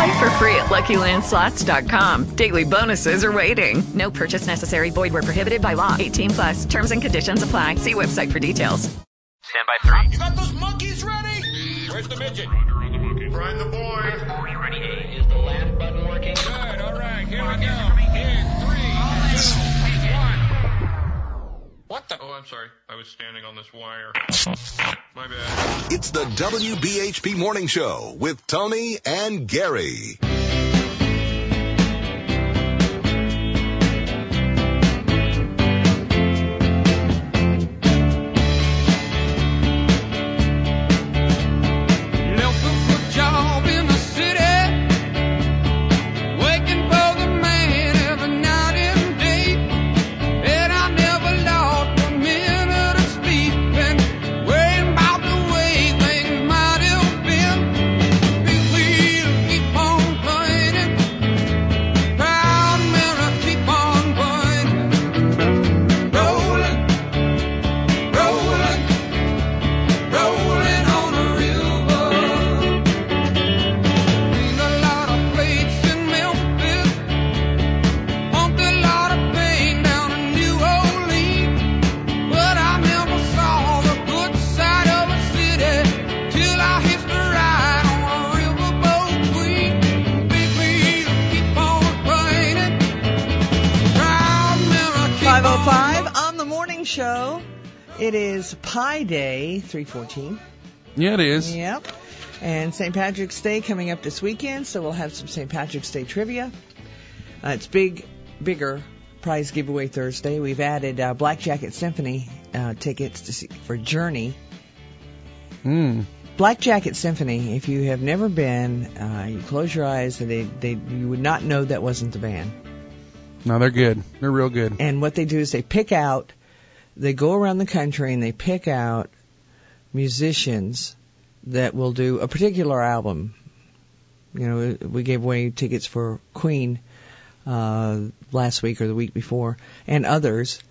Play for free at LuckyLandSlots.com. Daily bonuses are waiting. No purchase necessary. Void where prohibited by law. 18 plus. Terms and conditions apply. See website for details. Stand by three. You got those monkeys ready? Where's the midget? Prime the boy. Ready Is the land button working? Good. All right. Here we go. In three, two, one. What the? Oh, I'm sorry. I was standing on this wire. My bad. It's the WBHP Morning Show with Tony and Gary. Morning show. It is Pi Day, 314. Yeah, it is. Yep. And St. Patrick's Day coming up this weekend, so we'll have some St. Patrick's Day trivia. Uh, it's big, bigger prize giveaway Thursday. We've added uh, Black Jacket Symphony uh, tickets to see, for Journey. Mm. Black Jacket Symphony. If you have never been, uh, you close your eyes, and they, they you would not know that wasn't the band. No, they're good. They're real good. And what they do is they pick out, they go around the country and they pick out musicians that will do a particular album. You know, we gave away tickets for Queen uh, last week or the week before, and others.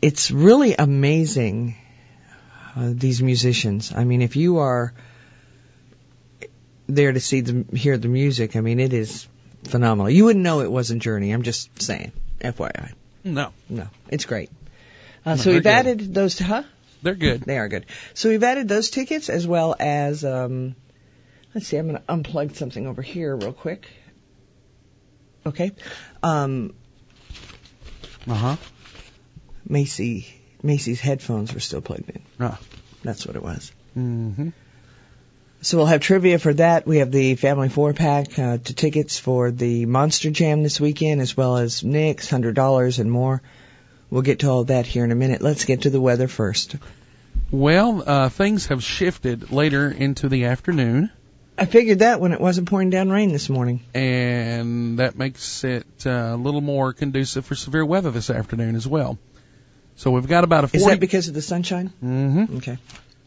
It's really amazing uh, these musicians. I mean, if you are there to see them, hear the music, I mean, it is phenomenal. You wouldn't know it wasn't Journey. I'm just saying, FYI. No, No, it's great. Uh, so we've good. added those. To, huh? they're good. They are good. So we've added those tickets as well as. Um, let's see. I'm going to unplug something over here real quick. Okay. Um, Uh huh. Macy Macy's headphones were still plugged in. Ah. That's what it was. Mm-hmm. So we'll have trivia for that. We have the family four pack uh, to tickets for the Monster Jam this weekend, as well as Nick's hundred dollars and more. We'll get to all that here in a minute. Let's get to the weather first. Well, uh, things have shifted later into the afternoon, I figured that when it wasn't pouring down rain this morning. and that makes it uh, a little more conducive for severe weather this afternoon as well. So we've got about a Is 40 that because of the sunshine? mm-hmm. Okay.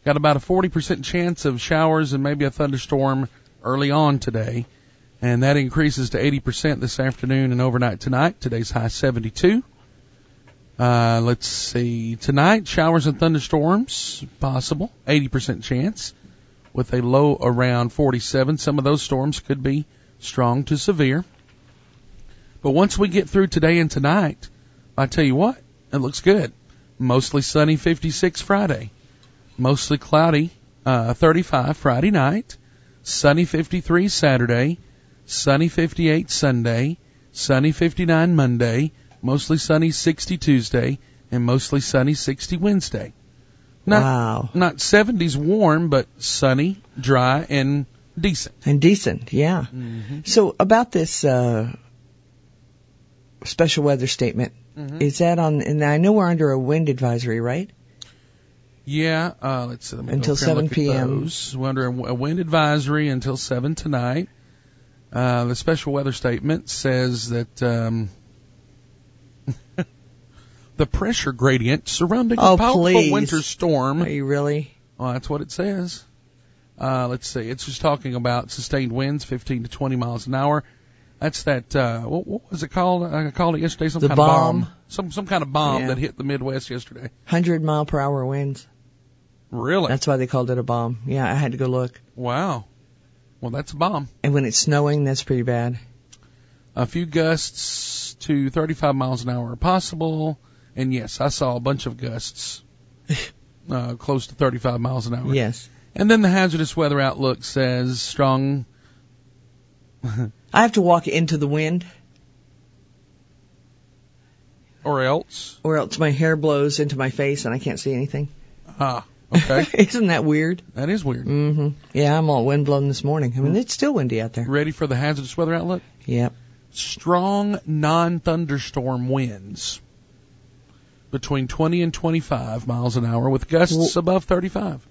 got about a 40% chance of showers and maybe a thunderstorm early on today, and that increases to 80% this afternoon and overnight tonight. Today's high 72. Uh, let's see. Tonight, showers and thunderstorms possible, 80% chance, with a low around 47. Some of those storms could be strong to severe. But once we get through today and tonight, I tell you what, it looks good. Mostly sunny 56 Friday. Mostly cloudy uh, 35 Friday night. Sunny 53 Saturday. Sunny 58 Sunday. Sunny 59 Monday. Mostly sunny 60 Tuesday. And mostly sunny 60 Wednesday. Not, Wow. Not 70s warm, but sunny, dry, and decent. And decent, yeah. So about this uh, special weather statement, Mhm. is that on? And I know we're under a wind advisory, right? Yeah, uh, let's see. let Until up here and 7 p.m.. We're under a a wind advisory until 7 tonight. Uh, the special weather statement says that um, the pressure gradient surrounding Oh, a powerful please. winter storm. Are you really? Well, that's what it says. Uh, let's see. It's just talking about sustained winds, 15 to 20 miles an hour. That's that. Uh, what, what was it called? I called it yesterday. Some The kind bomb. of bomb. Some some kind of bomb Yeah. that hit the Midwest yesterday. 100 mile per hour winds. Really? That's why they called it a bomb. Yeah, I had to go look. wow. Well, that's a bomb. And when it's snowing, that's pretty bad. A few gusts to 35 miles an hour are possible. And yes, I saw a bunch of gusts uh, close to 35 miles an hour. Yes. And then the hazardous weather outlook says strong. I have to walk into the wind, or else. or else my hair blows into my face and I can't see anything. Ah, okay. Isn't that weird? that is weird. Mm-hmm. Yeah, I'm all wind blown this morning. I mean, it's still windy out there. Ready for the hazardous weather outlook? Yep. Strong non-thunderstorm winds between 20 and 25 miles an hour with gusts Well- above 35.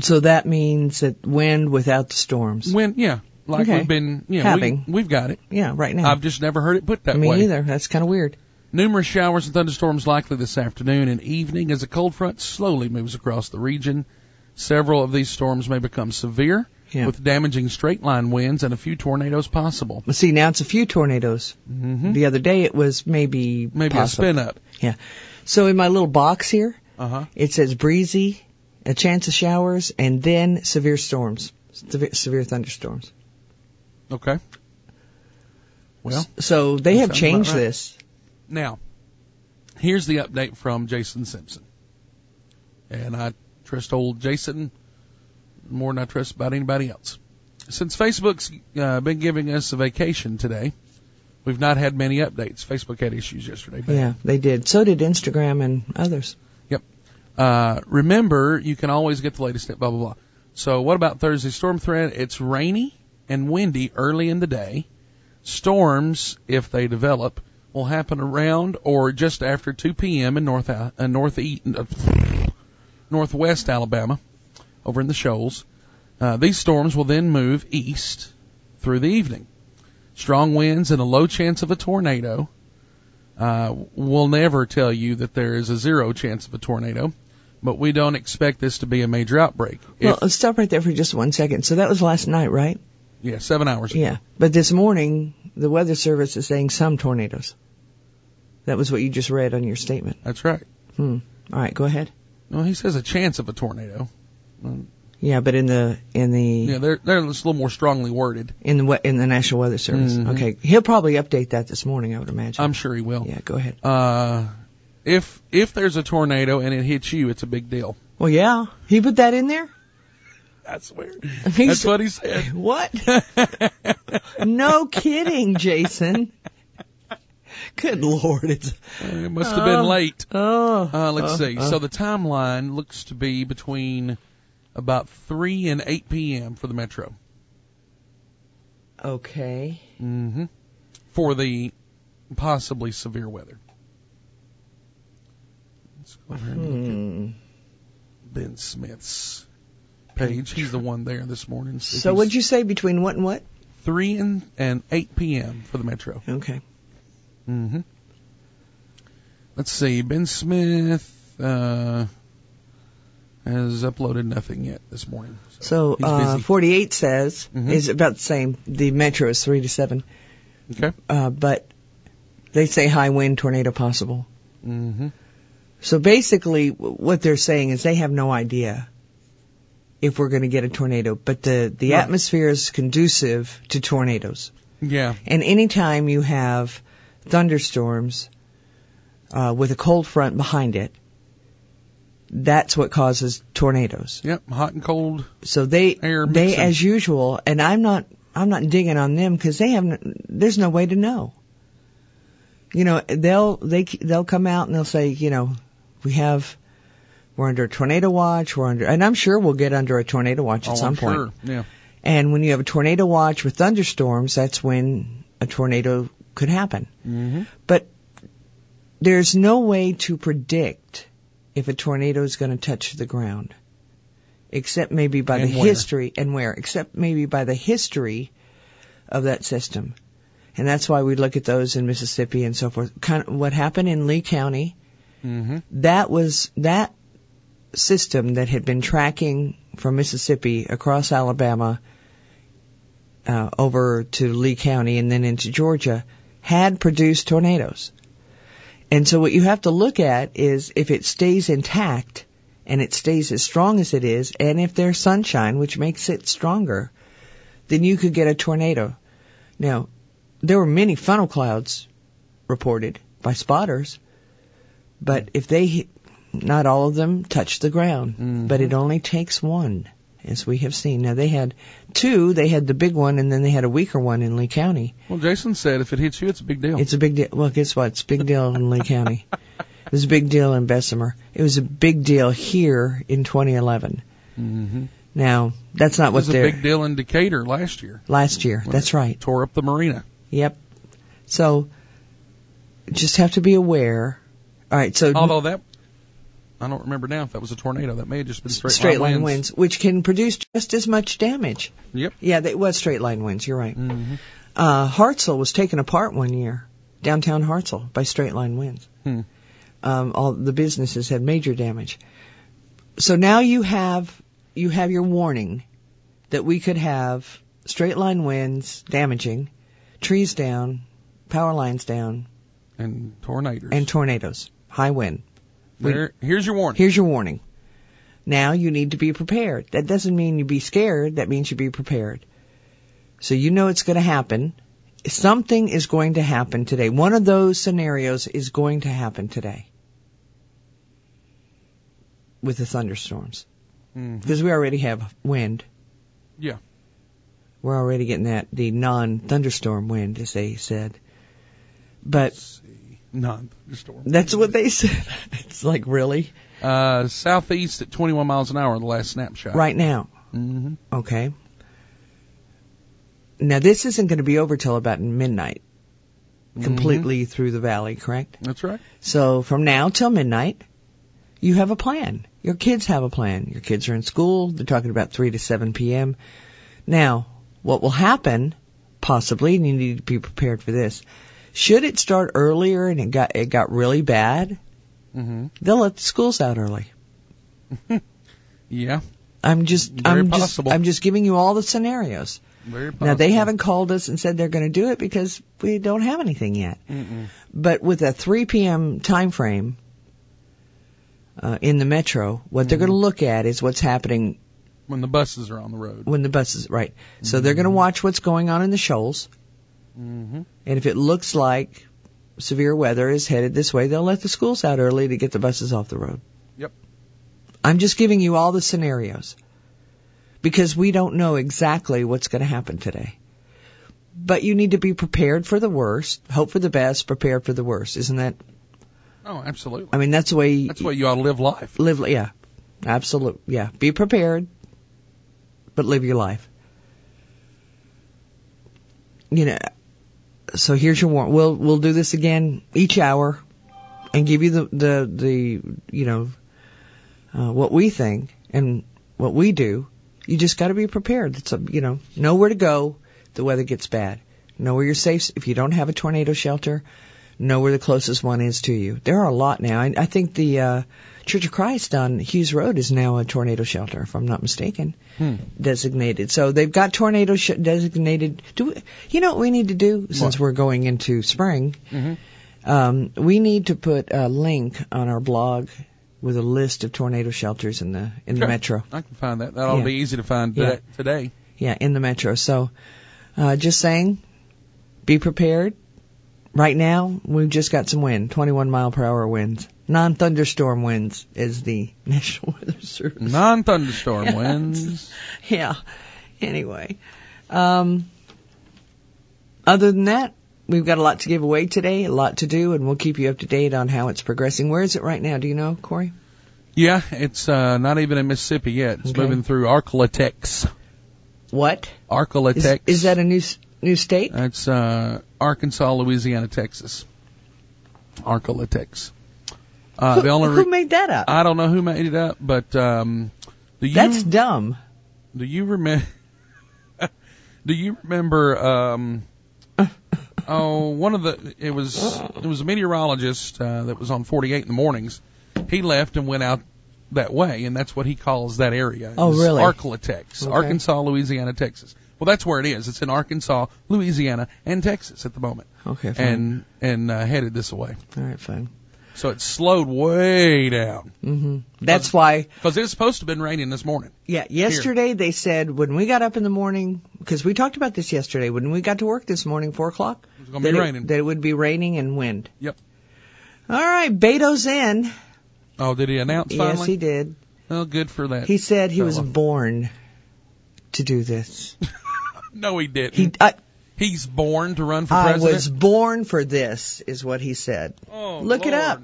So that means that wind without the storms. Wind, yeah, like Okay. we've been, you know, Having. We, we've got it. Yeah, right now. I've just never heard it put that Me way. Me either. That's kind of weird. Numerous showers and thunderstorms likely this afternoon and evening as a cold front slowly moves across the region. Several of these storms may become severe, Yeah. with damaging straight line winds and a few tornadoes possible. Well, see, now it's a few tornadoes. Mm-hmm. The other day it was maybe Maybe possible. a spin up. Yeah. So in my little box here, Uh huh. it says breezy, a chance of showers, and then severe storms, severe, severe thunderstorms. Okay. Well, So they have changed right. this. now, here's the update from Jason Simpson. And I trust old Jason more than I trust about anybody else. Since Facebook's uh, been giving us a vacation today, we've not had many updates. Facebook had issues yesterday. but- Yeah, they did. So did Instagram and others. Yep. Uh, remember, you can always get the latest at blah blah blah. So what about Thursday storm threat? It's rainy and windy early in the day. Storms, if they develop, will happen around or just after 2 p.m. in north uh, northeast uh, northwest Alabama, over in the shoals. Uh, these storms will then move east through the evening. Strong winds and a low chance of a tornado. Uh, we'll never tell you that there is a zero chance of a tornado, but we don't expect this to be a major outbreak. Well, If, stop right there for just one second. So that was last night, right? yeah, seven hours. Yeah. But this morning, the Weather Service is saying some tornadoes. That was what you just read on your statement. That's right. Hmm. All right, go ahead. Well, he says a chance of a tornado. Yeah, but in the in the Yeah, they're they're a little more strongly worded. in the in the National Weather Service. Mhm. Okay, he'll probably update that this morning. I would imagine. I'm sure he will. yeah, go ahead. Uh, if if there's a tornado and it hits you, it's a big deal. Well, yeah, he put that in there. That's weird. He That's what he said. What? no kidding, Jason. Good lord, it's it must have been Oh. late. oh. Uh, let's uh, see. uh. So the timeline looks to be between about 3 and 8 p.m. for the metro. okay. Mm-hmm. For the possibly severe weather. Let's go ahead and look Hmm. at Ben Smith's page. He's the one there this morning. So what'd you say between what and what? 3 and, and 8 p.m. for the metro. Okay. Mm-hmm. Let's see. Ben Smith uh, has uploaded nothing yet this morning. So he's uh, 48 says Mhm. is about the same. The metro is three to seven, Okay. uh, but they say high wind tornado possible. Mm-hmm. So basically, what they're saying is they have no idea if we're going to get a tornado, but the the Right. atmosphere is conducive to tornadoes. Yeah. And anytime you have thunderstorms uh, with a cold front behind it, that's what causes tornadoes. Yep. Hot and cold. So they Air they mixing. as usual, and I'm not I'm not digging on them because they haven't. There's no way to know. You know, they'll they they'll come out and they'll say, you know, we have we're under a tornado watch. We're under, and I'm sure we'll get under a tornado watch at oh, some I'm point. sure. Yeah. And when you have a tornado watch with thunderstorms, that's when a tornado could happen. Mm-hmm. But there's no way to predict if a tornado is going to touch the ground, except maybe by And the where. history and where, except maybe by the history of that system. And that's why we look at those in Mississippi and so forth. Kind of what happened in Lee County, Mm-hmm. that was that system that had been tracking from Mississippi across Alabama uh, over to Lee County and then into Georgia had produced tornadoes. And so what you have to look at is if it stays intact and it stays as strong as it is, and if there's sunshine, which makes it stronger, then you could get a tornado. Now, there were many funnel clouds reported by spotters, but if they, not all of them touch the ground, mm-hmm. but it only takes one, as we have seen. Now they had two, they had the big one and then they had a weaker one in Lee County. Well, Jason said if it hits you, it's a big deal. It's a big deal. Well, guess what? It's a big deal in Lee County. It was a big deal in Bessemer. It was a big deal here in 2011. mm-hmm. Now, that's not It what was a big deal in Decatur last year. last year. That's right. Tore up the marina. Yep. So, just have to be aware. All right. So Although that, I don't remember now if that was a tornado. That may have just been straight, straight line winds. winds, which can produce just as much damage. Yep. Yeah, it was straight line winds. You're right. Mm-hmm. Uh, Hartselle was taken apart one year, downtown Hartselle, by straight line winds. Hmm. Um, all the businesses had major damage. So now you have you have your warning that we could have straight line winds damaging, trees down, power lines down, And tornadoes. and tornadoes, high wind. We- there, here's your warning. Here's your warning. Now you need to be prepared. That doesn't mean you be scared. That means you be prepared. So you know it's going to happen. Something is going to happen today. One of those scenarios is going to happen today with the thunderstorms Mhm. because we already have wind. Yeah. We're already getting that the non-thunderstorm wind, as they said. But Let's see. Non-thunderstorm. that's what they said. It's like really Uh, southeast at 21 miles an hour, the last snapshot. right now. Mm-hmm. Okay. Now this isn't going to be over till about midnight, completely through the valley, correct? That's right. So from now till midnight, you have a plan. Your kids have a plan. Your kids are in school. They're talking about 3 to 7 p.m. Now, what will happen, possibly, and you need to be prepared for this, should it start earlier and it got, it got really bad, Mm-hmm. they'll let the schools out early. Yeah. I'm just, Very I'm possible. just, I'm just giving you all the scenarios. Very. Now they haven't called us and said they're going to do it because we don't have anything yet. Mm-mm. But with a 3 p.m. time frame uh, in the metro, what they're going to look at is what's happening When the buses are on the road. when the buses right. So they're going to watch what's going on in the shoals, Mm-hmm. and if it looks like severe weather is headed this way, they'll let the schools out early to get the buses off the road. Yep. I'm just giving you all the scenarios because we don't know exactly what's going to happen today. But you need to be prepared for the worst, hope for the best, prepare for the worst. Isn't that? Oh, absolutely. I mean, that's the way That's the way you ought to live life. live. Yeah, absolute. Yeah, be prepared, but live your life. You know. So here's your warning. We'll we'll do this again each hour, and give you the the the you know uh, what we think and what we do. You just got to be prepared. It's a you know know where to go. The weather gets bad. Know where you're safe. If you don't have a tornado shelter, know where the closest one is to you. There are a lot now. I, I think the uh, Church of Christ on Hughes Road is now a tornado shelter, if I'm not mistaken, Hmm. designated. So they've got tornado sh- designated. Do we, you know what we need to do since What? we're going into spring? Mhm. Um, we need to put a link on our blog with a list of tornado shelters in the in the metro. I can find that. That'll Yeah. be easy to find Yeah. today. today. Yeah, in the metro. So, uh, just saying, be prepared. Right now, we've just got some wind, 21 mile per hour winds. Non-thunderstorm winds is the National Weather Service. Non-thunderstorm Yeah. winds. Yeah. Anyway, um, other than that, we've got a lot to give away today, a lot to do, and we'll keep you up to date on how it's progressing. Where is it right now? Do you know, Corey? Yeah, it's uh, not even in Mississippi yet. It's Okay. moving through Arklatex. What? Is, Arklatex. is that a new new state? That's uh, Arkansas, Louisiana, Texas. Arklatex. Uh, who, the only who made that up? I don't know who made it up, but um, do you That's dumb. do you remember do you remember um, oh, one of the it was it was a meteorologist uh, that was on 48 in the mornings. He left and went out that way, and that's what he calls that area. Oh, really? Arklatex, Okay. Arkansas, Louisiana, Texas. Well, that's where it is. It's in Arkansas, Louisiana, and Texas at the moment, Okay, fine. and and uh, headed this way. All right, fine. So it slowed way down hmm That's why, because it's supposed to have been raining this morning. yeah, yesterday they said when we got up in the morning, because we talked about this yesterday, when we got to work this morning, 4 o'clock, It's going to that be it, raining. that it would be raining and wind. Yep. All right, Beto's in. Oh, did he announce finally? Yes, he did. Oh, good for that. He said he was born to do this. no, he didn't. He, I, He's born to run for president. I was born for this, is what he said. Oh, Look it up.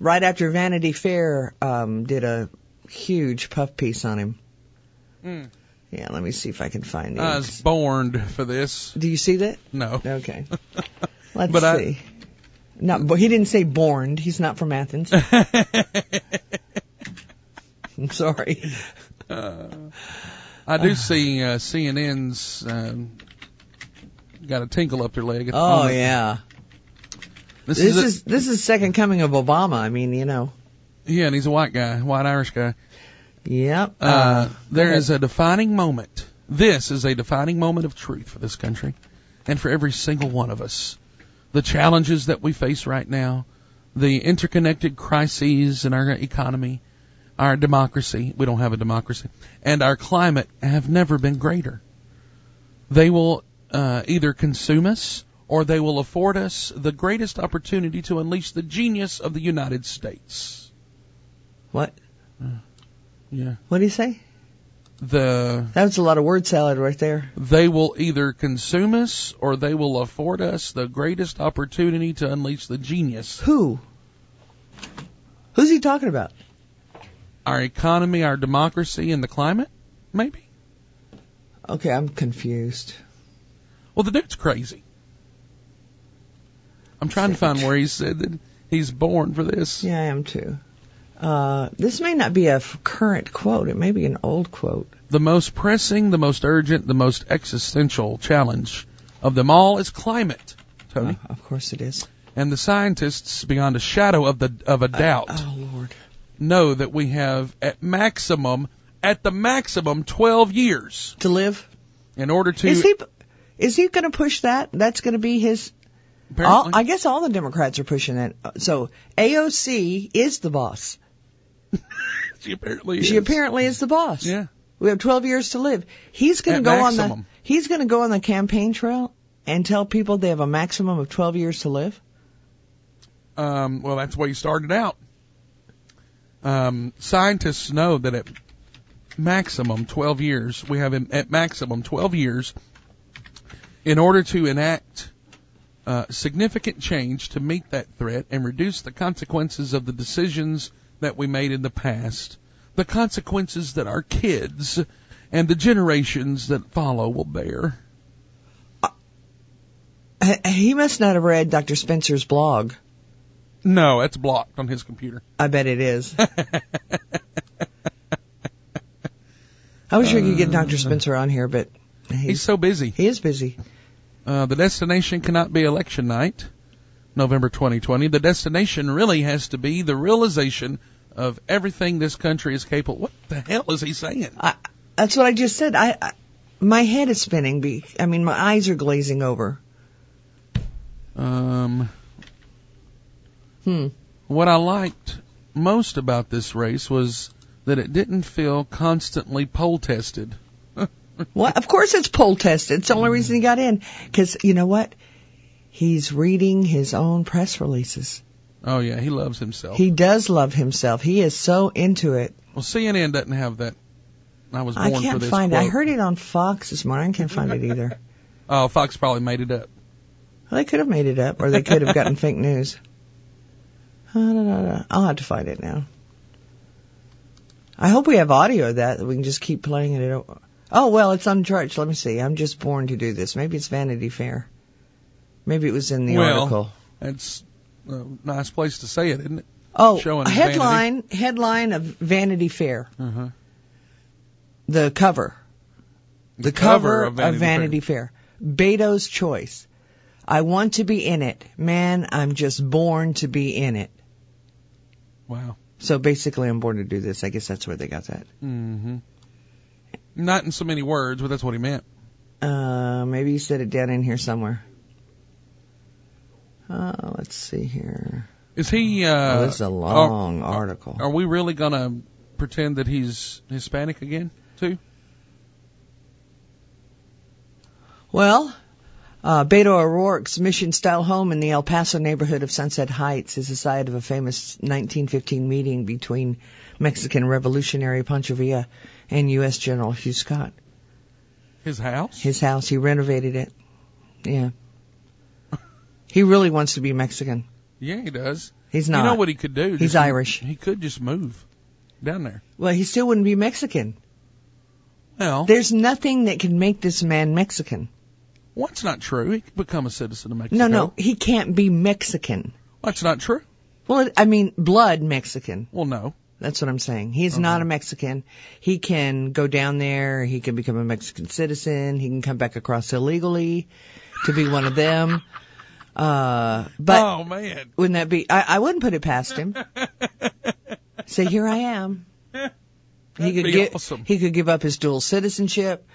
Right after Vanity Fair um, did a huge puff piece on him. Mm. Yeah, let me see if I can find I it. was born for this. Do you see that? No. Okay. Let's But I- see. No, but he didn't say born. He's not from Athens. I'm sorry. I do see uh, CNN's um, got a tinkle up their leg. At the Oh moment. yeah. This, This is, a- is this is second coming of Obama. I mean, you know. yeah, and he's a white guy, white Irish guy. Yep. Uh, there go is a defining moment. This is a defining moment of truth for this country, and for every single one of us. The challenges that we face right now, the interconnected crises in our economy, our democracy. We don't have a democracy, and our climate have never been greater. They will uh, either consume us or they will afford us the greatest opportunity to unleash the genius of the United States. What? Yeah. What do you say? The That was a lot of word salad right there. they will either consume us or they will afford us the greatest opportunity to unleash the genius. Who? Who's he talking about? Our economy, our democracy, and the climate? Maybe? Okay, I'm confused. Well, the dude's crazy. I'm trying to find where he said that he's born for this. Yeah, I am too. Uh, this may not be a f- current quote. It may be an old quote. The most pressing, the most urgent, the most existential challenge of them all is climate, Tony. Oh, of course it is. And the scientists, beyond a shadow of the of a doubt, Oh Lord. Know that we have at maximum, at the maximum, 12 years To live? in order to. Is he? Is he going to push that? That's going to be his. All, I guess all the Democrats are pushing that. So AOC is the boss. she apparently She is. apparently is the boss. Yeah. We have 12 years to live. He's going to go on the. He's going to go on the campaign trail and tell people they have a maximum of 12 years to live. Um, well, that's way he started out. Um, scientists know that at maximum 12 years, we have at maximum 12 years in order to enact uh, significant change to meet that threat and reduce the consequences of the decisions that we made in the past, the consequences that our kids and the generations that follow will bear. H- He must not have read Dr. Spencer's blog. No, it's blocked on his computer. I bet it is. I wish we could get Dr. Spencer on here, but He's he's, so busy. he is busy. Uh, the destination cannot be election night, November 2020. The destination really has to be the realization of everything this country is capable. What the hell is he saying? I, that's what I just said. I, I my head is spinning. Be, I mean, my eyes are glazing over. Um, Hmm. what I liked most about this race was that it didn't feel constantly poll tested. well, Of course, it's poll tested. It's the only reason he got in. Because you know what? He's reading his own press releases. Oh yeah, he loves himself. He does love himself. He is so into it. well, CNN doesn't have that. I was born I can't this. find it. I heard it on Fox this morning. I can't find it either. Oh, Fox probably made it up. Well, they could have made it up, or they could have gotten fake news. I'll have to find it now. I hope we have audio of that that we can just keep playing it. Oh well, it's uncharged. Let me see. I'm just born to do this. Maybe it's Vanity Fair. Maybe it was in the Well, article. That's a nice place to say it, isn't it? Oh, showing a his headline headline of Vanity Fair. Uh-huh. The cover. The, cover cover, of Vanity Fair. Beto's Choice. I want to be in it. Man, I'm just born to be in it. Wow. So basically, I'm born to do this. I guess that's where they got that. hmm Not in so many words, but that's what he meant. Uh, maybe he said it down in here somewhere. Uh, let's see here. Is he? Uh, oh, this is a long are, article. Are we really gonna pretend that he's Hispanic again, too? Well, uh, Beto O'Rourke's mission-style home in the El Paso neighborhood of Sunset Heights is the site of a famous 1915 meeting between Mexican revolutionary Pancho Villa and U.S. General Hugh Scott. His house? His house. He renovated it. Yeah. he really wants to be Mexican. Yeah, he does. He's not. You know what he could do? He's Just- Irish. He could just move down there. Well, he still wouldn't be Mexican. Well, There's nothing that can make this man Mexican. What's not true? He could become a citizen of Mexico. No, no, he can't be Mexican. That's not true. Well, I mean, blood Mexican. Well, no. That's what I'm saying. He's not a Mexican. He can go down there. He can become a Mexican citizen. He can come back across illegally to be one of them. Uh, but oh man, wouldn't that be? I, I wouldn't put it past him. Say, here I am. He That'd could be give. awesome. He could give up his dual citizenship,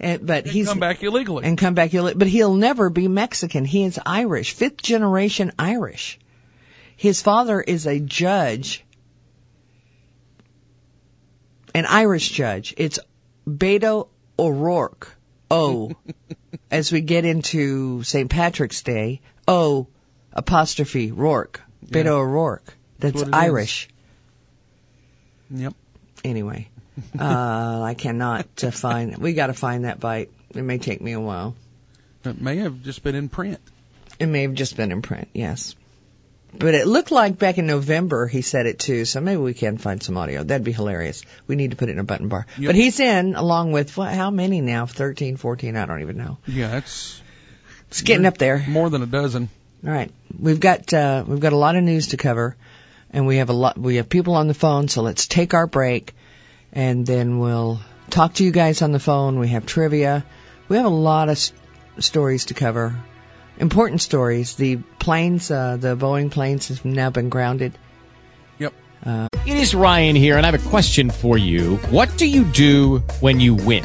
Eh, and, but he's come back illegally. and come back. illi- But he'll never be Mexican. He is Irish, fifth generation Irish. His father is a judge, an Irish judge. It's Beto O'Rourke. O, as we get into St. Patrick's Day. O, apostrophe Rourke. Beto Yeah. O'Rourke. That's what it is. Irish. Yep. Anyway, uh, I cannot find. We got to find that bite. It may take me a while. It may have just been in print. It may have just been in print, yes. But it looked like back in November he said it too, so maybe we can find some audio. That'd be hilarious. We need to put it in a button bar. Yep. But he's in along with, what, how many now? 13, 14, I don't even know. Yeah, it's It's getting up there. more than a dozen. All right. We've got, uh, we've got a lot of news to cover and we have a lot, we have people on the phone, so let's take our break and then we'll talk to you guys on the phone. We have trivia. We have a lot of s- stories to cover. Important stories. The planes, uh, the Boeing planes have now been grounded. Yep. Uh, It is Ryan here, and I have a question for you. What do you do when you win?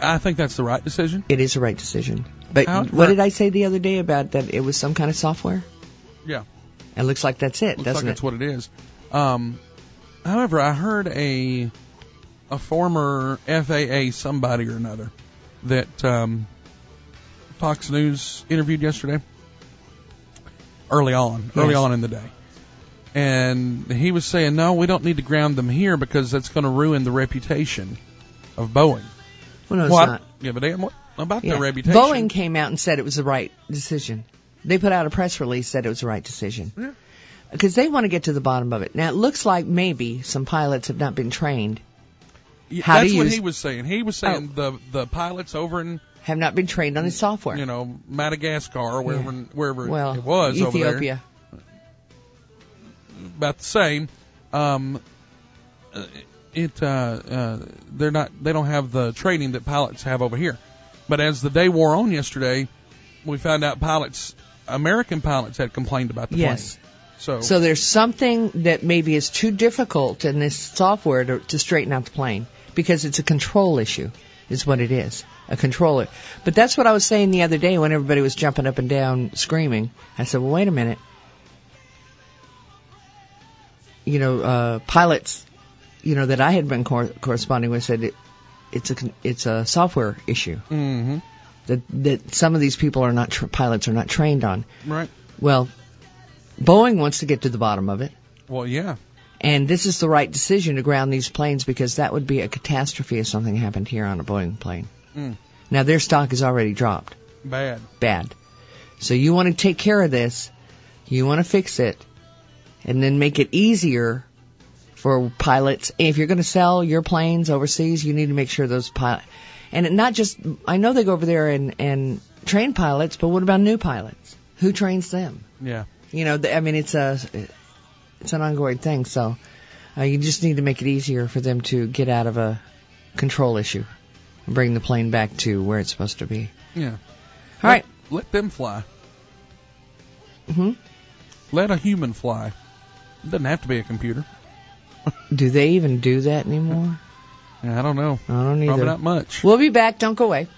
I think that's the right decision. It is the right decision. But How- what did I say the other day about that it was some kind of software? Yeah. It looks like that's it, Looks doesn't like it? that's what it is. Um, however, I heard a a former FAA somebody or another that um, Fox News interviewed yesterday, early on, early on in the day, and he was saying, "No, we don't need to ground them here because that's going to ruin the reputation of Boeing." Well, no, it's Well, not. give a damn about Yeah. their reputation. Boeing came out and said it was the right decision. They put out a press release said it was the right decision. Yeah. Because they want to get to the bottom of it. Now it looks like maybe some pilots have not been trained, Yeah, how that's what use- he was saying. He was saying the the pilots over in have not been trained on the software. you know Madagascar or wherever wherever well, it was over there. Ethiopia. about the same. Um, uh, it uh, uh, they're not they don't have the training that pilots have over here. But as the day wore on yesterday, we found out pilots, American pilots, had complained about the Yes. plane. So, So there's something that maybe is too difficult in this software to, to straighten out the plane because it's a control issue. is what it is. A controller. But that's what I was saying the other day when everybody was jumping up and down screaming. I said, well, wait a minute. You know, uh, pilots, you know, that I had been cor- corresponding with said it, it's a, it's a software issue. Mm-hmm. That, that some of these people are not, tr pilots are not trained on. Right. Well, Boeing wants to get to the bottom of it. Well, yeah. And this is the right decision to ground these planes because that would be a catastrophe if something happened here on a Boeing plane. Mm. Now their stock is already dropped. Bad. Bad. So you want to take care of this. You want to fix it and then make it easier for pilots. If you're going to sell your planes overseas, you need to make sure those pilots, and not just, I know they go over there and, and train pilots, but what about new pilots? Who trains them? Yeah. You know, I mean, it's a, it's an ongoing thing. So uh, you just need to make it easier for them to get out of a control issue and bring the plane back to where it's supposed to be. Yeah. All let, right. Let them fly. hmm Let a human fly. It doesn't have to be a computer. Do they even do that anymore? Yeah, I don't know. I don't either. Probably not much. We'll be back. Don't go away.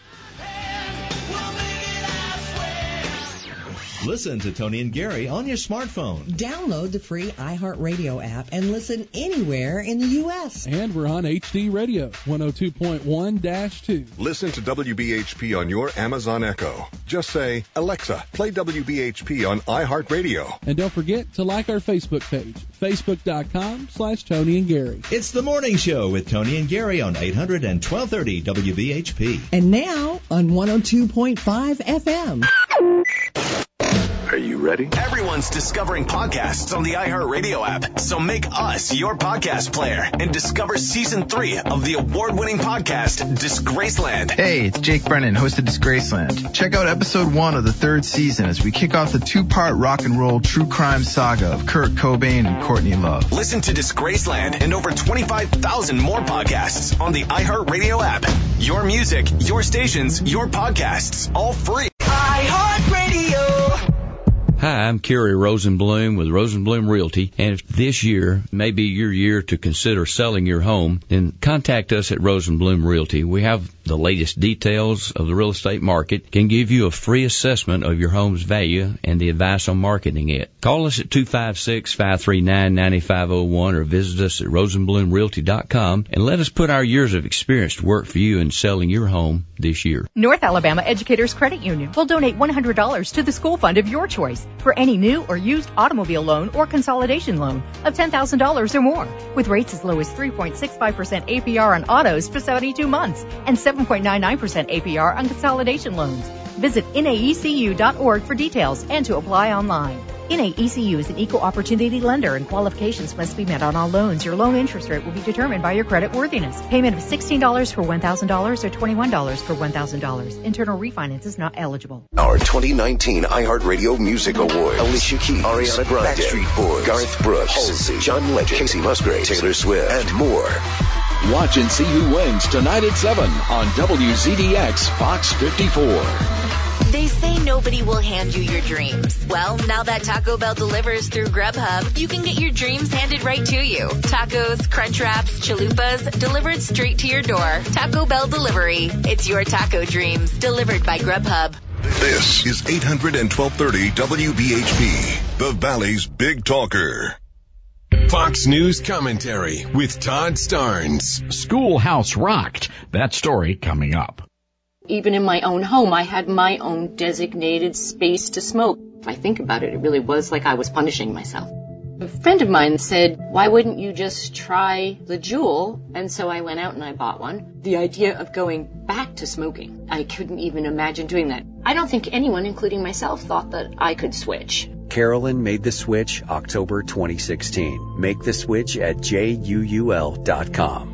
Listen to Tony and Gary on your smartphone. Download the free iHeartRadio app and listen anywhere in the U.S. And we're on HD Radio, 102.1-2. Listen to WBHP on your Amazon Echo. Just say, Alexa, play WBHP on iHeartRadio. And don't forget to like our Facebook page, facebook.com slash Tony and Gary. It's the morning show with Tony and Gary on 800 and 1230 WBHP. And now on 102.5 FM. Are you ready? Everyone's discovering podcasts on the iHeartRadio app. So make us your podcast player and discover season three of the award winning podcast, Disgraceland. Hey, it's Jake Brennan, host of Disgraceland. Check out episode one of the third season as we kick off the two part rock and roll true crime saga of Kurt Cobain and Courtney Love. Listen to Disgraceland and over 25,000 more podcasts on the iHeartRadio app. Your music, your stations, your podcasts, all free. Hi, I'm Kerry Rosenblum with Rosenblum Realty, and if this year may be your year to consider selling your home, then contact us at Rosenblum Realty. We have the latest details of the real estate market, can give you a free assessment of your home's value and the advice on marketing it. Call us at 256-539-9501 or visit us at rosenblumrealty.com and let us put our years of experience to work for you in selling your home this year. North Alabama Educators Credit Union will donate $100 to the school fund of your choice for any new or used automobile loan or consolidation loan of $10,000 or more, with rates as low as 3.65% APR on autos for 72 months and 7.99% APR on consolidation loans. Visit naecu.org for details and to apply online. NAECU is an equal opportunity lender and qualifications must be met on all loans. Your loan interest rate will be determined by your credit worthiness. Payment of $16 for $1,000 or $21 for $1,000. Internal refinance is not eligible. Our 2019 iHeartRadio Music Award. Alicia Keys, Ariana Grande, Backstreet Boys, Garth Brooks, Halsey, John Legend, Kacey Musgrave, Taylor Swift, and more. Watch and see who wins tonight at 7 on WZDX Fox 54. They say nobody will hand you your dreams. Well, now that Taco Bell delivers through Grubhub, you can get your dreams handed right to you. Tacos, crunch wraps, chalupas, delivered straight to your door. Taco Bell Delivery. It's your taco dreams, delivered by Grubhub. This is 800 and 1230 WBHP, the Valley's Big Talker. Fox News commentary with Todd Starnes. Schoolhouse rocked. That story coming up. Even in my own home, I had my own designated space to smoke. If I think about it, it really was like I was punishing myself. A friend of mine said, why wouldn't you just try the Juul? And so I went out and I bought one. The idea of going back to smoking, I couldn't even imagine doing that. I don't think anyone, including myself, thought that I could switch. Carolyn made the switch October 2016. Make the switch at juul.com.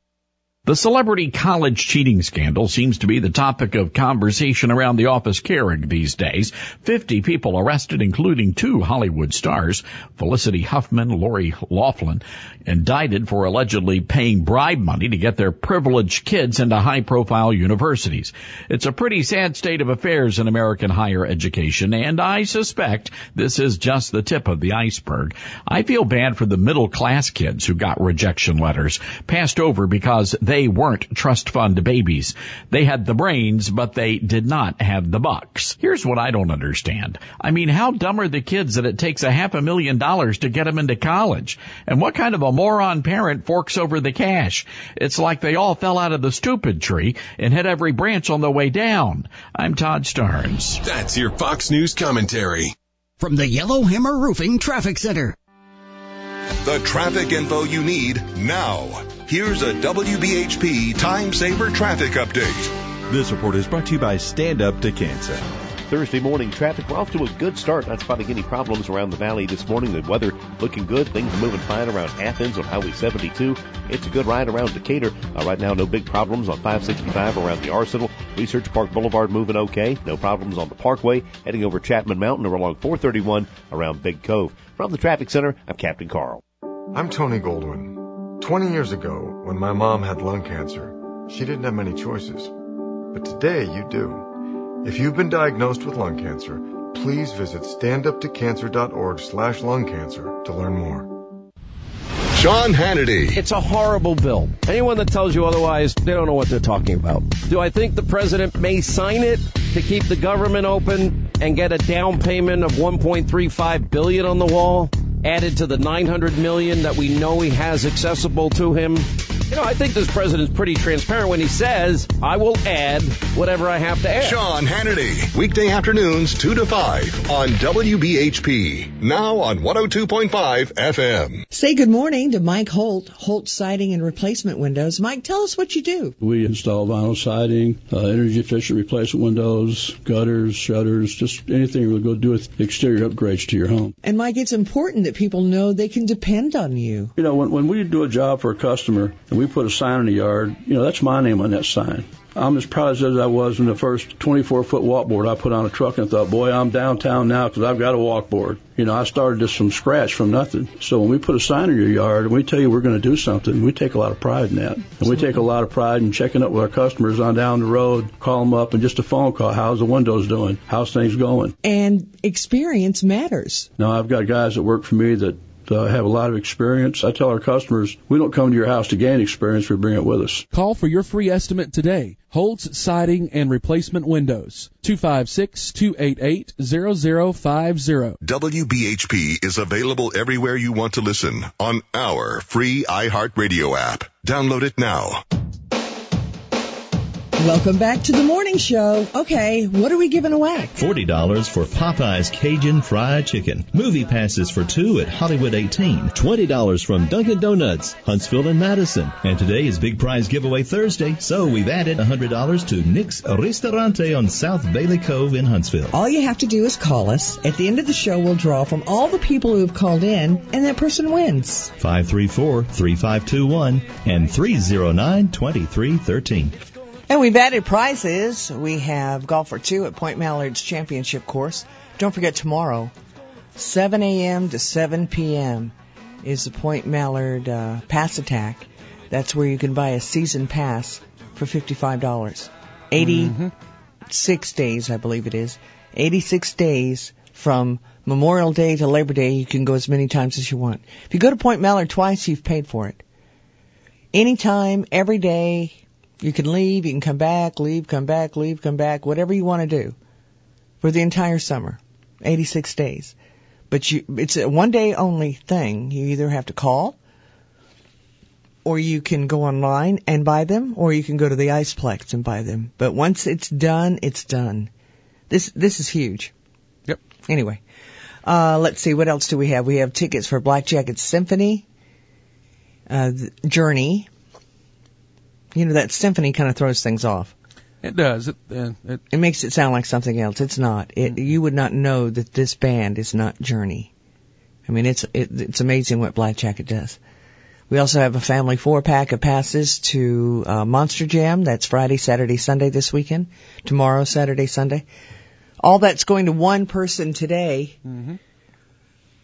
The celebrity college cheating scandal seems to be the topic of conversation around the office Keurig these days. 50 people arrested, including two Hollywood stars, Felicity Huffman, Lori Loughlin, indicted for allegedly paying bribe money to get their privileged kids into high profile universities. It's a pretty sad state of affairs in American higher education, and I suspect this is just the tip of the iceberg. I feel bad for the middle class kids who got rejection letters passed over because they weren't trust fund babies. They had the brains, but they did not have the bucks. Here's what I don't understand. I mean, how dumb are the kids that it takes a half a million dollars to get them into college? And what kind of a moron parent forks over the cash? It's like they all fell out of the stupid tree and hit every branch on the way down. I'm Todd Starnes. That's your Fox News commentary. From the Yellowhammer Roofing Traffic Center. The traffic info you need now. Here's a WBHP time saver traffic update. This report is brought to you by Stand Up to Cancer. Thursday morning traffic. We're off to a good start. Not spotting any problems around the valley this morning. The weather looking good. Things moving fine around Athens on Highway 72. It's a good ride around Decatur. Uh, right now, no big problems on 565 around the Arsenal. Research Park Boulevard moving okay. No problems on the Parkway. Heading over Chapman Mountain or along 431 around Big Cove. From the traffic center, I'm Captain Carl. I'm Tony Goldwyn. 20 years ago, when my mom had lung cancer, she didn't have many choices. But today you do. If you've been diagnosed with lung cancer, please visit standuptocancer.org slash lung cancer to learn more. Sean Hannity. It's a horrible bill. Anyone that tells you otherwise, they don't know what they're talking about. Do I think the president may sign it to keep the government open and get a down payment of 1.35 billion on the wall? Added to the 900 million that we know he has accessible to him. You know, I think this president's pretty transparent when he says, I will add whatever I have to add. Sean Hannity, weekday afternoons 2 to 5 on WBHP. Now on 102.5 FM. Say good morning to Mike Holt, Holt Siding and Replacement Windows. Mike, tell us what you do. We install vinyl siding, uh, energy efficient replacement windows, gutters, shutters, just anything we'll go do with exterior upgrades to your home. And Mike, it's important that people know they can depend on you. You know, when, when we do a job for a customer and we put a sign in the yard, you know, that's my name on that sign. I'm as proud as I was when the first 24 foot walkboard I put on a truck and thought, boy, I'm downtown now because I've got a walkboard. You know, I started this from scratch, from nothing. So when we put a sign in your yard and we tell you we're going to do something, we take a lot of pride in that. And we take a lot of pride in checking up with our customers on down the road, call them up and just a phone call. How's the windows doing? How's things going? And experience matters. Now, I've got guys that work for me that uh, have a lot of experience. I tell our customers, we don't come to your house to gain experience, we bring it with us. Call for your free estimate today. Holtz Siding and Replacement Windows. 256-288-0050. WBHP is available everywhere you want to listen on our free iHeartRadio app. Download it now. Welcome back to the morning show. Okay, what are we giving away? $40 for Popeye's Cajun Fried Chicken. Movie passes for two at Hollywood 18. $20 from Dunkin' Donuts, Huntsville and Madison. And today is Big Prize Giveaway Thursday, so we've added $100 to Nick's Ristorante on South Bailey Cove in Huntsville. All you have to do is call us. At the end of the show, we'll draw from all the people who have called in, and that person wins. 534-3521 and 309-2313. And we've added prizes. We have golf for two at Point Mallard's Championship Course. Don't forget tomorrow, 7 a.m. to 7 p.m. is the Point Mallard uh, Pass Attack. That's where you can buy a season pass for $55. 86 days, I believe it is. 86 days from Memorial Day to Labor Day. You can go as many times as you want. If you go to Point Mallard twice, you've paid for it. Anytime, every day, you can leave, you can come back, leave, come back, leave, come back, whatever you want to do for the entire summer. 86 days. But you, it's a one day only thing. You either have to call or you can go online and buy them or you can go to the Iceplex and buy them. But once it's done, it's done. This, this is huge. Yep. Anyway, uh, let's see, what else do we have? We have tickets for Black Jacket Symphony, uh, Journey, you know, that symphony kind of throws things off. It does. It, uh, it, it makes it sound like something else. It's not. It, you would not know that this band is not Journey. I mean, it's it, it's amazing what Black Jacket does. We also have a family four pack of passes to uh, Monster Jam. That's Friday, Saturday, Sunday this weekend. Tomorrow, Saturday, Sunday. All that's going to one person today. Mm-hmm.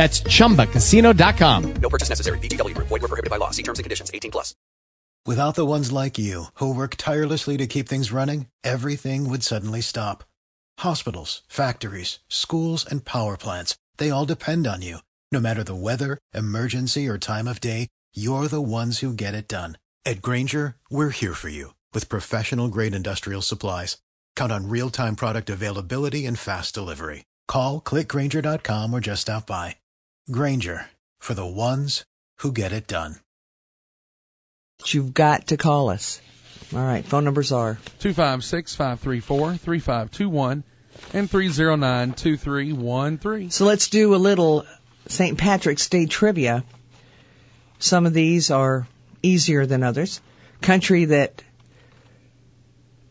That's chumbacasino.com. No purchase necessary. VGW Group. Void were prohibited by law. See terms and conditions. 18 plus. Without the ones like you, who work tirelessly to keep things running, everything would suddenly stop. Hospitals, factories, schools, and power plants, they all depend on you. No matter the weather, emergency, or time of day, you're the ones who get it done. At Grainger, we're here for you with professional grade industrial supplies. Count on real time product availability and fast delivery. Call clickgrainger.com or just stop by. Grainger for the ones who get it done. you've got to call us. All right, phone numbers are 256 534 3521 and 309 2313. So let's do a little St. Patrick's Day trivia. Some of these are easier than others. Country that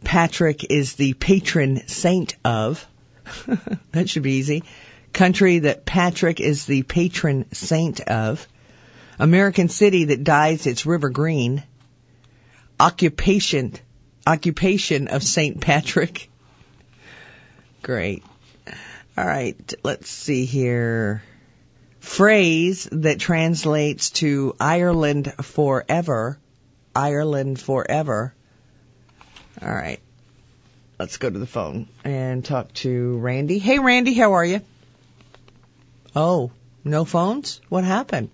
Patrick is the patron saint of. that should be easy. Country that Patrick is the patron saint of. American city that dyes its river green. Occupation, occupation of St. Patrick. Great. All right, let's see here. Phrase that translates to Ireland forever. Ireland forever. All right. Let's go to the phone and talk to Randy. Hey, Randy, how are you? Oh, no phones? What happened?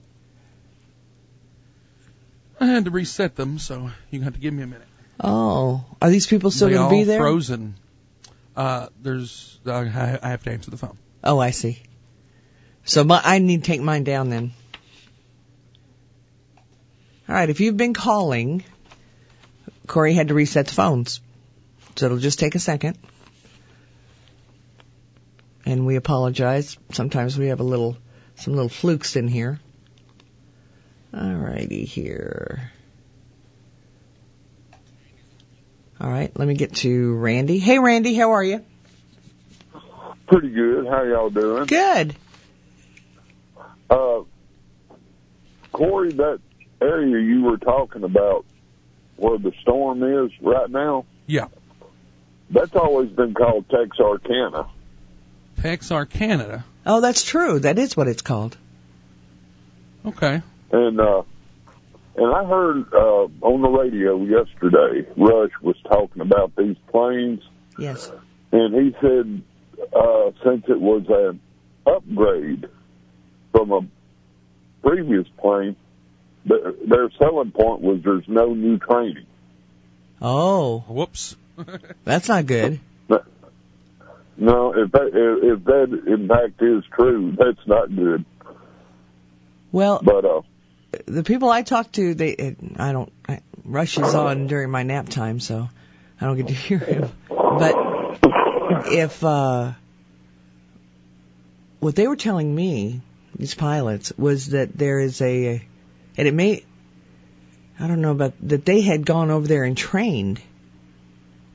I had to reset them, so you have to give me a minute. Oh, are these people still going to be there? Frozen. Uh, there's. Uh, I I have to answer the phone. Oh, I see. So my, I need to take mine down then. All right, if you've been calling, Corey had to reset the phones. So it'll just take a second. And we apologize. Sometimes we have a little, some little flukes in here. Alrighty here. Alright, let me get to Randy. Hey Randy, how are you? Pretty good. How y'all doing? Good. Uh, Corey, that area you were talking about where the storm is right now, Yeah. that's always been called Texarkana. Texarkana. Oh, that's true. That is what it's called. Okay. And, uh, and I heard, uh, on the radio yesterday, Rush was talking about these planes, Yes. and he said, uh, since it was an upgrade from a previous plane, their, their selling point was there's no new training. Oh. Whoops. That's not good. No, if that if that in fact is true, that's not good. Well, But uh, the people I talk to, they, I don't, I, Rush is on during my nap time, so I don't get to hear him. But if, uh, what they were telling me, these pilots, was that there is a, and it may, I don't know about, that they had gone over there and trained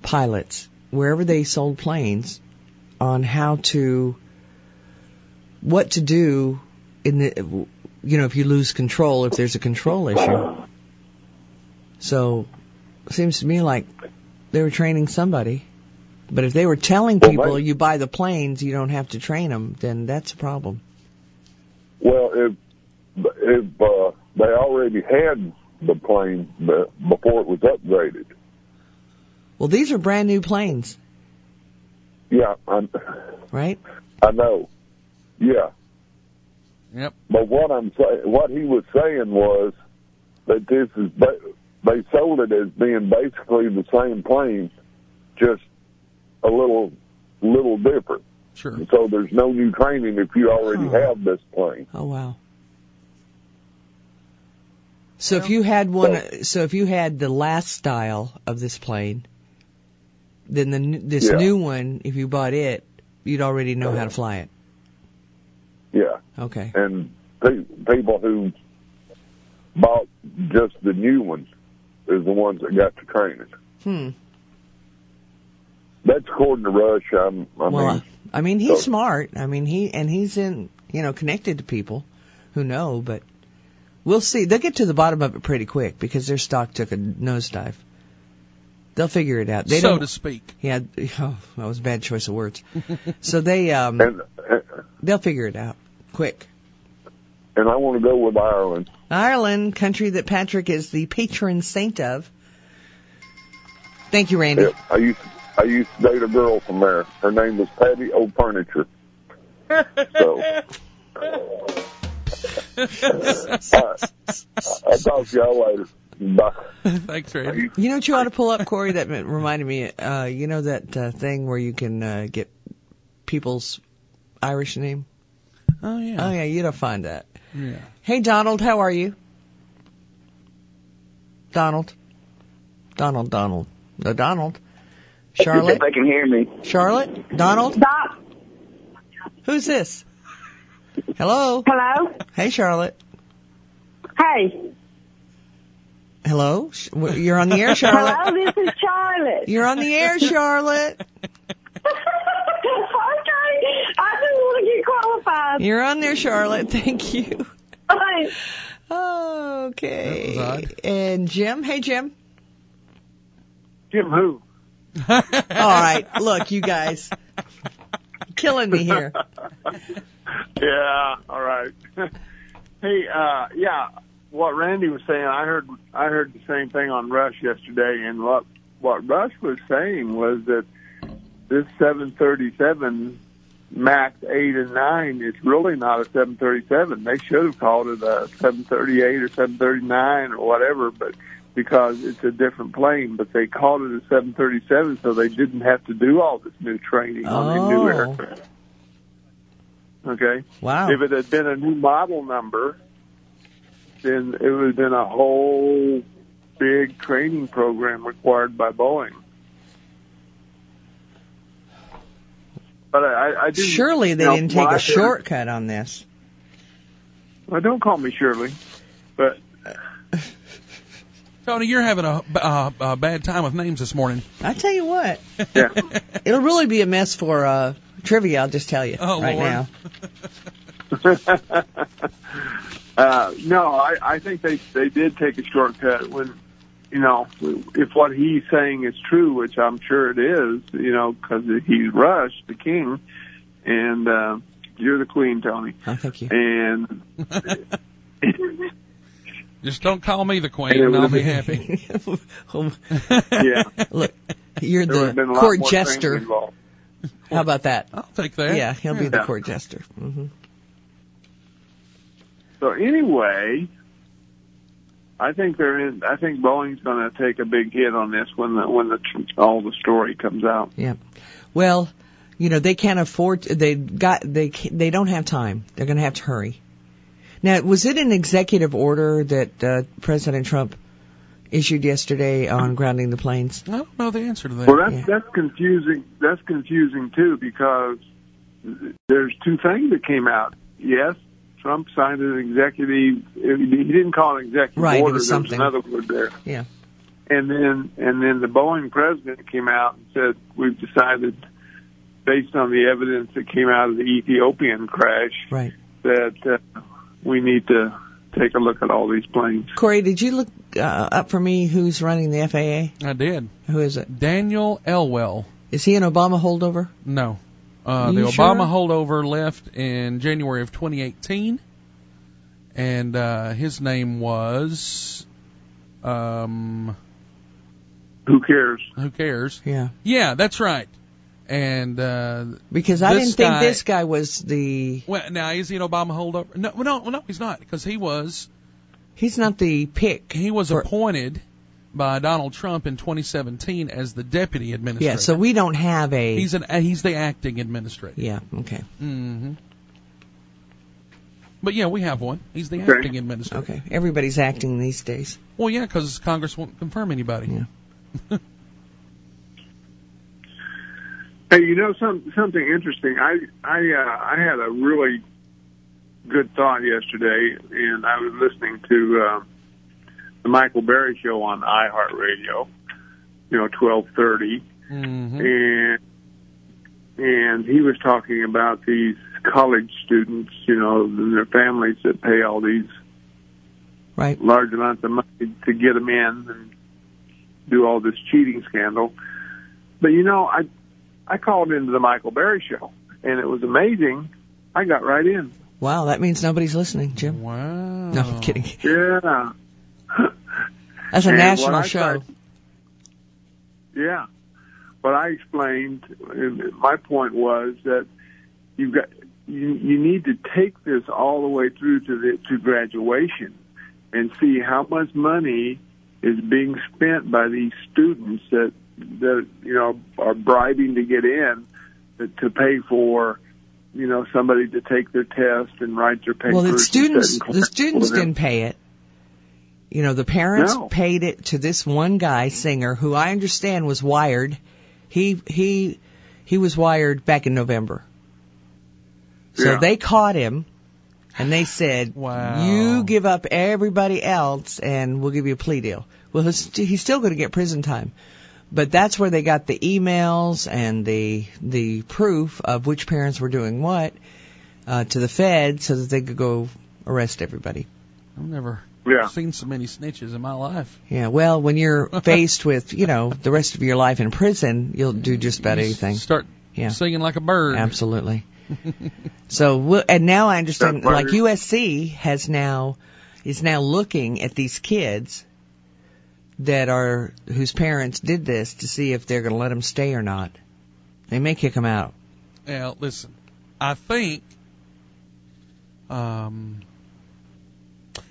pilots wherever they sold planes on how to, what to do in the, you know, if you lose control, if there's a control issue. So, seems to me like they were training somebody. But if they were telling Well, people you buy the planes, you don't have to train them, then that's a problem. well, if if uh, they already had the plane be- before it was upgraded, Well, these are brand new planes, yeah, I, right? I know, yeah. Yep. But what I'm saying, what he was saying was that this is they sold it as being basically the same plane, just a little little different. Sure. So there's no new training if you already Huh. have this plane. Oh wow. So if you had one, so if you had the last style of this plane, then the n- this Yeah. new one, if you bought it, you'd already know how to fly it. Yeah. Okay. And pe- people who bought just the new one is the ones that got the training. Hmm. That's according to Rush. I'm, I well, mean, I mean, he's so- smart. I mean, he and he's in, you know, connected to people who know, but we'll see. They'll get to the bottom of it pretty quick because their stock took a nosedive. They'll figure it out. They so don't, to speak. Yeah, oh, that was a bad choice of words. so they um and they'll figure it out quick. and I want to go with Ireland. Ireland, country that Patrick is the patron saint of. Thank you, Randy. Yep. I used I used to date a girl from there. Her name was Patty O'Furniture. So. I, I'll talk to y'all later. Bye. Thanks, Randy. You know what you ought to pull up, Corey? That reminded me. Uh, you know that uh, thing where you can uh, get people's Irish name. Oh yeah. Oh yeah, you don't find that. Yeah. Hey Donald, how are you? Donald. Donald. Donald. No, Donald. Charlotte. If they can hear me. Charlotte. Donald. Stop. Who's this? Hello. Hello. Hey Charlotte. Hey. Hello. You're on the air, Charlotte. Hello, this is Charlotte. You're on the air, Charlotte. okay. I just want to get qualified. You're on there, Charlotte. Thank you. Hey. Okay. That was odd. And Jim. Hey, Jim. Jim who? All right. Look, you guys. Killing me here. Yeah, all right. hey, uh, yeah, what Randy was saying, I heard, I heard the same thing on Rush yesterday, and what, what Rush was saying was that this 737 Max 8 and 9 is really not a 737. They should have called it a 738 or 739 or whatever, but because it's a different plane, but they called it a 737 so they didn't have to do all this new training on the new Oh. aircraft. Okay? Wow. If it had been a new model number, then it would have been a whole big training program required by Boeing. But I, I do. Surely they you know, didn't take a shortcut on this. Well, don't call me Shirley, but Tony, you're having a, a, a bad time with names this morning. I tell you what. Yeah. It'll really be a mess for uh, trivia. I'll just tell you Oh, right Lord. now. uh, no, I, I think they they did take a shortcut when, you know, if what he's saying is true, which I'm sure it is, you know, because he's Rush, the king, and uh, you're the queen, Tony. Oh, thank you. And Just don't call me the queen, And and I'll be happy. yeah, Look, you're there the been a lot court more jester. How about that? I'll take that. Yeah, he'll be the court jester. hmm So anyway, I think they're in. I think Boeing's going to take a big hit on this when the when the all the story comes out. Yeah. Well, you know they can't afford. They got they they don't have time. They're going to have to hurry. Now, was it an executive order that uh, President Trump issued yesterday on grounding the planes? I don't know the answer to that. Well, that's Yeah. that's confusing. That's confusing too because there's two things that came out. Yes, Trump signed an executive. He didn't call it executive Right, it order. was there was another word there. Yeah. And then and then the Boeing president came out and said we've decided, based on the evidence that came out of the Ethiopian crash, Right. that uh, we need to take a look at all these planes. Corey, did you look uh, up for me who's running the FAA? I did. Who is it? Daniel Elwell. Is he an Obama holdover? No. Uh, the sure? Obama holdover left in January of 2018, and uh, his name was, um, Who cares? who cares? Yeah. Yeah, that's right. And uh, Because I didn't think this guy was the. well, now is he an Obama holdover? No, no, no, he's not because he was He's not the pick. he was for- appointed by Donald Trump in 2017 as the deputy administrator. Yeah. So we don't have a. he's an uh, he's the acting administrator. Yeah. Okay. Mm-hmm. But yeah, we have one. He's the Okay. acting administrator. Okay. Everybody's acting these days. Well, yeah, because Congress won't confirm anybody. Yeah. Hey, you know some something interesting. I I uh, I had a really good thought yesterday, and I was listening to uh, the Michael Berry show on iHeartRadio. You know, twelve thirty, Mm-hmm. and and he was talking about these college students, you know, and their families that pay all these right large amounts of money to get them in and do all this cheating scandal. But you know, I I called into the Michael Berry show, and it was amazing. I got right in. Wow, that means nobody's listening, Jim. Wow. No, I'm kidding. Yeah. That's a And national show. yeah. What I explained, and my point was that you've got you you need to take this all the way through to the to graduation and see how much money is being spent by these students that that you know are bribing to get in to, to pay for you know somebody to take their test and write their papers. Well, the students, the students didn't pay it. You know, the parents No. paid it to this one guy, singer, who I understand was wired. He he he was wired back in November. So Yeah. they caught him, and they said, Wow. "You give up everybody else, and we'll give you a plea deal." Well, he's, he's still going to get prison time, but that's where they got the emails and the the proof of which parents were doing what uh, to the Fed, so that they could go arrest everybody. I've never Yeah. seen so many snitches in my life. Yeah, well, when you're faced with, you know, the rest of your life in prison, you'll do just about You anything. Start Yeah. singing like a bird. Absolutely. So, we'll- and now I understand, like. USC has now, is now looking at these kids that are, whose parents did this to see if they're going to let them stay or not. They may kick them out. Now, listen, I think um,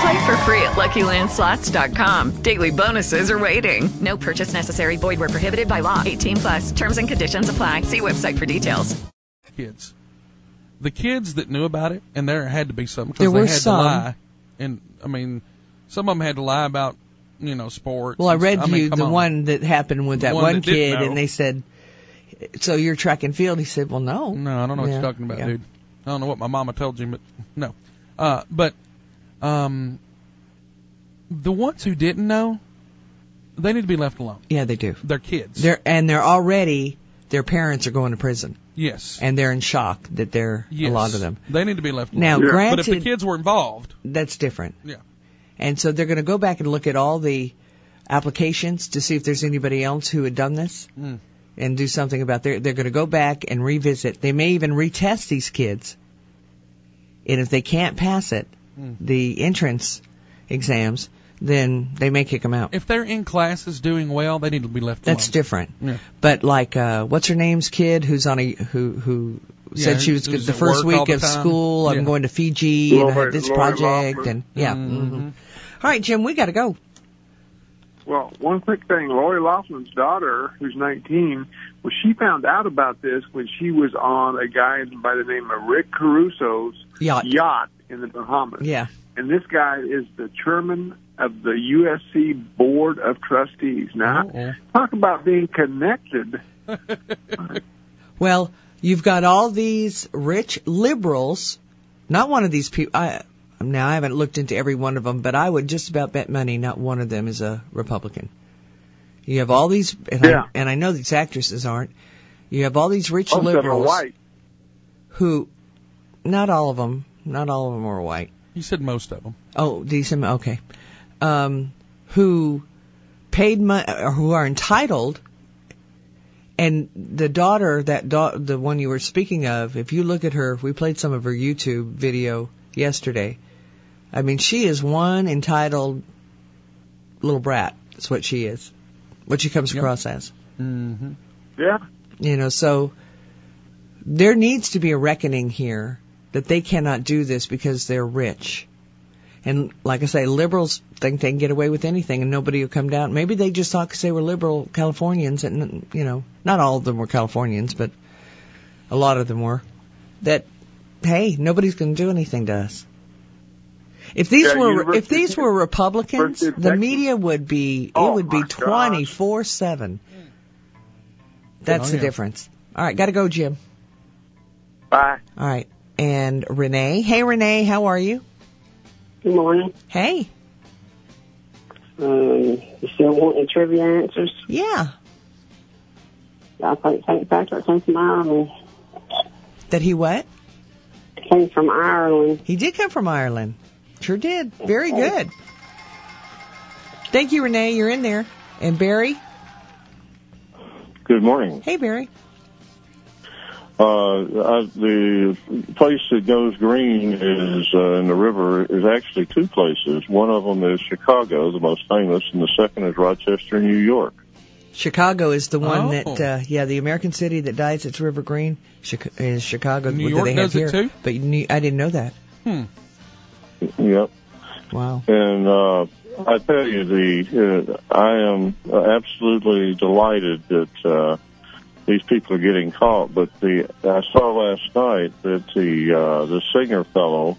Play for free at LuckyLandSlots.com. Daily bonuses are waiting. No purchase necessary. Void where prohibited by law. 18 plus. Terms and conditions apply. See website for details. kids. The kids that knew about it, and there had to be some There because they were had some. to lie. And I mean, some of them had to lie about you know sports. Well, I read stuff. you mean, come the on. one that happened with that one one, that kid, and they said, "So you're track and field?" He said, "Well, no." No, I don't know what you're talking about, yeah. dude. I don't know what my mama told you, but no. Uh, but um, the ones who didn't know, they need to be left alone. Yeah, they do. They're kids. They're and they're already their parents are going to prison. Yes. And they're in shock that they're Yes. a lot of them. They need to be left alone. Now, But if the kids were involved, that's different. Yeah. And so they're going to go back and look at all the applications to see if there's anybody else who had done this Mm. and do something about their. They're going to go back and revisit. They may even retest these kids. And if they can't pass it, Mm. the entrance exams, then they may kick them out. if they're in classes doing well, they need to be left That's alone. different. Yeah. But like, uh, what's her name's kid who's on a who who Yeah, said she was who's the first week the of time. school. I'm going to Fiji and I have this Lori project Loughlin. and yeah. Mm-hmm. mhm. All right, Jim, we got to go. Well, one quick thing. Lori Loughlin's daughter, who's 19, well, she found out about this when she was on a guy by the name of Rick Caruso's Yacht. In the Bahamas. Yeah. And this guy is the chairman of the USC Board of Trustees. Now, talk about being connected. Well, you've got all these rich liberals. Not one of these people. I now I haven't looked into every one of them, but I would just about bet money not one of them is a Republican. You have all these, and, Yeah. I, and I know these actresses aren't. You have all these rich Most of them are liberals who, not all of them, not all of them are white. You said most of them. Oh, decent. Okay. Um, who paid money, or who are entitled, and the daughter, that da- the one you were speaking of, if you look at her, we played some of her YouTube video yesterday. I mean, she is one entitled little brat. That's what she is. what she comes across as. Mm-hmm. Yeah. You know, so there needs to be a reckoning here that they cannot do this because they're rich. And like I say, liberals think they can get away with anything and nobody will come down. Maybe they just thought because they were liberal Californians and, you know, not all of them were Californians, but a lot of them were, that, hey, nobody's going to do anything to us. If these Yeah, were, University if these were Republicans, the media would be, it Oh, would be 24-7. That's Oh, the difference. All right, gotta go, Jim. Bye. All right. And Renee. Hey, Renee, how are you? Good morning. Hey. Um, you still wanting trivia answers? Yeah. I think St. Patrick came from Ireland. That he what? Came from Ireland. He did come from Ireland. Sure did. Very good. Thank you, Renee. You're in there. And Barry. Good morning. Hey, Barry. Uh, I, the place that goes green is uh, in the river is actually two places. One of them is Chicago, the most famous, and the second is Rochester, New York. Chicago is the one Oh. that, uh, yeah, the American city that dyes its river green Chica- is Chicago. New York they have does it here. too? But you knew, I didn't know that. Hmm. Yep. Wow. And uh, I tell you, the uh, I am uh, absolutely delighted that uh, these people are getting caught. But the I saw last night that the uh, the singer fellow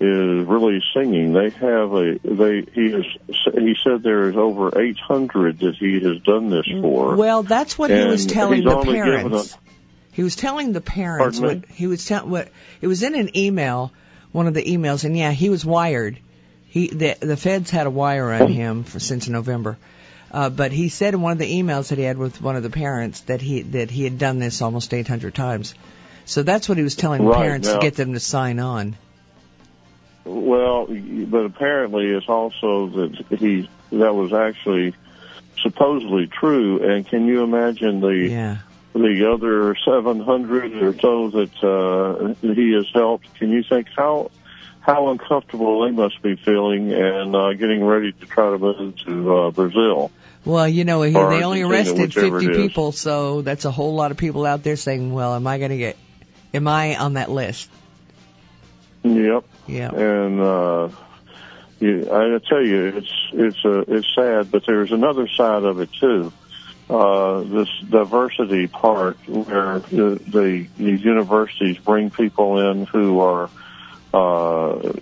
is really singing. They have a they he is he said there is over 800 that he has done this for. Well, that's what he was telling the parents. a- He was telling the parents what he was telling what it was in an email, one of the emails, and yeah, he was wired. He the the feds had a wire on him for since November. Uh, but he said in one of the emails that he had with one of the parents that he that he had done this almost 800 times. So that's what he was telling Right, parents to get them to sign on. Well, but apparently it's also that he that was actually supposedly true. And can you imagine the Yeah. the other 700 or so that uh, he has helped? Can you think how how uncomfortable they must be feeling and uh, getting ready to try to move to uh, Brazil? Well, you know, they only arrested 50 people, so that's a whole lot of people out there saying, "Well, am I going to get am I on that list?" Yep. Yeah. And uh, you, I tell you, it's it's uh, it's sad, but there's another side of it too. Uh, this diversity part, where the, the these universities bring people in who are uh,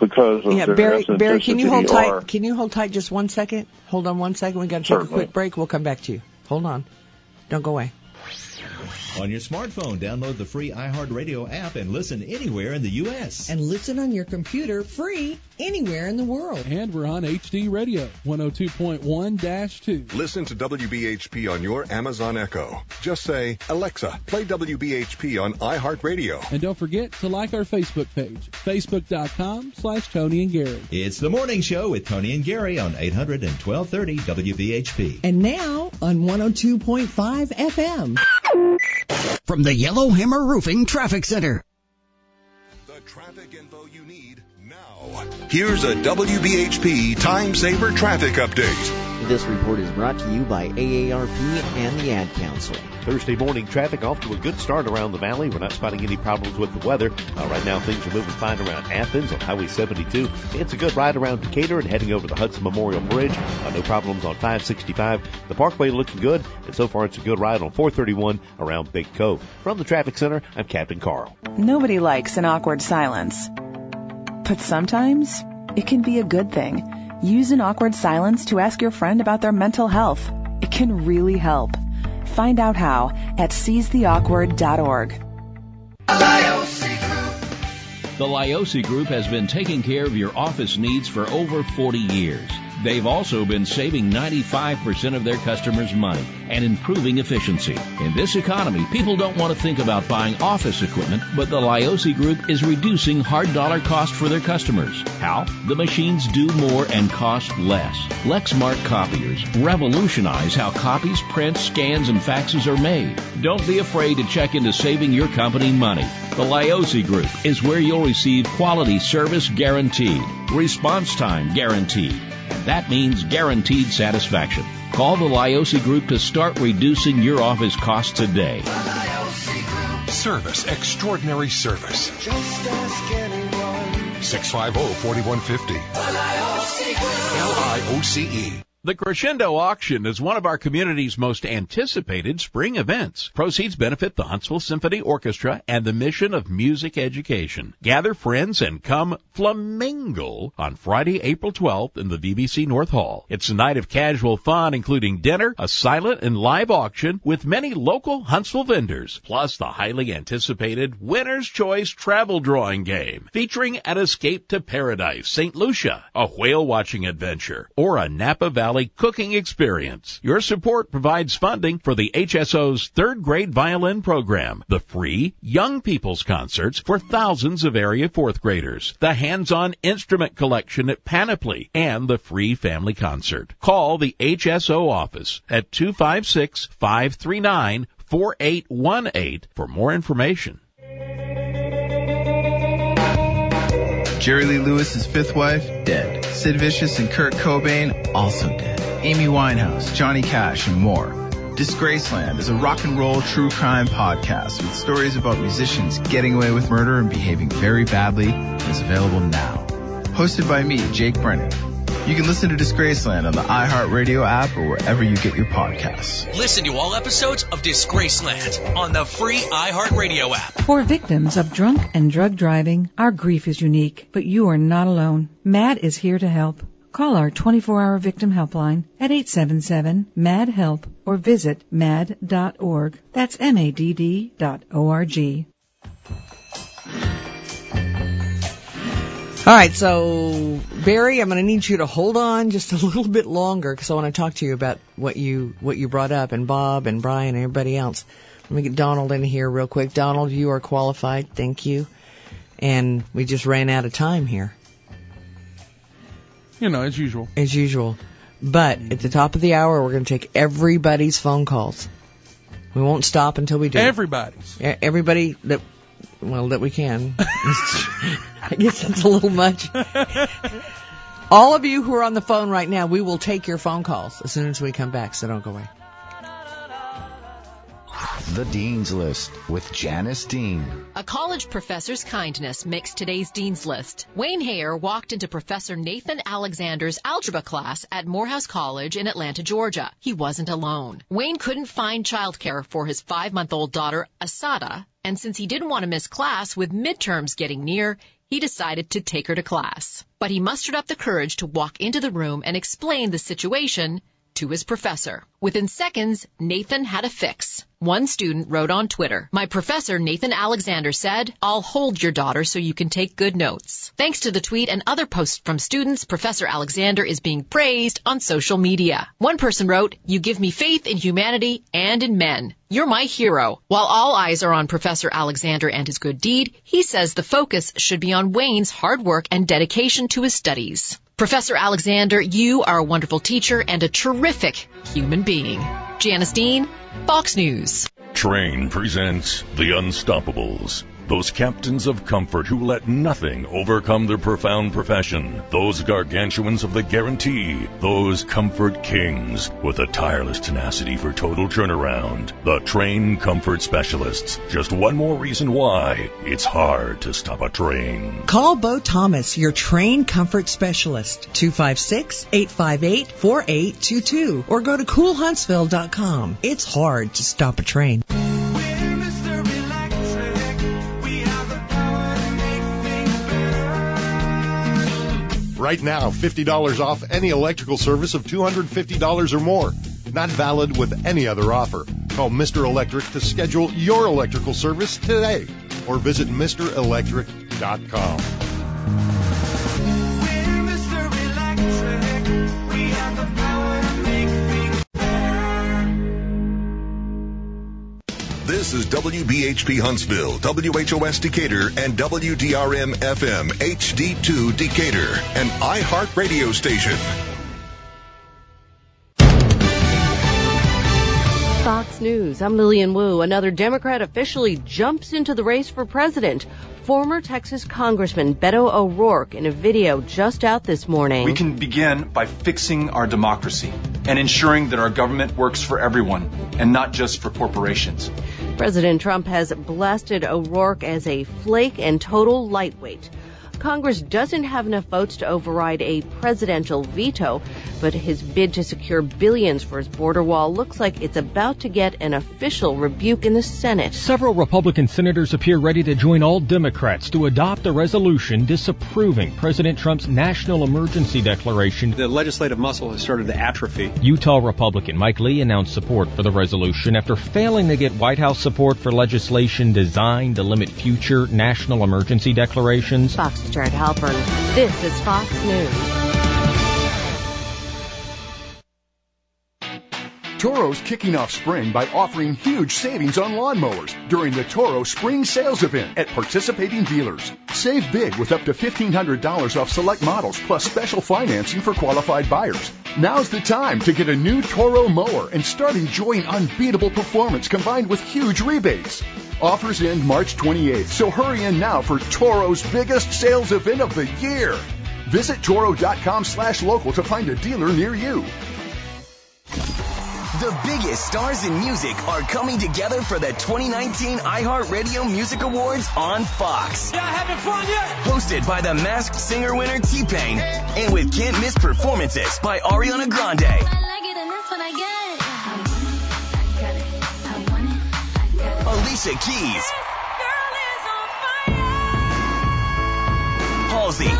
because of Yeah, their Barry, Barry, can you hold tight? are- Can you hold tight just one second? Hold on one second. We got to take a quick break. We'll come back to you. Hold on. Don't go away. On your smartphone, download the free iHeartRadio app and listen anywhere in the U.S. And listen on your computer free anywhere in the world. And we're on HD Radio 102.1-2. Listen to WBHP on your Amazon Echo. Just say, Alexa, play WBHP on iHeartRadio. And don't forget to like our Facebook page, facebook.com slash Tony and Gary. It's the morning show with Tony and Gary on 800 and 1230 WBHP. And now on 102.5 FM. From the Yellowhammer Roofing Traffic Center. The traffic info you need now. Here's a WBHP time saver traffic update. This report is brought to you by AARP and the Ad Council. Thursday morning traffic off to a good start around the valley. We're not spotting any problems with the weather. Uh, right now things are moving fine around Athens on Highway 72. It's a good ride around Decatur and heading over the Hudson Memorial Bridge. Uh, no problems on 565. The Parkway looking good, and so far it's a good ride on 431 around Big Cove. From the traffic center, I'm Captain Carl. Nobody likes an awkward silence. But sometimes it can be a good thing. Use an awkward silence to ask your friend about their mental health. It can really help. Find out how at seizetheawkward.org. The Lioce Group has been taking care of your office needs for over 40 years. They've also been saving 95% of their customers money and improving efficiency. In this economy, people don't want to think about buying office equipment, but the Lioce Group is reducing hard dollar cost for their customers. How? The machines do more and cost less. Lexmark copiers revolutionize how copies, prints, scans, and faxes are made. Don't be afraid to check into saving your company money. The Lioce Group is where you'll receive quality service guaranteed, response time guaranteed, that means guaranteed satisfaction. Call the Lioce Group to start reducing your office costs today. Service, extraordinary service. Just ask anyone. 650 4150. L I O C E. The Crescendo Auction is one of our community's most anticipated spring events. Proceeds benefit the Huntsville Symphony Orchestra and the mission of music education. Gather friends and come flamingo on Friday, April 12th in the VBC North Hall. It's a night of casual fun, including dinner, a silent and live auction with many local Huntsville vendors, plus the highly anticipated Winner's Choice Travel Drawing Game, featuring an escape to paradise, St. Lucia, a whale watching adventure, or a Napa Valley cooking experience. Your support provides funding for the HSO's third grade violin program, the free Young People's Concerts for thousands of area fourth graders, the hands-on instrument collection at Panoply, and the free family concert. Call the HSO office at 256-539-4818 for more information. Jerry Lee Lewis's fifth wife, dead. Sid Vicious and Kurt Cobain, also dead. Amy Winehouse, Johnny Cash, and more. Disgraceland is a rock and roll true crime podcast with stories about musicians getting away with murder and behaving very badly and is available now. Hosted by me, Jake Brennan. You can listen to Disgraceland on the iHeartRadio app or wherever you get your podcasts. Listen to all episodes of Disgraceland on the free iHeartRadio app. For victims of drunk and drug driving, our grief is unique, but you are not alone. MADD is here to help. Call our 24-hour victim helpline at 877-MADD-HELP or visit madd.org. That's M-A-D-D dot O-R-G. All right, so Barry, I'm going to need you to hold on just a little bit longer because I want to talk to you about what you what you brought up, and Bob and Brian and everybody else. Let me get Donald in here real quick. Donald, you are qualified. Thank you. And we just ran out of time here, You know, as usual. as usual. But at the top of the hour, we're going to take everybody's phone calls. We won't stop until we do. Everybody's. Everybody that, well, that we can. I guess that's a little much. All of you who are on the phone right now, we will take your phone calls as soon as we come back, so don't go away. The Dean's List with Janice Dean. A college professor's kindness makes today's Dean's List. Wayne Hayer walked into Professor Nathan Alexander's algebra class at Morehouse College in Atlanta, Georgia. He wasn't alone. Wayne couldn't find childcare for his five-month-old daughter, Asada, and since he didn't want to miss class with midterms getting near, he decided to take her to class. But he mustered up the courage to walk into the room and explain the situation to his professor. Within seconds, Nathan had a fix. One student wrote on Twitter, My professor Nathan Alexander said, I'll hold your daughter so you can take good notes. Thanks to the tweet and other posts from students, Professor Alexander is being praised on social media. One person wrote, You give me faith in humanity and in men. You're my hero. While all eyes are on Professor Alexander and his good deed, he says the focus should be on Wayne's hard work and dedication to his studies. Professor Alexander, you are a wonderful teacher and a terrific human being. Janice Dean, Fox News. Trane presents The Unstoppables. Those captains of comfort who let nothing overcome their profound profession. Those gargantuans of the guarantee. Those comfort kings with a tireless tenacity for total turnaround. The Trane Comfort Specialists. Just one more reason why it's hard to stop a Trane. Call Bo Thomas, your Trane comfort specialist, 256-858-4822 or go to coolhuntsville.com. It's hard to stop a Trane. Right now, $50 off any electrical service of $250 or more. Not valid with any other offer. Call Mr. Electric to schedule your electrical service today or visit MrElectric.com. This is WBHP Huntsville, WHOS Decatur, and WDRM FM HD2 Decatur, an iHeart radio station. Fox News. I'm Lillian Wu. Another Democrat officially jumps into the race for president. Former Texas Congressman Beto O'Rourke in a video just out this morning. We can begin by fixing our democracy. and ensuring that our government works for everyone and not just for corporations. President Trump has blasted O'Rourke as a flake and total lightweight. Congress doesn't have enough votes to override a presidential veto, but his bid to secure billions for his border wall looks like it's about to get an official rebuke in the Senate. Several Republican senators appear ready to join all Democrats to adopt a resolution disapproving President Trump's national emergency declaration. The legislative muscle has started to atrophy. Utah Republican Mike Lee announced support for the resolution after failing to get White House support for legislation designed to limit future national emergency declarations. Fox Jared Halpern. This is Fox News. Toro's kicking off spring by offering huge savings on lawnmowers during the Toro Spring Sales Event at participating dealers. Save big with up to $1,500 off select models plus special financing for qualified buyers. Now's the time to get a new Toro mower and start enjoying unbeatable performance combined with huge rebates. Offers end March 28th, so hurry in now for Toro's biggest sales event of the year. Visit Toro.com slash local to find a dealer near you. The biggest stars in music are coming together for the 2019 iHeartRadio Music Awards on Fox. Y'all having fun yet? Hosted by the Masked Singer winner T-Pain and with can't miss performances by Ariana Grande. Alicia Keys. Halsey.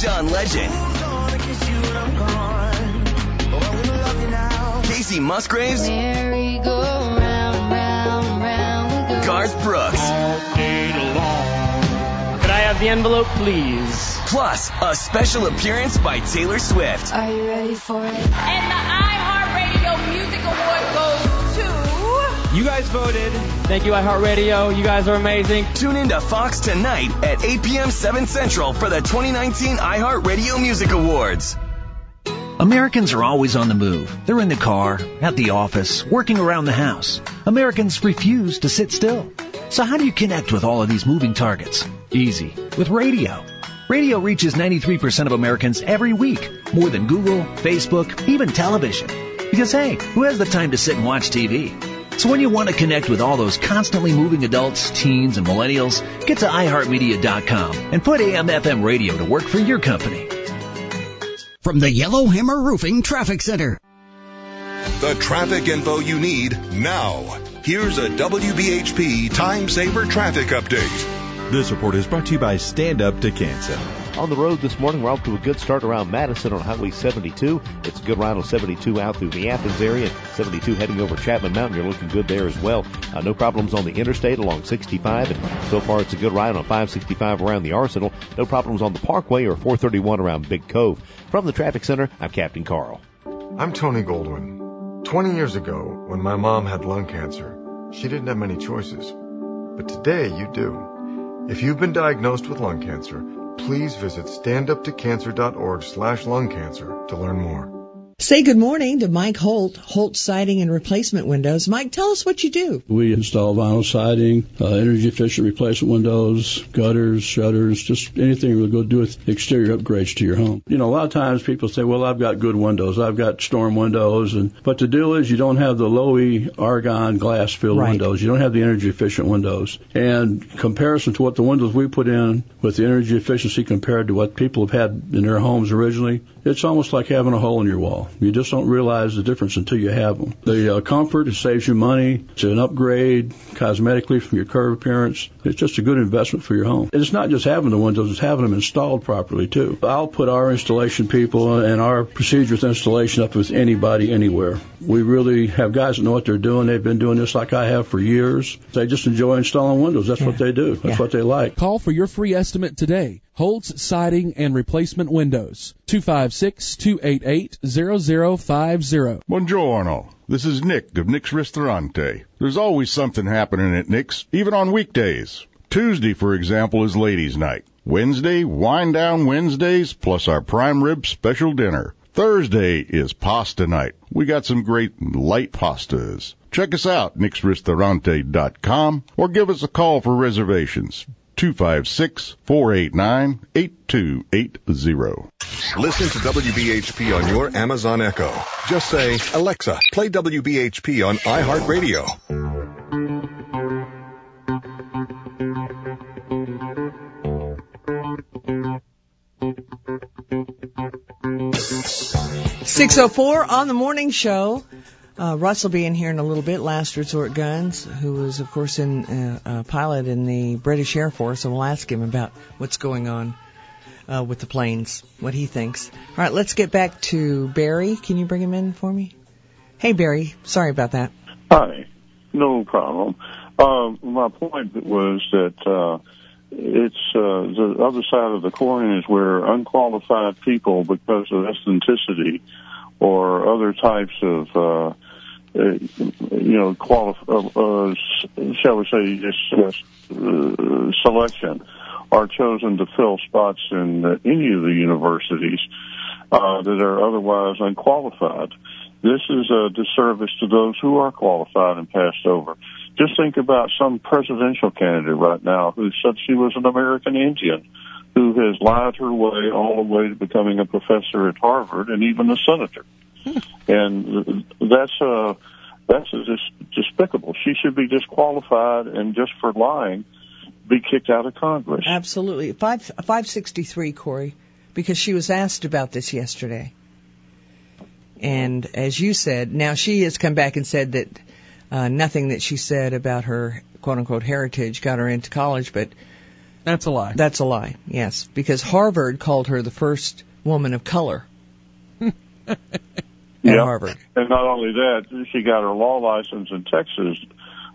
John Legend. Kacey Musgraves. Garth Brooks. Could I have the envelope, please? Plus, a special appearance by Taylor Swift. Are you ready for it? And the iHeartRadio Music Award goes to. You guys voted. Thank you, iHeartRadio. You guys are amazing. Tune in to Fox tonight at 8 p.m. 7 Central for the 2019 iHeartRadio Music Awards. Americans are always on the move. They're in the car, at the office, working around the house. Americans refuse to sit still. So how do you connect with all of these moving targets? Easy. With radio. Radio reaches 93% of Americans every week. More than Google, Facebook, even television. Because hey, who has the time to sit and watch TV? So when you want to connect with all those constantly moving adults, teens, and millennials, get to iHeartMedia.com and put AM FM radio to work for your company. From the Yellowhammer Roofing Traffic Center. The traffic info you need now. Here's a WBHP Time Saver Traffic Update. This report is brought to you by Stand Up to Cancer. On the road this morning, we're off to a good start around Madison on Highway 72. It's a good ride on 72 out through the Athens area. 72 heading over Chapman Mountain. You're looking good there as well. Uh, no problems on the interstate along 65. And so far, it's a good ride on 565 around the Arsenal. No problems on the Parkway or 431 around Big Cove. From the traffic center, I'm Captain Carl. I'm Tony Goldwyn. 20 years ago, when my mom had lung cancer, she didn't have many choices. But today you do. If you've been diagnosed with lung cancer, please visit standuptocancer.org slash lung cancer to learn more. Say good morning to Mike Holt, Holt Siding and Replacement Windows. Mike, tell us what you do. We install vinyl siding, uh, energy efficient replacement windows, gutters, shutters, just anything that will go do with exterior upgrades to your home. You know, a lot of times people say, well, I've got good windows. I've got storm windows. and But the deal is you don't have the low E argon glass filled Right. windows. You don't have the energy efficient windows. And comparison to what the windows we put in with the energy efficiency compared to what people have had in their homes originally, it's almost like having a hole in your wall. You just don't realize the difference until you have them. The uh, comfort, it saves you money. It's an upgrade cosmetically from your curb appearance. It's just a good investment for your home. And it's not just having the windows, it's having them installed properly too. I'll put our installation people and our procedure with installation up with anybody anywhere. We really have guys that know what they're doing. They've been doing this like I have for years. They just enjoy installing windows. That's what they do. That's what they like. Call for your free estimate today. Holt's Siding and Replacement Windows. 256-288-0050. Buongiorno. This is Nick of Nick's Ristorante. There's always something happening at Nick's, even on weekdays. Tuesday, for example, is ladies' night. Wednesday, wine down Wednesdays, plus our prime rib special dinner. Thursday is pasta night. We got some great light pastas. Check us out, nicksristorante.com, or give us a call for reservations. 256-489-8280. Listen to WBHP on your Amazon Echo. Just say, Alexa, play WBHP on iHeartRadio. Six oh four on the morning show. Uh, Russ will be in here in a little bit. Last Resort Guns, who was of course in uh, a pilot in the British Air Force, and we'll ask him about what's going on uh, with the planes, what he thinks. All right, let's get back to Barry. Can you bring him in for me? Hey Barry, sorry about that. Hi, no problem. Uh, my point was that uh, it's uh, the other side of the coin is where unqualified people, because of ethnicity or other types of, uh, uh, you know, qualif- uh, uh, shall we say, just uh, selection, are chosen to fill spots in uh, any of the universities uh, that are otherwise unqualified. This is a disservice to those who are qualified and passed over. Just think about some presidential candidate right now who said she was an American Indian, who has lied her way all the way to becoming a professor at Harvard and even a senator. and that's uh that's just despicable. She should be disqualified and just for lying be kicked out of Congress. Absolutely. Five five sixty three, Corey, because she was asked about this yesterday. And as you said, now she has come back and said that uh, nothing that she said about her quote unquote heritage got her into college, but that's a lie. That's a lie. Yes, because Harvard called her the first woman of color at Yep. Harvard. And not only that, she got her law license in Texas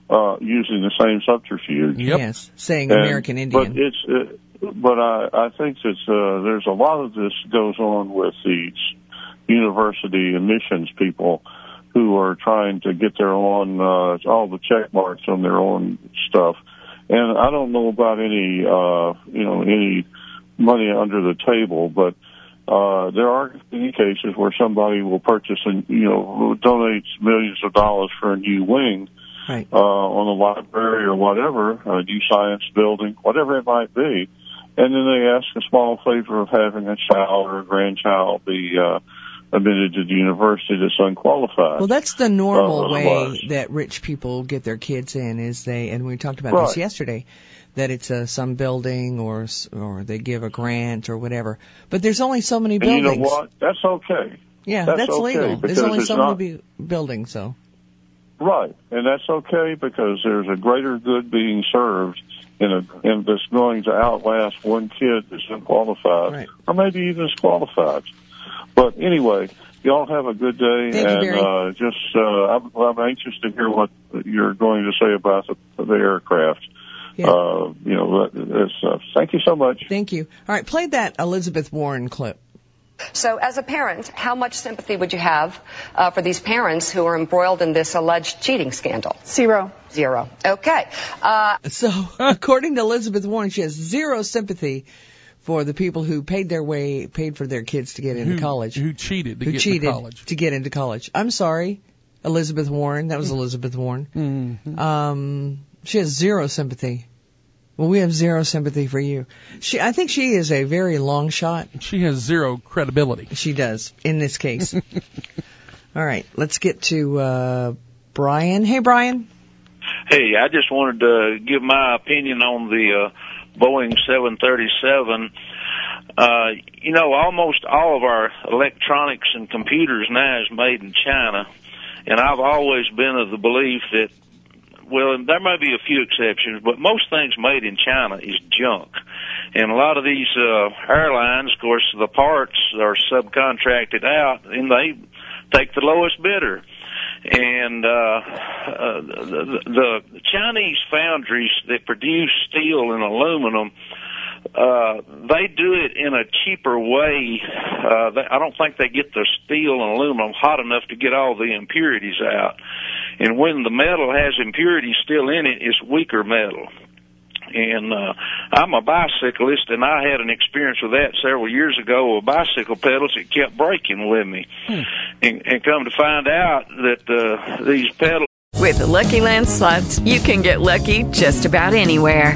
uh, using the same subterfuge. Yes, saying And- American Indian. But it's, uh, but I, I think that uh, there's a lot of this goes on with these university admissions people who are trying to get their own uh, all the check marks on their own stuff. And I don't know about any uh, you know any money under the table, but uh, there are many cases where somebody will purchase and you know donates millions of dollars for a new wing right. uh, on a library or whatever, a new science building, whatever it might be, and then they ask a small favor of having a child or a grandchild be uh, admitted to the university that's unqualified. Well, that's the normal Uh, way that rich people get their kids in is they, and we talked about this yesterday, that it's uh, some building or s- or they give a grant or whatever. But there's only so many buildings. And you know what? That's okay. Yeah, That's that's, okay, legal. There's only so not- many buildings, so. Right, and that's okay because there's a greater good being served in a in that's going to outlast one kid that's unqualified, Right. or maybe even disqualified. But anyway, y'all have a good day, Thank and Barry. uh, just uh, I'm, I'm anxious to hear what you're going to say about the, the aircraft. Yeah. Uh, you know, that, that's, uh, thank you so much. Thank you. All right, play that Elizabeth Warren clip. So, as a parent, how much sympathy would you have uh, for these parents who are embroiled in this alleged cheating scandal? Zero. Zero. Okay. Uh, So, according to Elizabeth Warren, she has zero sympathy for the people who paid their way, paid for their kids to get into Who- college. who cheated to who get into cheated college. to get into college. I'm sorry, Elizabeth Warren. That was Elizabeth Warren. Mm-hmm. Um, she has zero sympathy. Well, we have zero sympathy for you. She, I think she is a very long shot. She has zero credibility. She does in this case. All right, let's get to uh, Brian. Hey, Brian. Hey, I just wanted to give my opinion on the uh, Boeing 737. Uh, you know, almost all of our electronics and computers now is made in China, and I've always been of the belief that, well, there may be a few exceptions, but most things made in China is junk. And a lot of these uh, airlines, of course, the parts are subcontracted out, and they take the lowest bidder and uh, uh, the, the Chinese foundries that produce steel and aluminum, uh, they do it in a cheaper way. Uh, they, I don't think they get the steel and aluminum hot enough to get all the impurities out. And when the metal has impurities still in it, it's weaker metal. And uh, I'm a bicyclist, and I had an experience with that several years ago with bicycle pedals. It kept breaking with me, and, and come to find out that uh, these pedals. With the Lucky Land slots, you can get lucky just about anywhere.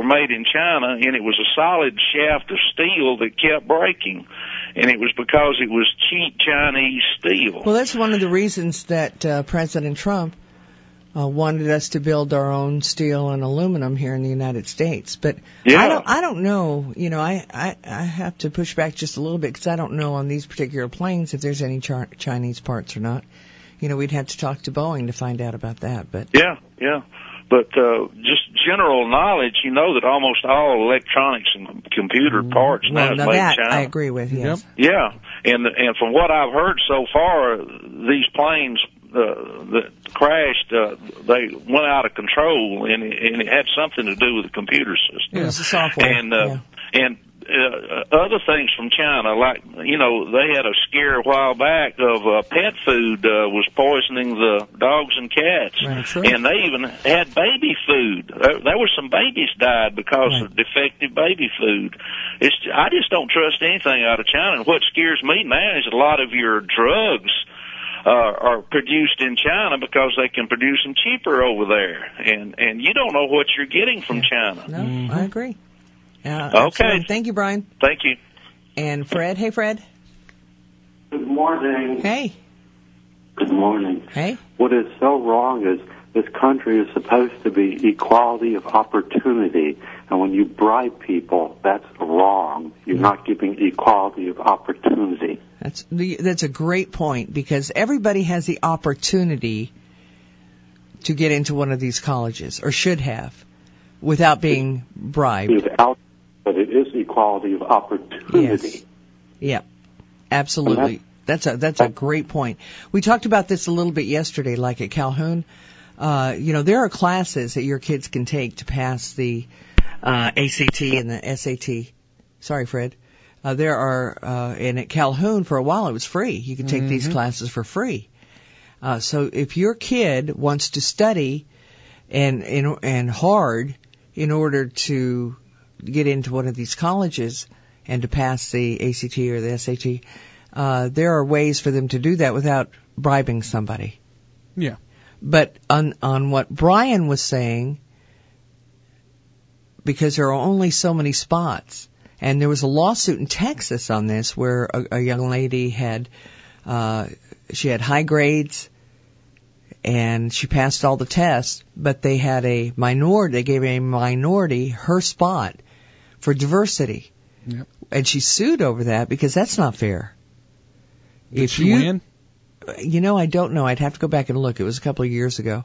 Were made in China, and it was a solid shaft of steel that kept breaking, and it was because it was cheap Chinese steel. Well, that's one of the reasons that uh, President Trump uh, wanted us to build our own steel and aluminum here in the United States. But Yeah. I don't, I don't know. You know, I, I, I have to push back just a little bit because I don't know on these particular planes if there's any char- Chinese parts or not. You know, we'd have to talk to Boeing to find out about that. But Yeah, yeah. But uh, just general knowledge, you know that almost all electronics and computer parts now well, is now made in that China. I agree with. Yes. Yeah, and and from what I've heard so far, these planes uh, that crashed, uh, they went out of control, and it, and it had something to do with the computer system. It was the software. And uh, and uh, other things from China, like you know, they had a scare a while back of uh, pet food uh, was poisoning the dogs and cats, That's right. and they even had baby food. There, there were some babies died because of defective baby food. It's I just don't trust anything out of China. And what scares me now is a lot of your drugs uh, are produced in China because they can produce them cheaper over there, and and you don't know what you're getting from China. No, I agree. Uh, Okay. absolutely. Thank you, Brian. Thank you. And Fred. Hey, Fred. Good morning. Hey. Good morning. Hey. What is so wrong is this country is supposed to be equality of opportunity, and when you bribe people, that's wrong. You're not giving equality of opportunity. That's the, that's a great point because everybody has the opportunity to get into one of these colleges or should have without being bribed. Without, but it is equality of opportunity. Yep. Absolutely. That's a that's a great point. We talked about this a little bit yesterday, like at Calhoun. Uh, you know, there are classes that your kids can take to pass the uh, ACT and the SAT. Sorry, Fred. Uh, there are, uh, and at Calhoun for a while it was free. You could take these Mhm. classes for free. Uh, so if your kid wants to study and, and, and hard in order to get into one of these colleges and to pass the ACT or the SAT, uh, there are ways for them to do that without bribing somebody. Yeah. But on on what Brian was saying, because there are only so many spots, and there was a lawsuit in Texas on this where a, a young lady had uh, she had high grades and she passed all the tests, but they had a minority. They gave a minority her spot for diversity, Yep. and she sued over that because that's not fair. Did if she you, win? You know, I don't know. I'd have to go back and look. It was a couple of years ago.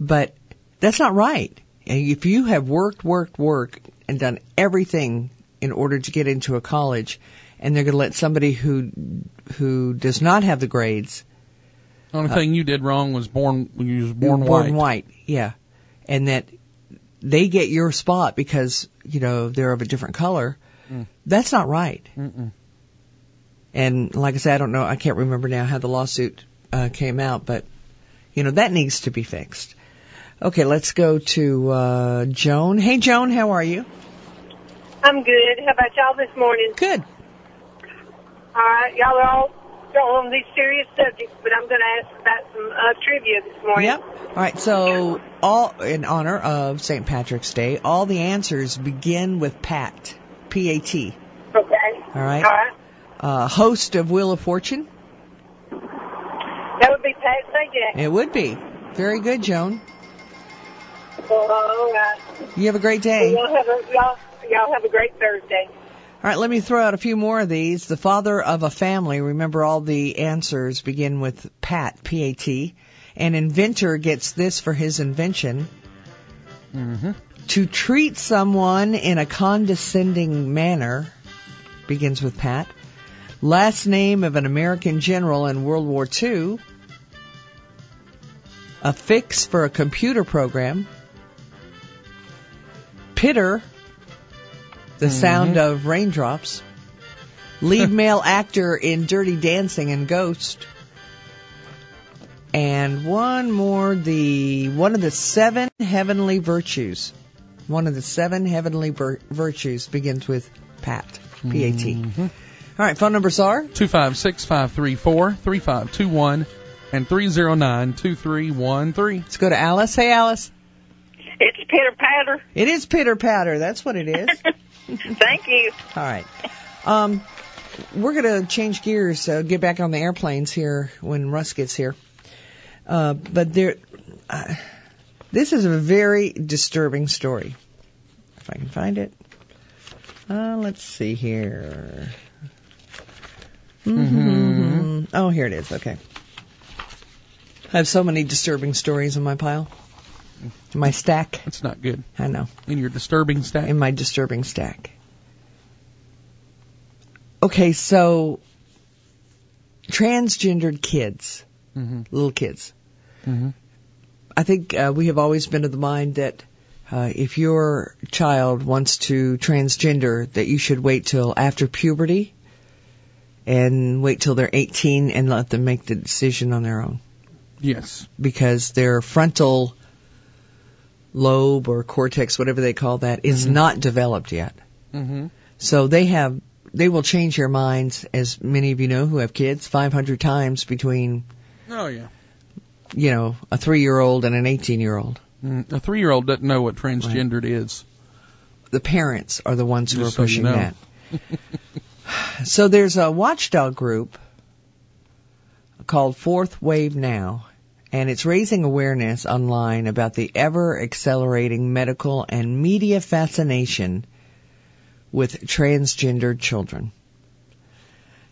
But that's not right. And If you have worked, worked, worked, and done everything in order to get into a college, and they're going to let somebody who who does not have the grades, The Only Uh, thing you did wrong was born you was born, white. born white. yeah, and that they get your spot because you know they're of a different color. Mm. That's not right. Mm-mm. And like I said, I don't know. I can't remember now how the lawsuit uh, came out, but you know that needs to be fixed. Okay, let's go to uh, Joan. Hey, Joan, how are you? I'm good. How about y'all this morning? Good. All right, y'all are all on these serious subjects, but I'm going to ask about some uh, trivia this morning. Yep. All right. So, all in honor of St. Patrick's Day, all the answers begin with Pat. P A T. Okay. All right. All right. Uh, host of Wheel of Fortune. That would be Pat Sajak. It would be very good, Joan. Well, all right. You have a great day. Y'all have a y'all y'all have a great Thursday. All right, let me throw out a few more of these. The father of a family, remember all the answers begin with Pat, P-A-T. An inventor gets this for his invention. Mm-hmm. To treat someone in a condescending manner begins with Pat. Last name of an American general in World War II. A fix for a computer program. Pitter, the sound of raindrops. Lead male actor in Dirty Dancing and Ghost. And one more, the one of the seven heavenly virtues. One of the seven heavenly vir- virtues begins with Pat. P-A-T. Mm-hmm. All right, phone numbers are 256 534 3521 and 309 2313. Let's go to Alice. Hey, Alice. It's pitter patter. It is pitter patter. That's what it is. Thank you. All right. Um, we're going to change gears, uh, get back on the airplanes here when Russ gets here. Uh, but there, uh, this is a very disturbing story. If I can find it. Uh, let's see here. Mm-hmm. Oh, here it is. Okay. I have so many disturbing stories in my pile. My stack. That's not good. I know. In your disturbing stack? In my disturbing stack. Okay, so transgendered kids, Mm-hmm. little kids. Mm-hmm. I think uh, we have always been of the mind that uh, if your child wants to transgender, that you should wait till after puberty and wait till they're 18 and let them make the decision on their own Yes. because their frontal lobe or cortex, whatever they call that, is not developed yet. Mm-hmm. So they have, they will change their minds, as many of you know who have kids, 500 times between, Oh, yeah. you know, a three-year-old and an 18-year-old. Mm, a three year old doesn't know what transgendered is. The parents are the ones who Just are so you pushing know. that. So there's a watchdog group called Fourth Wave Now, and it's raising awareness online about the ever accelerating medical and media fascination with transgendered children.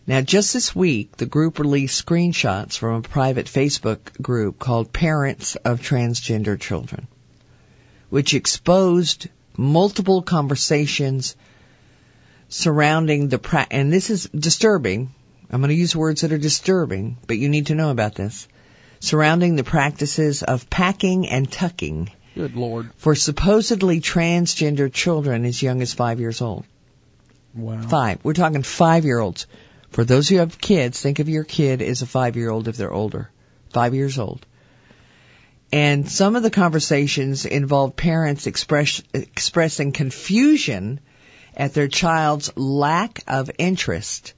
Now, just this week, the group released screenshots from a private Facebook group called Parents of Transgender Children, which exposed multiple conversations surrounding the pra- and this is disturbing. I'm going to use words that are disturbing, but you need to know about this. Surrounding the practices of packing and tucking Good Lord. for supposedly transgender children as young as five years old. Wow. Five. We're talking five year olds. For those who have kids, think of your kid as a five year old if they're older. Five years old. And some of the conversations involve parents express, expressing confusion at their child's lack of interest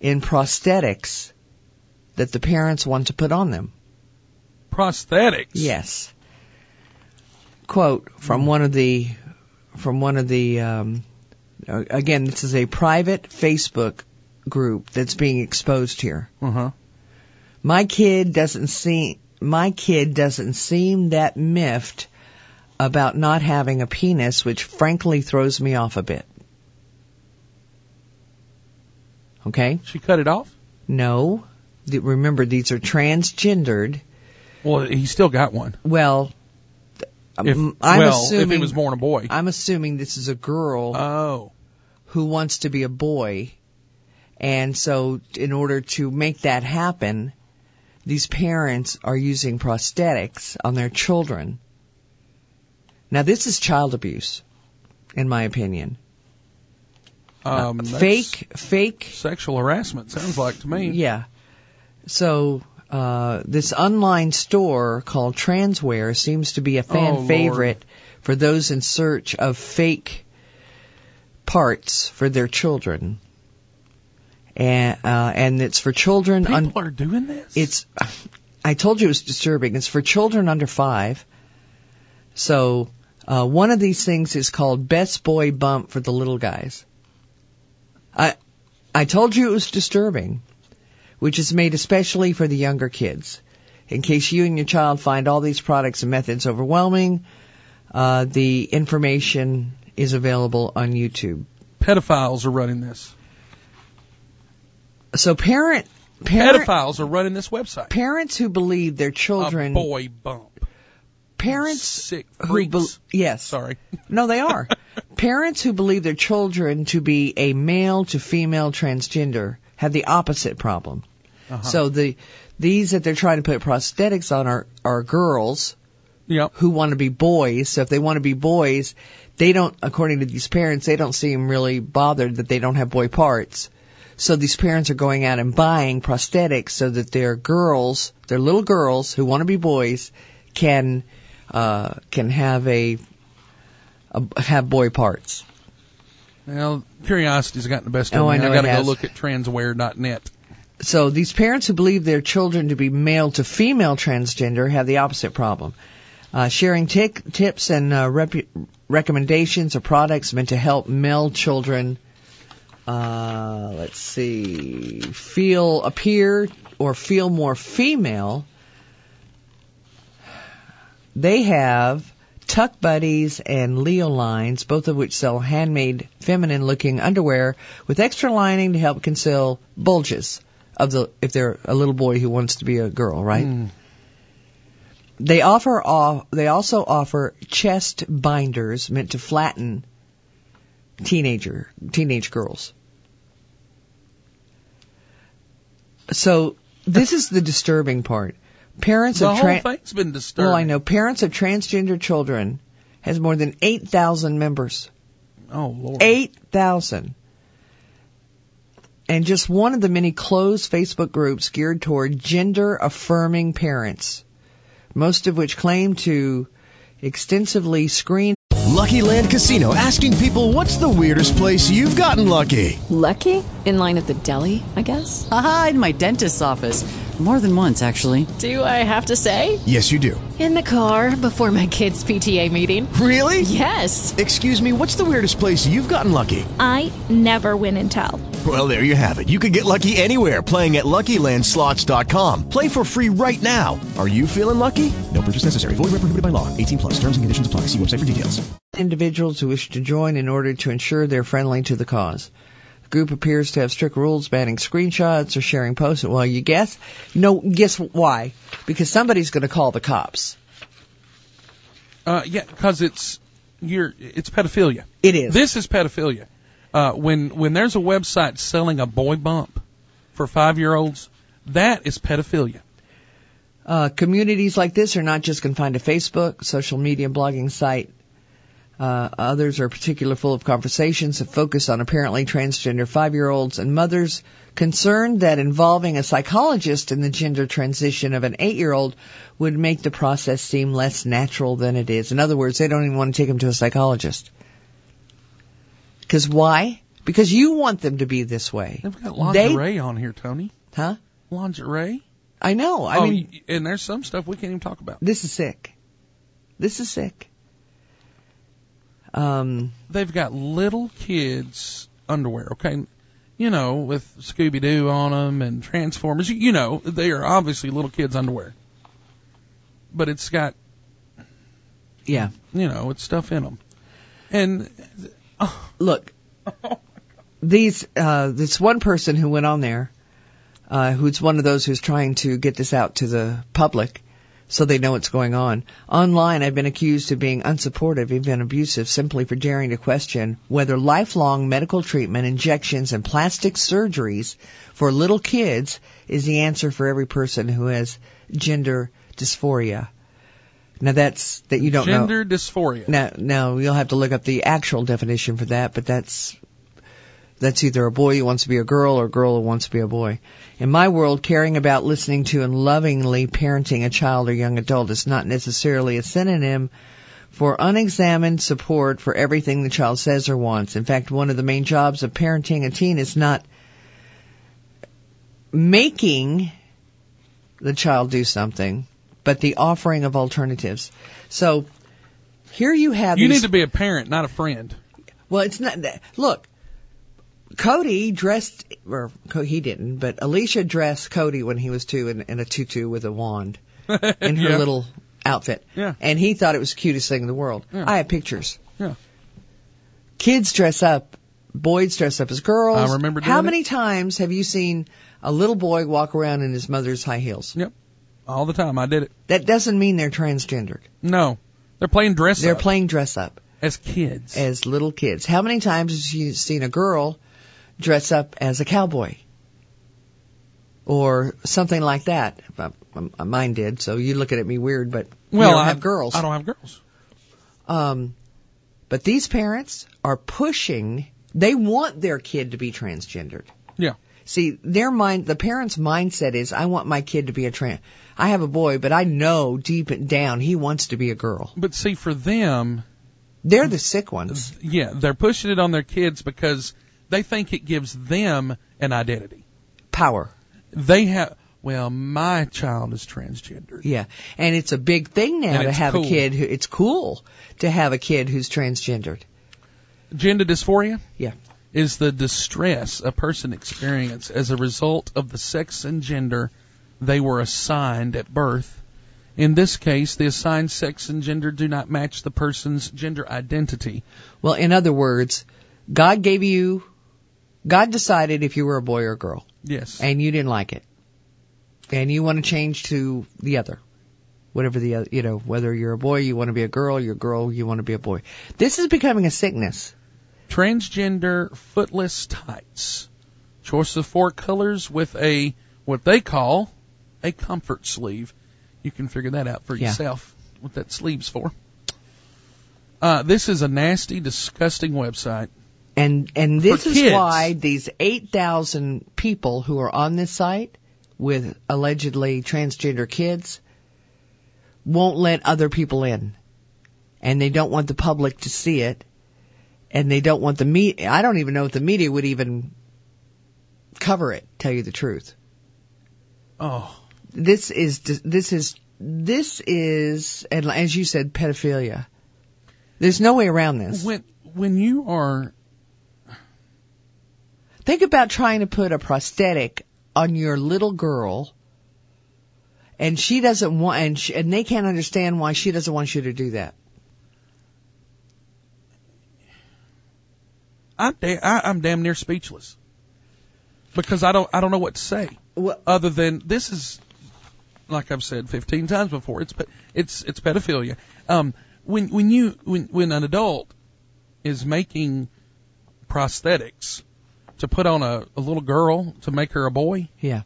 in prosthetics that the parents want to put on them. Prosthetics? Yes. Quote from one of the from one of the um, again this is a private Facebook group that's being exposed here. Uh-huh. My kid doesn't seem my kid doesn't seem that miffed about not having a penis, which frankly throws me off a bit. Okay? She cut it off? No. Remember, these are transgendered. Well, he still got one. Well, If, I'm well, assuming if he was born a boy. I'm assuming this is a girl Oh. who wants to be a boy. And so in order to make that happen, these parents are using prosthetics on their children. Now this is child abuse, in my opinion. Um, Uh, fake, fake Sexual harassment sounds like to me. Yeah. So uh, this online store called Transwear seems to be a fan Oh, favorite for those in search of fake parts for their children. And uh, and it's for children. un- People are doing this? it's I told you it was disturbing. It's for children under five. So uh, one of these things is called Best Boy Bump for the little guys. I I told you it was disturbing, which is made especially for the younger kids. In case you and your child find all these products and methods overwhelming, uh, the information is available on YouTube. Pedophiles are running this. So parent, parent Pedophiles are running this website. parents who believe their children A boy bump. parents Sick who bel yes Sorry. no they are parents who believe their children to be a male to female transgender have the opposite problem Uh-huh. so the these that they're trying to put prosthetics on are are girls Yep. who want to be boys. So if they want to be boys, they don't, according to these parents, they don't seem really bothered that they don't have boy parts. So these parents are going out and buying prosthetics so that their girls, their little girls who want to be boys, can uh, can have a, a have boy parts. Well, curiosity's gotten the best Oh, of I me. know I gotta it go look at transwear.net. So these parents who believe their children to be male to female transgender have the opposite problem. Uh, sharing tic- tips and uh, rep- recommendations of products meant to help male children, uh, let's see, feel, appear, or feel more female. They have Tuck Buddies and Leolines, both of which sell handmade, feminine looking underwear with extra lining to help conceal bulges of the, if they're a little boy who wants to be a girl, right? Hmm. They offer off, they also offer chest binders meant to flatten teenager teenage girls. So this is the disturbing part. Parents The of whole thing's been disturbing. well, I know parents of transgender children has more than eight thousand members. Oh Lord. Eight thousand. And just one of the many closed Facebook groups geared toward gender affirming parents, most of which claim to extensively screen Lucky Land Casino asking people what's the weirdest place you've gotten lucky? Lucky? In line at the deli, I guess? Aha, in my dentist's office. More than once, actually. Do I have to say? Yes, you do. In the car before my kids' PTA meeting. Really? Yes. Excuse me, what's the weirdest place you've gotten lucky? I never win and tell. Well, there you have it. You can get lucky anywhere playing at LuckyLandSlots.com. Play for free right now. Are you feeling lucky? No purchase necessary. Void where prohibited by law. 18 plus. Terms and conditions apply. See website for details. individuals who wish to join in order to ensure they're friendly to the cause. Group appears to have strict rules banning screenshots or sharing posts. Well, you guess? No, guess why? Because somebody's going to call the cops. Uh, yeah, because it's you're it's pedophilia. It is. This is pedophilia. Uh, when when there's a website selling a boy bump for five year olds, that is pedophilia. Uh, communities like this are not just confined to Facebook, social media blogging site. Uh, others are particularly full of conversations that focus on apparently transgender five-year-olds and mothers concerned that involving a psychologist in the gender transition of an eight-year-old would make the process seem less natural than it is. In other words, they don't even want to take them to a psychologist. Because why? Because you want them to be this way. They've got lingerie on here, Tony. Huh? Lingerie. I know. I oh, mean, and there's some stuff we can't even talk about. this is sick. This is sick. Um, They've got little kids underwear. Okay, you know, with Scooby Doo on them and Transformers. You, you know, they are obviously little kids underwear. But it's got, yeah. you know, it's stuff in them. And Look, these uh, this one person who went on there, uh, who's one of those who's trying to get this out to the public, so they know what's going on. Online, I've been accused of being unsupportive, even abusive, simply for daring to question whether lifelong medical treatment, injections, and plastic surgeries for little kids is the answer for every person who has gender dysphoria. Now that's that you don't know. gender dysphoria. Now, now you'll have to look up the actual definition for that, but that's that's either a boy who wants to be a girl or a girl who wants to be a boy. In my world, caring about listening to and lovingly parenting a child or young adult is not necessarily a synonym for unexamined support for everything the child says or wants. In fact, one of the main jobs of parenting a teen is not making the child do something, but the offering of alternatives. So here you have you these need to be a parent, not a friend. well, it's not that. Look, Cody dressed, or he didn't, but Alicia dressed Cody when he was two in, in a tutu with a wand in her Yeah. little outfit. Yeah. And he thought it was the cutest thing in the world. Yeah. I have pictures. Yeah. Kids dress up, boys dress up as girls. I remember How many times have you seen a little boy walk around in his mother's high heels? Yep. All the time. I did it. That doesn't mean they're transgendered. No. They're playing dress They're up playing dress up. as kids. as little kids. How many times have you seen a girl dress up as a cowboy? or something like that. Mine did, so you looking at me weird, but Well, you don't I have girls. I don't have girls. Um, but these parents are pushing. They want their kid to be transgendered. Yeah. See, their mind, the parents' mindset is, I want my kid to be a trans. I have a boy, but I know deep down he wants to be a girl. But see, for them, they're the sick ones. Yeah, they're pushing it on their kids because they think it gives them an identity, power. They have. Well, my child is transgender. Yeah, and it's a big thing now to have cool. a kid who. It's cool to have a kid who's transgendered. Gender dysphoria Yeah. is the distress a person experiences as a result of the sex and gender they were assigned at birth. In this case, the assigned sex and gender do not match the person's gender identity. Well, in other words, God gave you. God decided if you were a boy or a girl, Yes. and you didn't like it, and you want to change to the other, whatever the other, you know, whether you're a boy, you want to be a girl, you're a girl, you want to be a boy. This is becoming a sickness. Transgender footless tights. Choice of four colors with a what they call a comfort sleeve. You can figure that out for Yeah. yourself what that sleeve's for. Uh, this is a nasty, disgusting website. And and this is why these 8,000 people who are on this site with allegedly transgender kids won't let other people in. And they don't want the public to see it. And they don't want the media, I don't even know if the media would even cover it, tell you the truth. Oh, This is, this is, this is, and as you said, pedophilia. There's no way around this. when when you are Think about trying to put a prosthetic on your little girl, and she doesn't want, and, she, and they can't understand why she doesn't want you to do that. I'm da- I, I'm damn near speechless because I don't I don't know what to say other than this is like I've said 15 times before it's it's it's pedophilia. Um, when when you when when an adult is making prosthetics to put on a, a little girl to make her a boy, Yeah.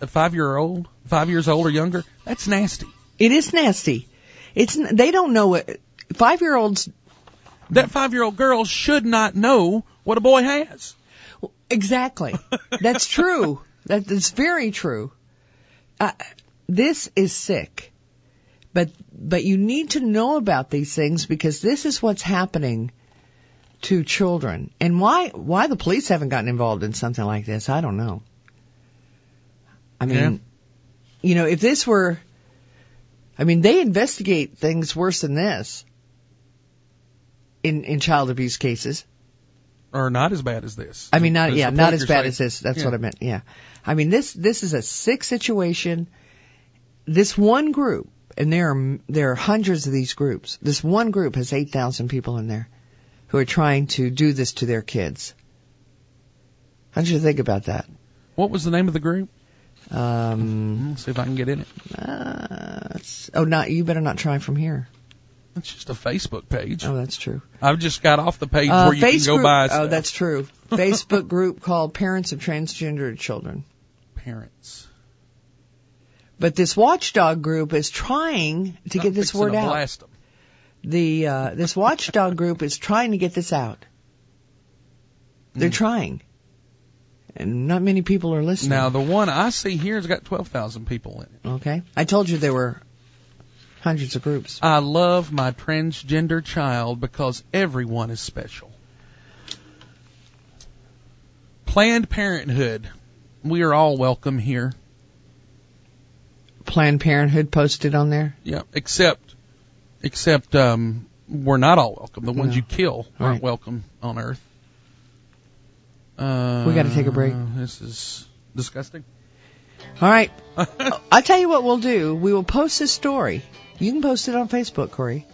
a five year old, five years old or younger, that's nasty. It is nasty. It's they don't know what five year olds. That five year old girl should not know what a boy has. Exactly. That's true. That is very true. Uh, this is sick. But but you need to know about these things because this is what's happening to children. And why why the police haven't gotten involved in something like this, I don't know. I mean, Yeah. you know, if this were I mean, they investigate things worse than this in in child abuse cases. Or not as bad as this. I mean, not yeah, not as bad saying. as this. That's Yeah. what I meant. Yeah, I mean this this is a sick situation. This one group, and there are there are hundreds of these groups. This one group has eight thousand people in there who are trying to do this to their kids. How did you think about that? What was the name of the group? Um, Let's see if I can get in it. uh, oh, not you better not try from here. It's just a Facebook page. Oh, that's true. I've just got off the page Uh, where you can go group- buy Oh, that's true. Facebook group called Parents of Transgender Children. parents. But this watchdog group is trying to get this word out. Blast 'em. The uh, this watchdog group is trying to get this out. They're trying, and not many people are listening. Now the one I see here has got twelve thousand people in it. okay, I told you there were hundreds of groups. I love my transgender child because everyone is special. Planned Parenthood. We are all welcome here. Planned Parenthood posted on there. Yeah, except except um we're not all welcome. The ones No. you kill aren't Right. welcome on Earth. Uh, We gotta take a break. This is disgusting. All right, I'll tell you what we'll do. We will post this story. You can post it on Facebook, Corey,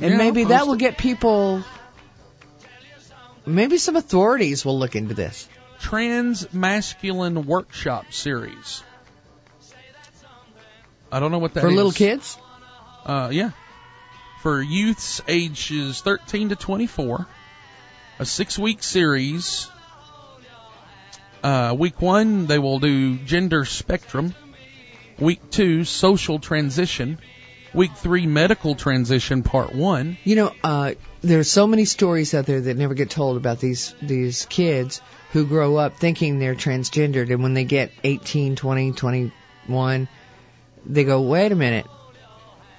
and Yeah, maybe that will it. get people. Maybe some authorities will look into this. Trans masculine workshop series. I don't know what that For is. little kids? Uh, yeah. For youths ages 13 to 24. A six week series. Uh, week one, they will do gender spectrum. Week two, social transition. Week three, medical transition, part one. You know, uh, there's so many stories out there that never get told about these these kids who grow up thinking they're transgendered, and when they get 18, 20, 21, they go, "Wait a minute."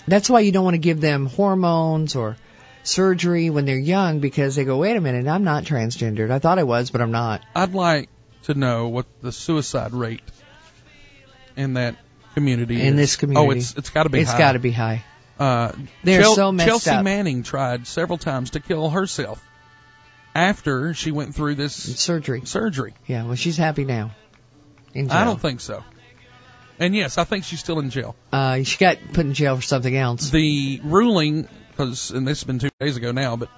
That's why you don't want to give them hormones or surgery when they're young because they go, "Wait a minute, I'm not transgendered. I thought I was, but I'm not." I'd like to know what the suicide rate in that community In is. this community. Oh, it's it's got to be it's gotta be high. Uh, They're Chel- so messed Chelsea up. Manning tried several times to kill herself after she went through this surgery. Surgery. Yeah, well, she's happy now. I don't think so. And yes, I think she's still in jail. Uh, she got put in jail for something else. The ruling, because and this has been two days ago now, but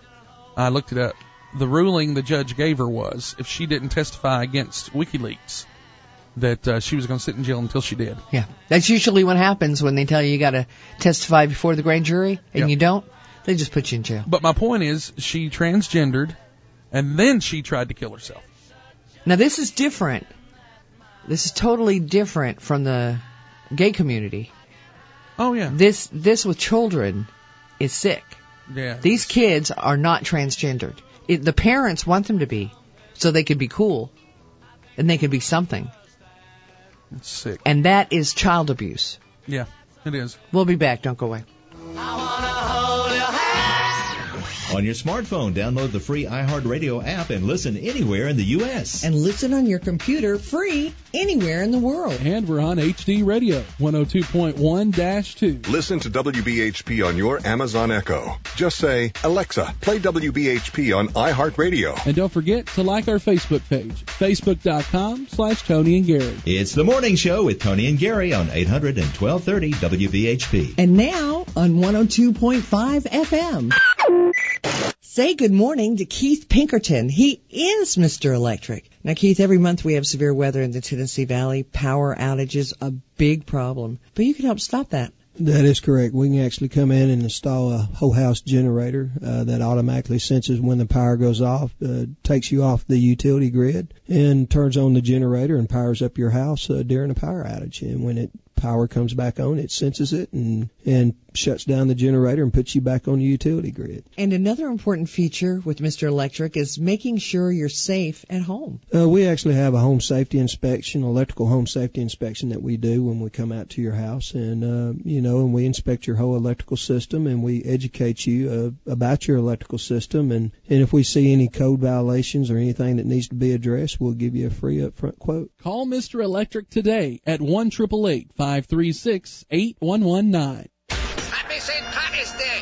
I looked it up. The ruling the judge gave her was if she didn't testify against WikiLeaks, that uh, she was going to sit in jail until she did. Yeah, that's usually what happens when they tell you you got to testify before the grand jury and Yep. you don't. They just put you in jail. But my point is, she transgendered, and then she tried to kill herself. Now this is different. This is totally different from the gay community. Oh yeah. This this with children is sick. Yeah. These kids are not transgendered. It, the parents want them to be, so they could be cool, and they could be something. It's sick. And that is child abuse. Yeah, it is. We'll be back. Don't go away. On your smartphone, download the free iHeartRadio app and listen anywhere in the U.S. And listen on your computer free anywhere in the world. And we're on HD Radio 102.1-2. Listen to WBHP on your Amazon Echo. Just say, Alexa, play WBHP on iHeartRadio. And don't forget to like our Facebook page, facebook.com slash Tony and Gary. It's the morning show with Tony and Gary on 800 and 1230 WBHP. And now on 102.5 FM. Say good morning to Keith Pinkerton. He is Mr. Electric. Now, Keith, every month we have severe weather in the Tennessee Valley. Power outages, a big problem. But you can help stop that. That is correct. We can actually come in and install a whole house generator uh, that automatically senses when the power goes off, uh, takes you off the utility grid, and turns on the generator and powers up your house uh, during a power outage. And when it power comes back on, it senses it and and shuts down the generator and puts you back on the utility grid. And another important feature with Mr. Electric is making sure you're safe at home. Uh, we actually have a home safety inspection, electrical home safety inspection that we do when we come out to your house, and uh, you know, and we inspect your whole electrical system, and we educate you uh, about your electrical system, and and if we see any code violations or anything that needs to be addressed, we'll give you a free upfront quote. Call Mr. Electric today at 1 536 8119. Happy St. Patty's Day!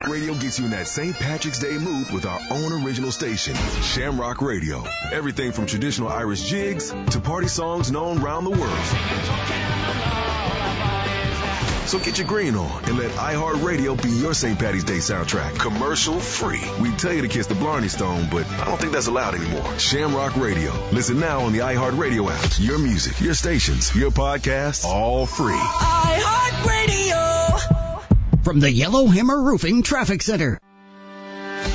Radio gets you in that St. Patrick's Day mood with our own original station, Shamrock Radio. Everything from traditional Irish jigs to party songs known around the world. So get your green on and let iHeartRadio be your St. Patty's Day soundtrack. Commercial free. We tell you to kiss the Blarney Stone, but I don't think that's allowed anymore. Shamrock Radio. Listen now on the iHeartRadio app. Your music, your stations, your podcasts, all free. iHeartRadio. From the Yellowhammer Roofing Traffic Center.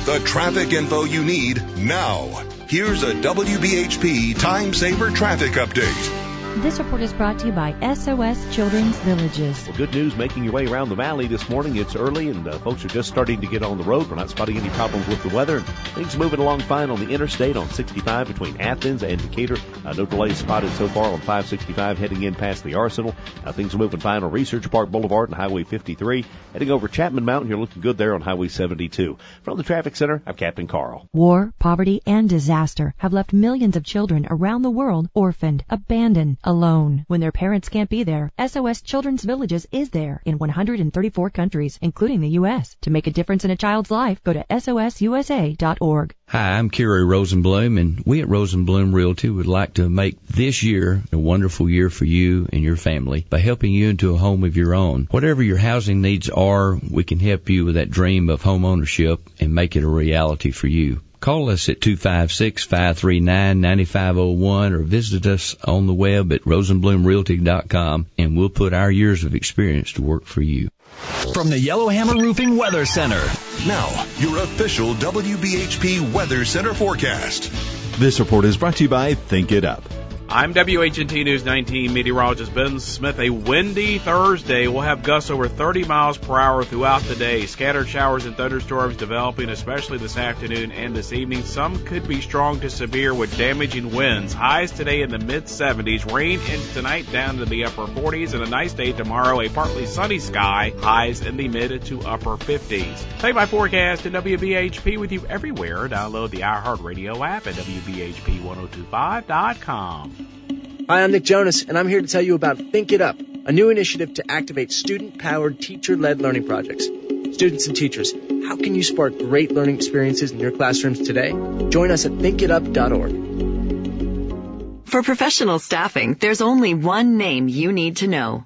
The traffic info you need now. Here's a WBHP time saver traffic update. This report is brought to you by SOS Children's Villages. Well, good news making your way around the valley this morning. It's early and uh, folks are just starting to get on the road. We're not spotting any problems with the weather. Things moving along fine on the interstate on 65 between Athens and Decatur. Uh, no delays spotted so far on 565 heading in past the Arsenal. Uh, things are moving fine on Research Park Boulevard and Highway 53. Heading over Chapman Mountain, you're looking good there on Highway 72. From the traffic center, I'm Captain Carl. War, poverty, and disaster have left millions of children around the world orphaned, abandoned, alone. When their parents can't be there, SOS Children's Villages is there in 134 countries, including the U.S. To make a difference in a child's life, go to sosusa.org. Hi, I'm Kerry Rosenblum, and we at Rosenblum Realty would like to make this year a wonderful year for you and your family by helping you into a home of your own. Whatever your housing needs are, we can help you with that dream of home ownership and make it a reality for you. Call us at 256-539-9501 or visit us on the web at rosenblumrealty.com and we'll put our years of experience to work for you. From the Yellowhammer Roofing Weather Center. Now, your official WBHP Weather Center forecast. This report is brought to you by Think It Up. I'm WHNT News 19 meteorologist Ben Smith. A windy Thursday. We'll have gusts over 30 miles per hour throughout the day. Scattered showers and thunderstorms developing, especially this afternoon and this evening. Some could be strong to severe with damaging winds. Highs today in the mid 70s. Rain into tonight down to the upper 40s. And a nice day tomorrow. A partly sunny sky. Highs in the mid to upper 50s. Play my forecast in WBHP with you everywhere. Download the iHeartRadio app at WBHP1025.com. Hi, I'm Nick Jonas, and I'm here to tell you about Think It Up, a new initiative to activate student powered, teacher led learning projects. Students and teachers, how can you spark great learning experiences in your classrooms today? Join us at thinkitup.org. For professional staffing, there's only one name you need to know.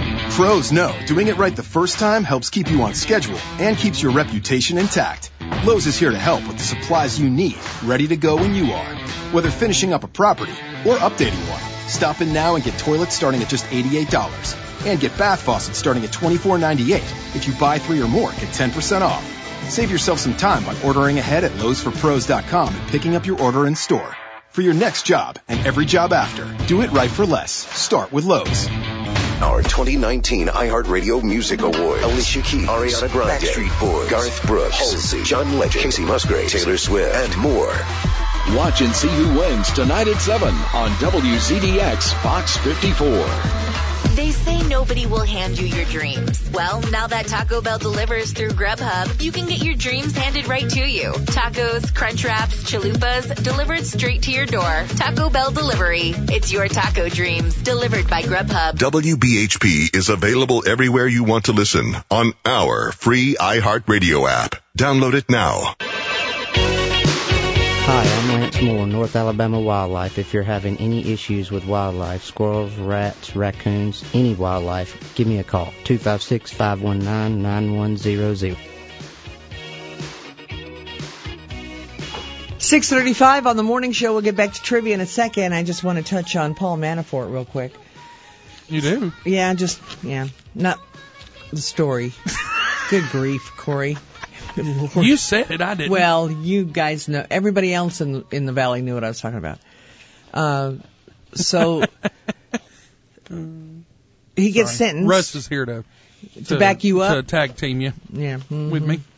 Pros know doing it right the first time helps keep you on schedule and keeps your reputation intact. Lowe's is here to help with the supplies you need, ready to go when you are. Whether finishing up a property or updating one, stop in now and get toilets starting at just $88. And get bath faucets starting at $24.98. If you buy three or more, get 10% off. Save yourself some time by ordering ahead at lowesforpros.com and picking up your order in store. For your next job and every job after, do it right for less. Start with Lowe's. Our 2019 iHeartRadio Music Award. Alicia Keys, Ariana Grande, Backstreet Boys, Garth Brooks, Halsey, John Legend, Kacey Musgraves, Taylor Swift, and more. Watch and see who wins tonight at 7 on WZDX Fox 54. They say nobody will hand you your dreams. Well, now that Taco Bell delivers through Grubhub, you can get your dreams handed right to you. Tacos, crunch wraps, chalupas, delivered straight to your door. Taco Bell delivery. It's your taco dreams, delivered by Grubhub. WBHP is available everywhere you want to listen on our free iHeartRadio app. Download it now. Hi, I'm North Alabama Wildlife. If you're having any issues with wildlife, squirrels, rats, raccoons, any wildlife, give me a call. 256-519-9100. 635 on the morning show. We'll get back to trivia in a second. I just want to touch on Paul Manafort real quick. You do? Yeah, just, yeah. Not the story. Good grief, Corey. Lord. You said it, I didn't. Well, you guys know. Everybody else in in the valley knew what I was talking about. Uh, so he gets Sorry. sentenced. Russ is here to To back you up? to tag team you. Yeah, with me.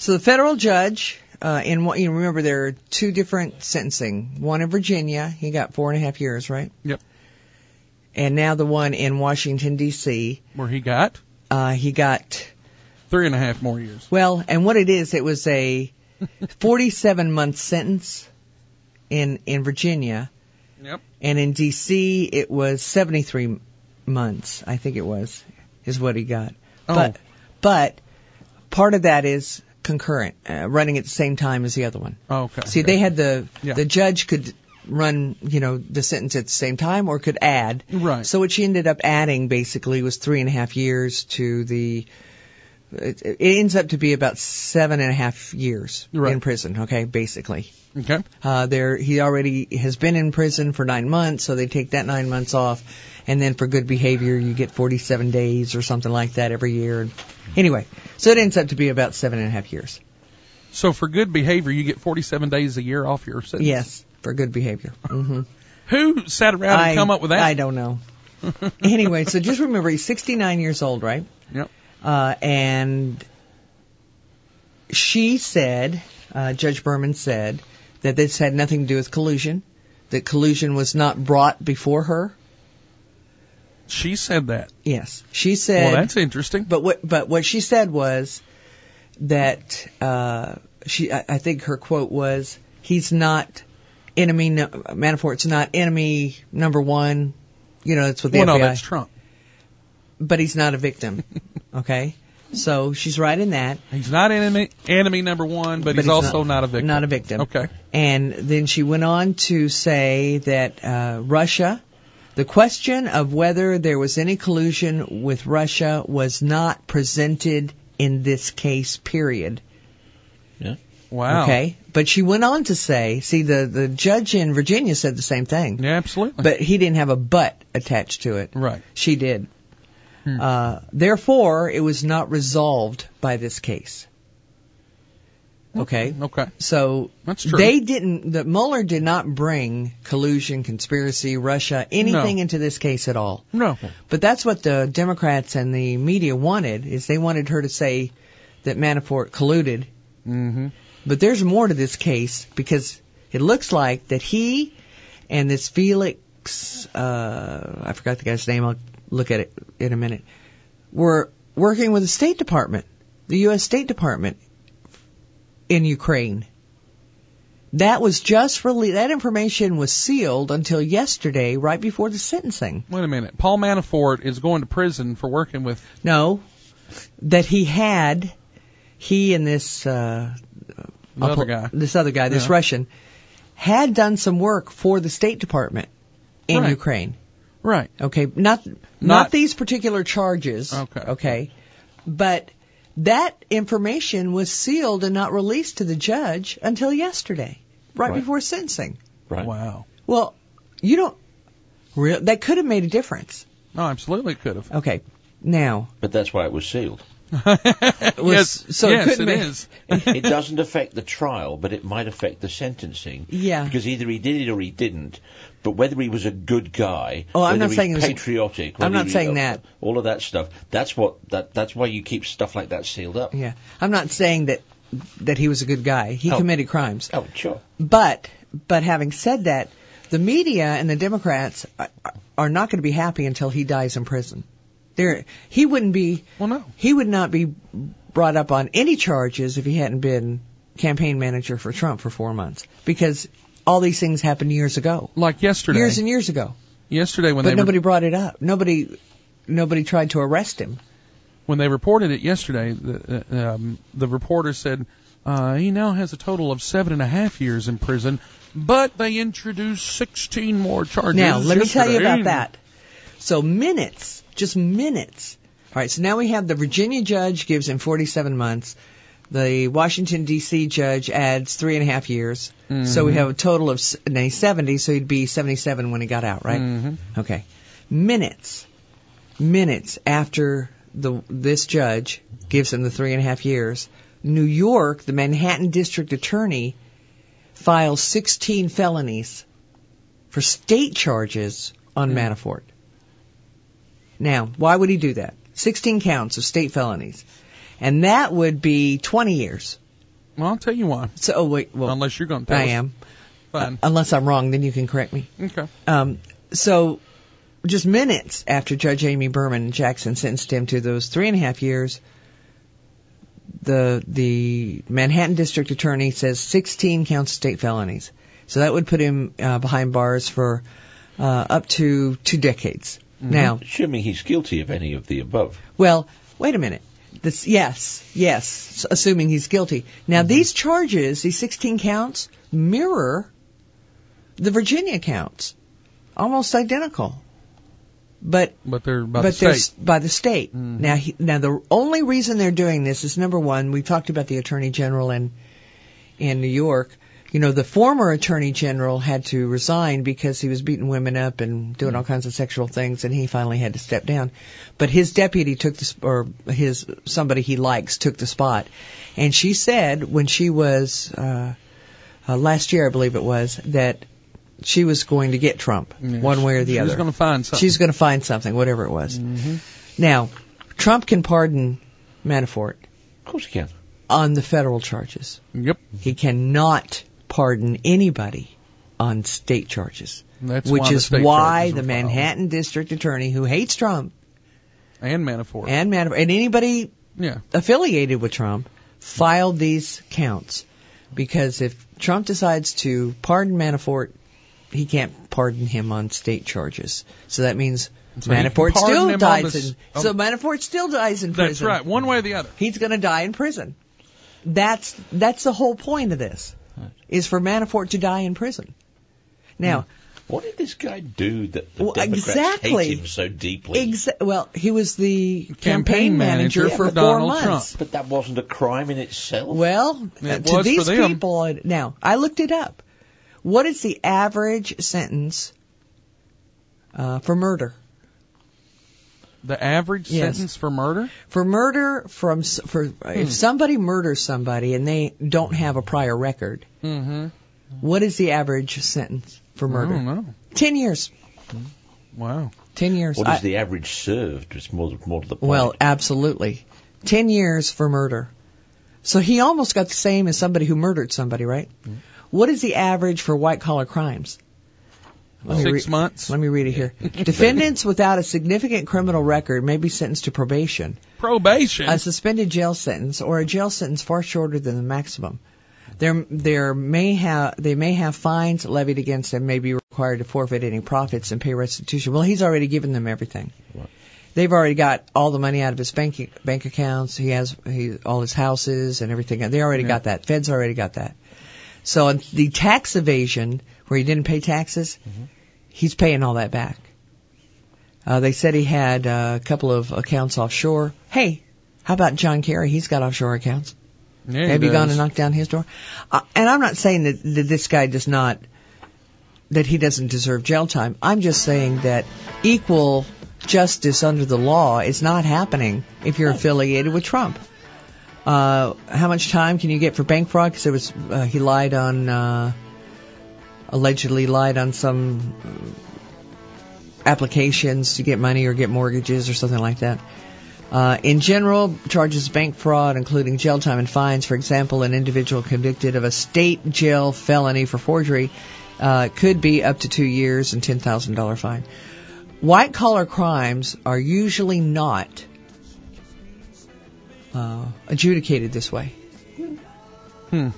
So the federal judge, uh, in what you remember, there are two different sentencing. One in Virginia, he got four and a half years, right? Yep. And now the one in Washington D.C. Where he got uh, he got three and a half more years. well, and what it is, it was a 47 month sentence in in Virginia, Yep. and in D.C. it was 73 months, I think it was, is what he got. Oh. But but part of that is concurrent, uh, running at the same time as the other one. Oh, okay. See, they had the Yeah. the judge could run, you know, the sentence at the same time or could add. Right. So what she ended up adding basically was three and a half years to the. It, it ends up to be about seven and a half years Right. in prison. Okay, basically. Okay. Uh, there, he already has been in prison for nine months, so they take that nine months off, and then for good behavior, you get 47 days or something like that every year. Anyway, so it ends up to be about seven and a half years. So for good behavior, you get 47 days a year off your sentence. Yes, for good behavior. hmm Who sat around and I, come up with that? I don't know. anyway, so just remember he's 69 years old, right? Yep. Uh, and she said, uh, Judge Berman said, that this had nothing to do with collusion, that collusion was not brought before her. She said that. Yes, she said. Well, that's interesting. But what but what she said was that uh, she I, I think her quote was he's not enemy no, Manafort's not enemy number one. You know that's what the well, FBI. no, that's Trump. But he's not a victim. okay, so she's right in that. He's not enemy enemy number one, but, he's, also not, a victim. Not a victim. Okay. And then she went on to say that uh, Russia, the question of whether there was any collusion with Russia was not presented in this case, period. Yeah. Wow. Okay. But she went on to say, see, the, the judge in Virginia said the same thing. Yeah, absolutely. But he didn't have a but attached to it. Right. She did. Hmm. Uh, therefore, it was not resolved by this case. Okay. Okay. So That's true. they didn't. The Mueller did not bring collusion, conspiracy, Russia, anything No. into this case at all. No. But that's what the Democrats and the media wanted. Is they wanted her to say that Manafort colluded. Mm-hmm. But there's more to this case because it looks like that he and this Felix, uh, I forgot the guy's name. I'll look at it in a minute. Were working with the State Department, the U.S. State Department in Ukraine. That was just released. That information was sealed until yesterday, right before the sentencing. Wait a minute. Paul Manafort is going to prison for working with. No, that he had, he and this uh, other guy. this other guy, this Yeah. Russian, had done some work for the State Department in Right. Ukraine. Right. Okay, not, not Not- these particular charges. Okay. Okay, but that information was sealed and not released to the judge until yesterday, right, Right. before sentencing. Right. Wow. Well, you don't. Real, that could have made a difference. No, absolutely could have. Okay, now But that's why it was sealed. It was, yes. so it yes, couldn't it make- is. it doesn't affect the trial, but it might affect the sentencing. Yeah. Because either he did it or he didn't. But whether he was a good guy, Oh, I'm not saying it was- patriotic, I'm not he- saying uh, that. All of that stuff. That's what that. That's why you keep stuff like that sealed up. Yeah, I'm not saying that that he was a good guy. He Oh. committed crimes. Oh, sure. But but having said that, the media and the Democrats are, are not going to be happy until he dies in prison. There, he wouldn't be. Well, no. He would not be brought up on any charges if he hadn't been campaign manager for Trump for four months because all these things happened years ago, Like yesterday. years and years ago. yesterday when but they nobody brought it up. Nobody, nobody tried to arrest him. when they reported it yesterday, the, uh, um, the reporter said uh, he now has a total of seven and a half years in prison, but they introduced 16 more charges. Now, let me tell you about that. So minutes, just minutes. All right, so now we have the Virginia judge gives him 47 months. The Washington D.C. judge adds three and a half years. So we Mhm. have a total of s- 70, so he'd be 77 when he got out, right? Mhm. Okay. Minutes, minutes after the this judge gives him the three and a half years, New York, the Manhattan District Attorney, files 16 felonies for state charges on Manafort. Now, why would he do that? 16 counts of state felonies. And that would be 20 years. Well, I'll tell you why. So, oh, wait, well, Unless you're going to tell I us. am. Fine. Unless I'm wrong, then you can correct me. Okay. Um, so, just minutes after Judge Amy Berman Jackson sentenced him to those three and a half years, the the Manhattan District Attorney says 16 counts of state felonies. So that would put him uh, behind bars for uh, up to two decades. Mm-hmm. Now, assuming he's guilty of any of the above. well, wait a minute. This, yes, yes, assuming he's guilty. Now, mm-hmm. these charges, these 16 counts, mirror the Virginia counts, almost identical. But But they're by but the state. by the state. Mm-hmm. Now, he, now the only reason they're doing this is number one. We talked about the attorney general in in New York. You know, the former attorney general had to resign because he was beating women up and doing all kinds of sexual things, and he finally had to step down. But his deputy took the or his somebody he likes took the spot, and she said when she was uh, uh, last year, I believe it was, that she was going to get Trump one way or the she other. was gonna find something. She's going to find something, whatever it was. Mm-hmm. Now, Trump can pardon Manafort Of course he can. on the federal charges. Yep. He cannot pardon anybody on state charges. That's which why is state why the filed. Manhattan district attorney who hates Trump and Manafort and Manafort and anybody yeah affiliated with Trump filed these counts because if Trump decides to pardon Manafort, he can't pardon him on state charges. So that means So Manafort still dies this- in. So Manafort still dies in prison. That's right, one way or the other. He's going to die in prison. That's that's the whole point of this, is for Manafort to die in prison. Now, What did this guy do that the Well, Democrats exactly. hate him so deeply? exa- well, he was the campaign, Campaign manager, manager for four Donald. Trump. But that wasn't a crime in itself. Well, It to these people, uh, now I looked it up. What is the average sentence uh, for murder? The average Yes. sentence for murder? For murder, from for Hmm. if somebody murders somebody and they don't have a prior record, Mm-hmm. what is the average sentence for murder? I don't know. Ten years. Wow. Ten years. What is I- the average served? It's more, more to the point. Well, absolutely. Ten years for murder. So he almost got the same as somebody who murdered somebody, right? What is the average for white collar crimes? Let me Six re- months. Let me read it here. Defendants without a significant criminal record may be sentenced to probation, Probation. a suspended jail sentence, or a jail sentence far shorter than the maximum. There, there may have, they may have fines levied against them, may be required to forfeit any profits and pay restitution. Well, he's already given them everything. They've already got all the money out of his bank bank accounts. He has he, all his houses and everything. They already got that. Feds already got that. So on the tax evasion, where he didn't pay taxes, he's paying all that back. Uh, they said he had uh, a couple of accounts offshore. Hey, how about John Kerry? He's got offshore accounts. Yeah, Have you gone and knocked down his door? Uh, and I'm not saying that, that this guy does not, that he doesn't deserve jail time. I'm just saying that equal justice under the law is not happening if you're affiliated with Trump. Uh, how much time can you get for bank fraud? Because it was uh, he lied on, uh, allegedly lied on some applications to get money or get mortgages or something like that. Uh, in general, charges of bank fraud, including jail time and fines. For example, an individual convicted of a state jail felony for forgery uh, could be up to two years and ten thousand dollar fine. White collar crimes are usually not uh, adjudicated this way. Hmm.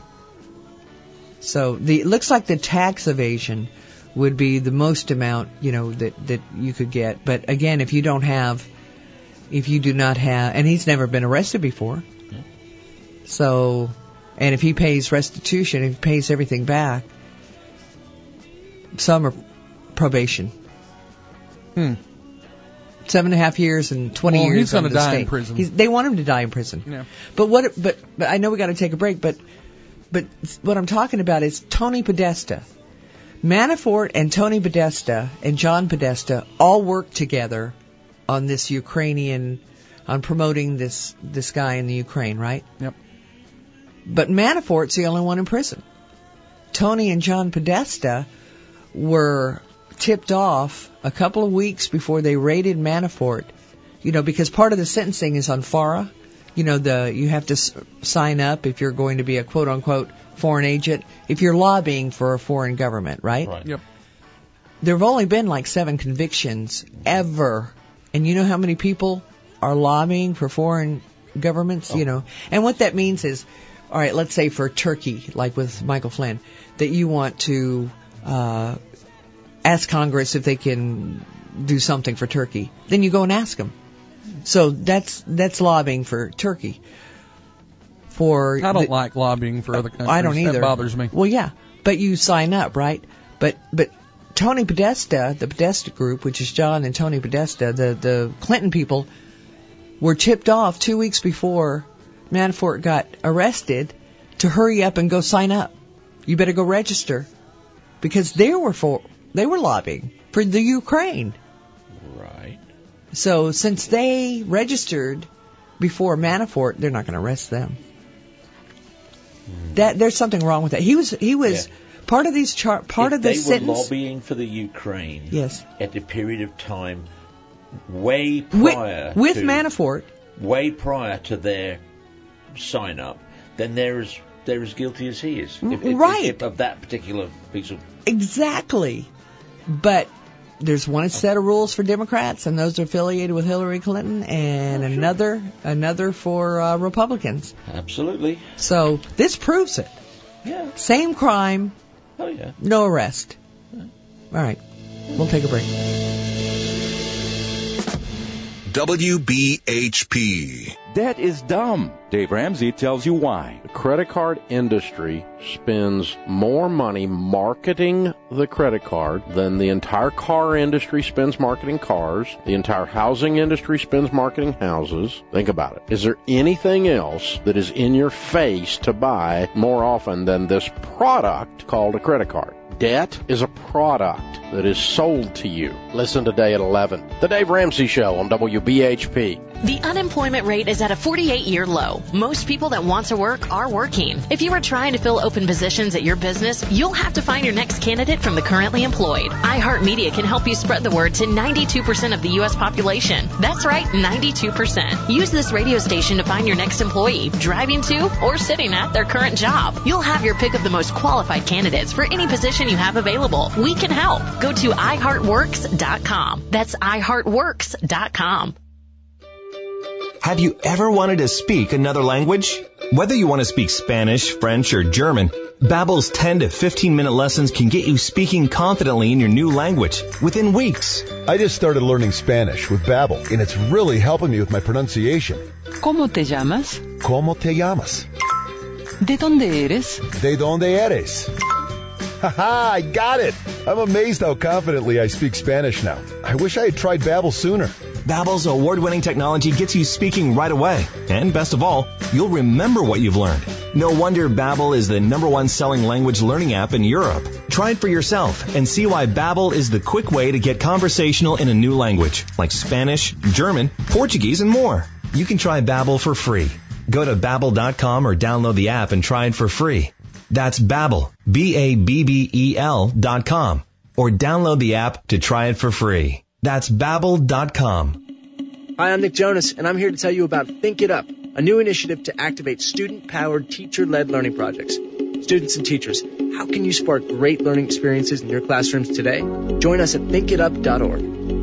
So the it looks like the tax evasion would be the most amount, you know, that that you could get. But again, if you don't have, if you do not have, and he's never been arrested before, so, and if he pays restitution, if he pays everything back, some are probation. Hmm. Seven and a half years and twenty Well, years. he's under the in state. prison. He's, they want him to die in prison. Yeah. But what? But but I know we got to take a break. But but what I'm talking about is Tony Podesta, Manafort, and Tony Podesta and John Podesta all worked together on this Ukrainian, on promoting this this guy in the Ukraine, right? Yep. But Manafort's the only one in prison. Tony and John Podesta were tipped off a couple of weeks before they raided Manafort. You know, because part of the sentencing is on FARA. You know, the you have to s- sign up if you're going to be a quote unquote foreign agent if you're lobbying for a foreign government, right? Right. Yep. There have only been like seven convictions ever, and you know how many people are lobbying for foreign governments? You know, and what that means is, all right, let's say for Turkey, like with Michael Flynn, that you want to uh, ask Congress if they can do something for Turkey, then you go and ask them. So that's that's lobbying for Turkey. For I don't the- like lobbying for other countries. I don't either. That bothers me. Well, yeah, but you sign up, right? But but Tony Podesta, the Podesta Group, which is John and Tony Podesta, the the Clinton people, were tipped off two weeks before Manafort got arrested to hurry up and go sign up. You better go register because they were for they were lobbying for the Ukraine. So since they registered before Manafort, they're not going to arrest them. Hmm. That there's something wrong with that. He was he was Part of these char- part if of this they were lobbying for the Ukraine Yes. at a period of time way prior with to, Manafort. way prior to their sign up, then they're as they're as guilty as he is. If, if- Right. if- of that particular piece of Exactly. But there's one set of rules for Democrats, and those are affiliated with Hillary Clinton, and another another for uh, Republicans. absolutely. So this proves it. Yeah. Same crime, Oh yeah. no arrest. All right, we'll take a break. WBHP. Debt is dumb. Dave Ramsey tells you why. The credit card industry spends more money marketing the credit card than the entire car industry spends marketing cars. The entire housing industry spends marketing houses. Think about it. Is there anything else that is in your face to buy more often than this product called a credit card? Debt is a product that is sold to you. Listen today at 11. The Dave Ramsey Show on WBHP. The unemployment rate is at a 48 year low. Most people that want to work are working. If you are trying to fill open positions at your business, you'll have to find your next candidate from the currently employed. iHeartMedia can help you spread the word to 92% of the U.S. population. That's right, 92%. Use this radio station to find your next employee, driving to or sitting at their current job. You'll have your pick of the most qualified candidates for any position you have available. We can help. Go to iHeartWorks.com. That's iHeartWorks.com. Have you ever wanted to speak another language? Whether you want to speak Spanish, French, or German, Babbel's 10 to 15 minute lessons can get you speaking confidently in your new language within weeks. I just started learning Spanish with Babbel, and it's really helping me with my pronunciation. ¿Cómo te llamas? ¿Cómo te llamas? ¿De dónde eres? ¿De dónde eres? I got it! I'm amazed how confidently I speak Spanish now. I wish I had tried Babbel sooner. Babbel's award-winning technology gets you speaking right away. And best of all, you'll remember what you've learned. No wonder Babbel is the number one selling language learning app in Europe. Try it for yourself and see why Babbel is the quick way to get conversational in a new language, like Spanish, German, Portuguese, and more. You can try Babbel for free. Go to babbel.com or download the app and try it for free. That's Babbel, B-A-B-B-E-L dot com, or download the app to try it for free. That's babbel.com. Hi, I'm Nick Jonas, and I'm here to tell you about Think It Up, a new initiative to activate student-powered, teacher-led learning projects. Students and teachers, how can you spark great learning experiences in your classrooms today? Join us at thinkitup.org.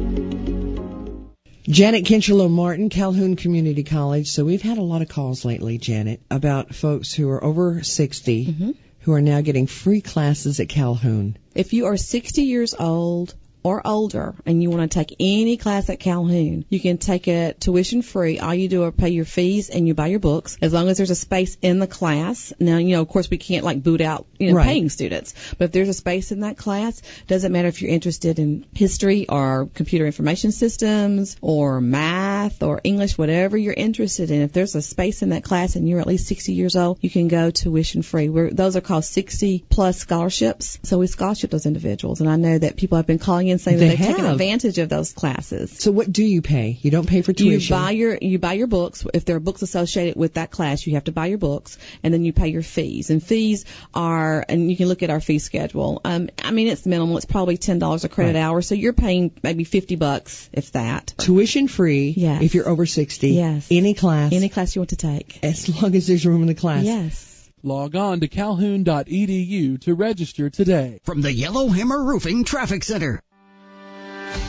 Janet Kincherlow Martin, Calhoun Community College. So we've had a lot of calls lately, Janet, about folks who are over 60 mm-hmm. who are now getting free classes at Calhoun. If you are 60 years old or older and you want to take any class at Calhoun, you can take it tuition free. All you do is pay your fees and you buy your books as long as there's a space in the class. Now, you know, of course we can't like boot out, you know, Right. paying students, but if there's a space in that class, doesn't matter if you're interested in history or computer information systems or math or English, whatever you're interested in. If there's a space in that class and you're at least 60 years old, you can go tuition free. We're, those are called 60 plus scholarships. So we scholarship those individuals. And I know that people have been calling in saying They that they've taken advantage of those classes. So what do you pay? You don't pay for tuition. You tuition. buy your you buy your books. If there are books associated with that class, you have to buy your books, and then you pay your fees. And fees are, and you can look at our fee schedule. Um, I mean, it's minimal. It's probably ten dollars a credit Right. hour, so you're paying maybe fifty bucks, if that. Tuition free Yes. if you're over 60. Yes. Any class. Any class you want to take. As long as there's room in the class. Yes. Log on to calhoun.edu to register today. From the Yellowhammer Roofing Traffic Center.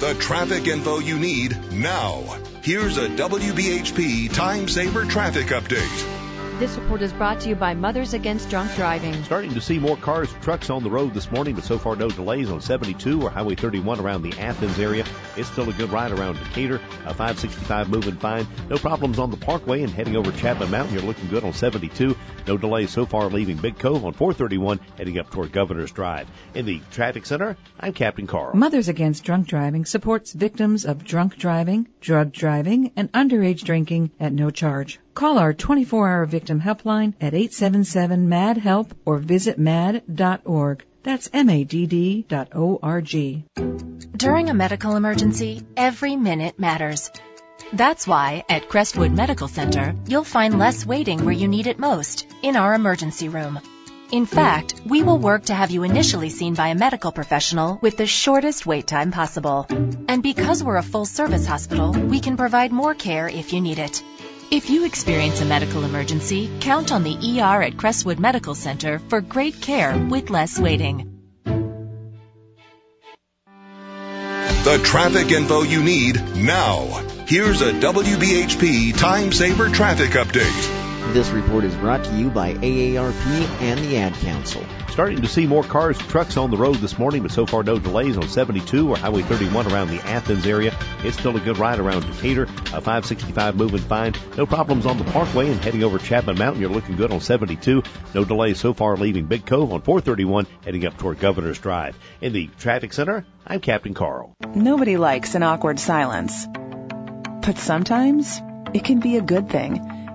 The traffic info you need now. Here's a WBHP time saver traffic update. This report is brought to you by Mothers Against Drunk Driving. Starting to see more cars and trucks on the road this morning, but so far no delays on 72 or Highway 31 around the Athens area. It's still a good ride around Decatur. A 565 moving fine. No problems on the Parkway and heading over Chapman Mountain. You're looking good on 72. No delays so far leaving Big Cove on 431 heading up toward Governor's Drive. In the traffic center, I'm Captain Carl. Mothers Against Drunk Driving supports victims of drunk driving, drug driving, and underage drinking at no charge. Call our 24-hour victim helpline at 877-MADD-HELP or visit madd.org. That's M-A-D-D dot O-R-G. During a medical emergency, every minute matters. That's why at Crestwood Medical Center, you'll find less waiting where you need it most, in our emergency room. In fact, we will work to have you initially seen by a medical professional with the shortest wait time possible. And because we're a full service hospital, we can provide more care if you need it. If you experience a medical emergency, count on the ER at Crestwood Medical Center for great care with less waiting. The traffic info you need now. Here's a WBHP Time Saver Traffic Update. This report is brought to you by AARP and the Ad Council. Starting to see more cars and trucks on the road this morning, but so far no delays on 72 or Highway 31 around the Athens area. It's still a good ride around Decatur. A 565 moving fine. No problems on the Parkway and heading over Chapman Mountain. You're looking good on 72. No delays so far leaving Big Cove on 431 heading up toward Governor's Drive. In the traffic center, I'm Captain Carl. Nobody likes an awkward silence. But sometimes it can be a good thing.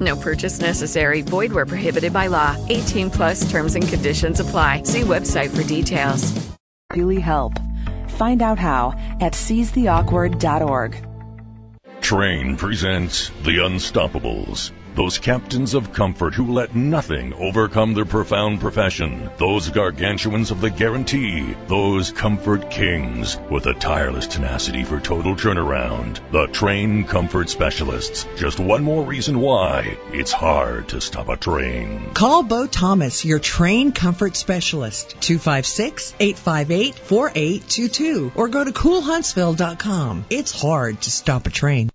No purchase necessary. Void where prohibited by law. 18 plus terms and conditions apply. See website for details. Really help. Find out how at seizetheawkward.org. Trane presents The Unstoppables. Those captains of comfort who let nothing overcome their profound profession. Those gargantuans of the guarantee. Those comfort kings with a tireless tenacity for total turnaround. The Trane comfort specialists. Just one more reason why it's hard to stop a Trane. Call Bo Thomas, your Trane comfort specialist. 256-858-4822 or go to coolhuntsville.com. It's hard to stop a Trane.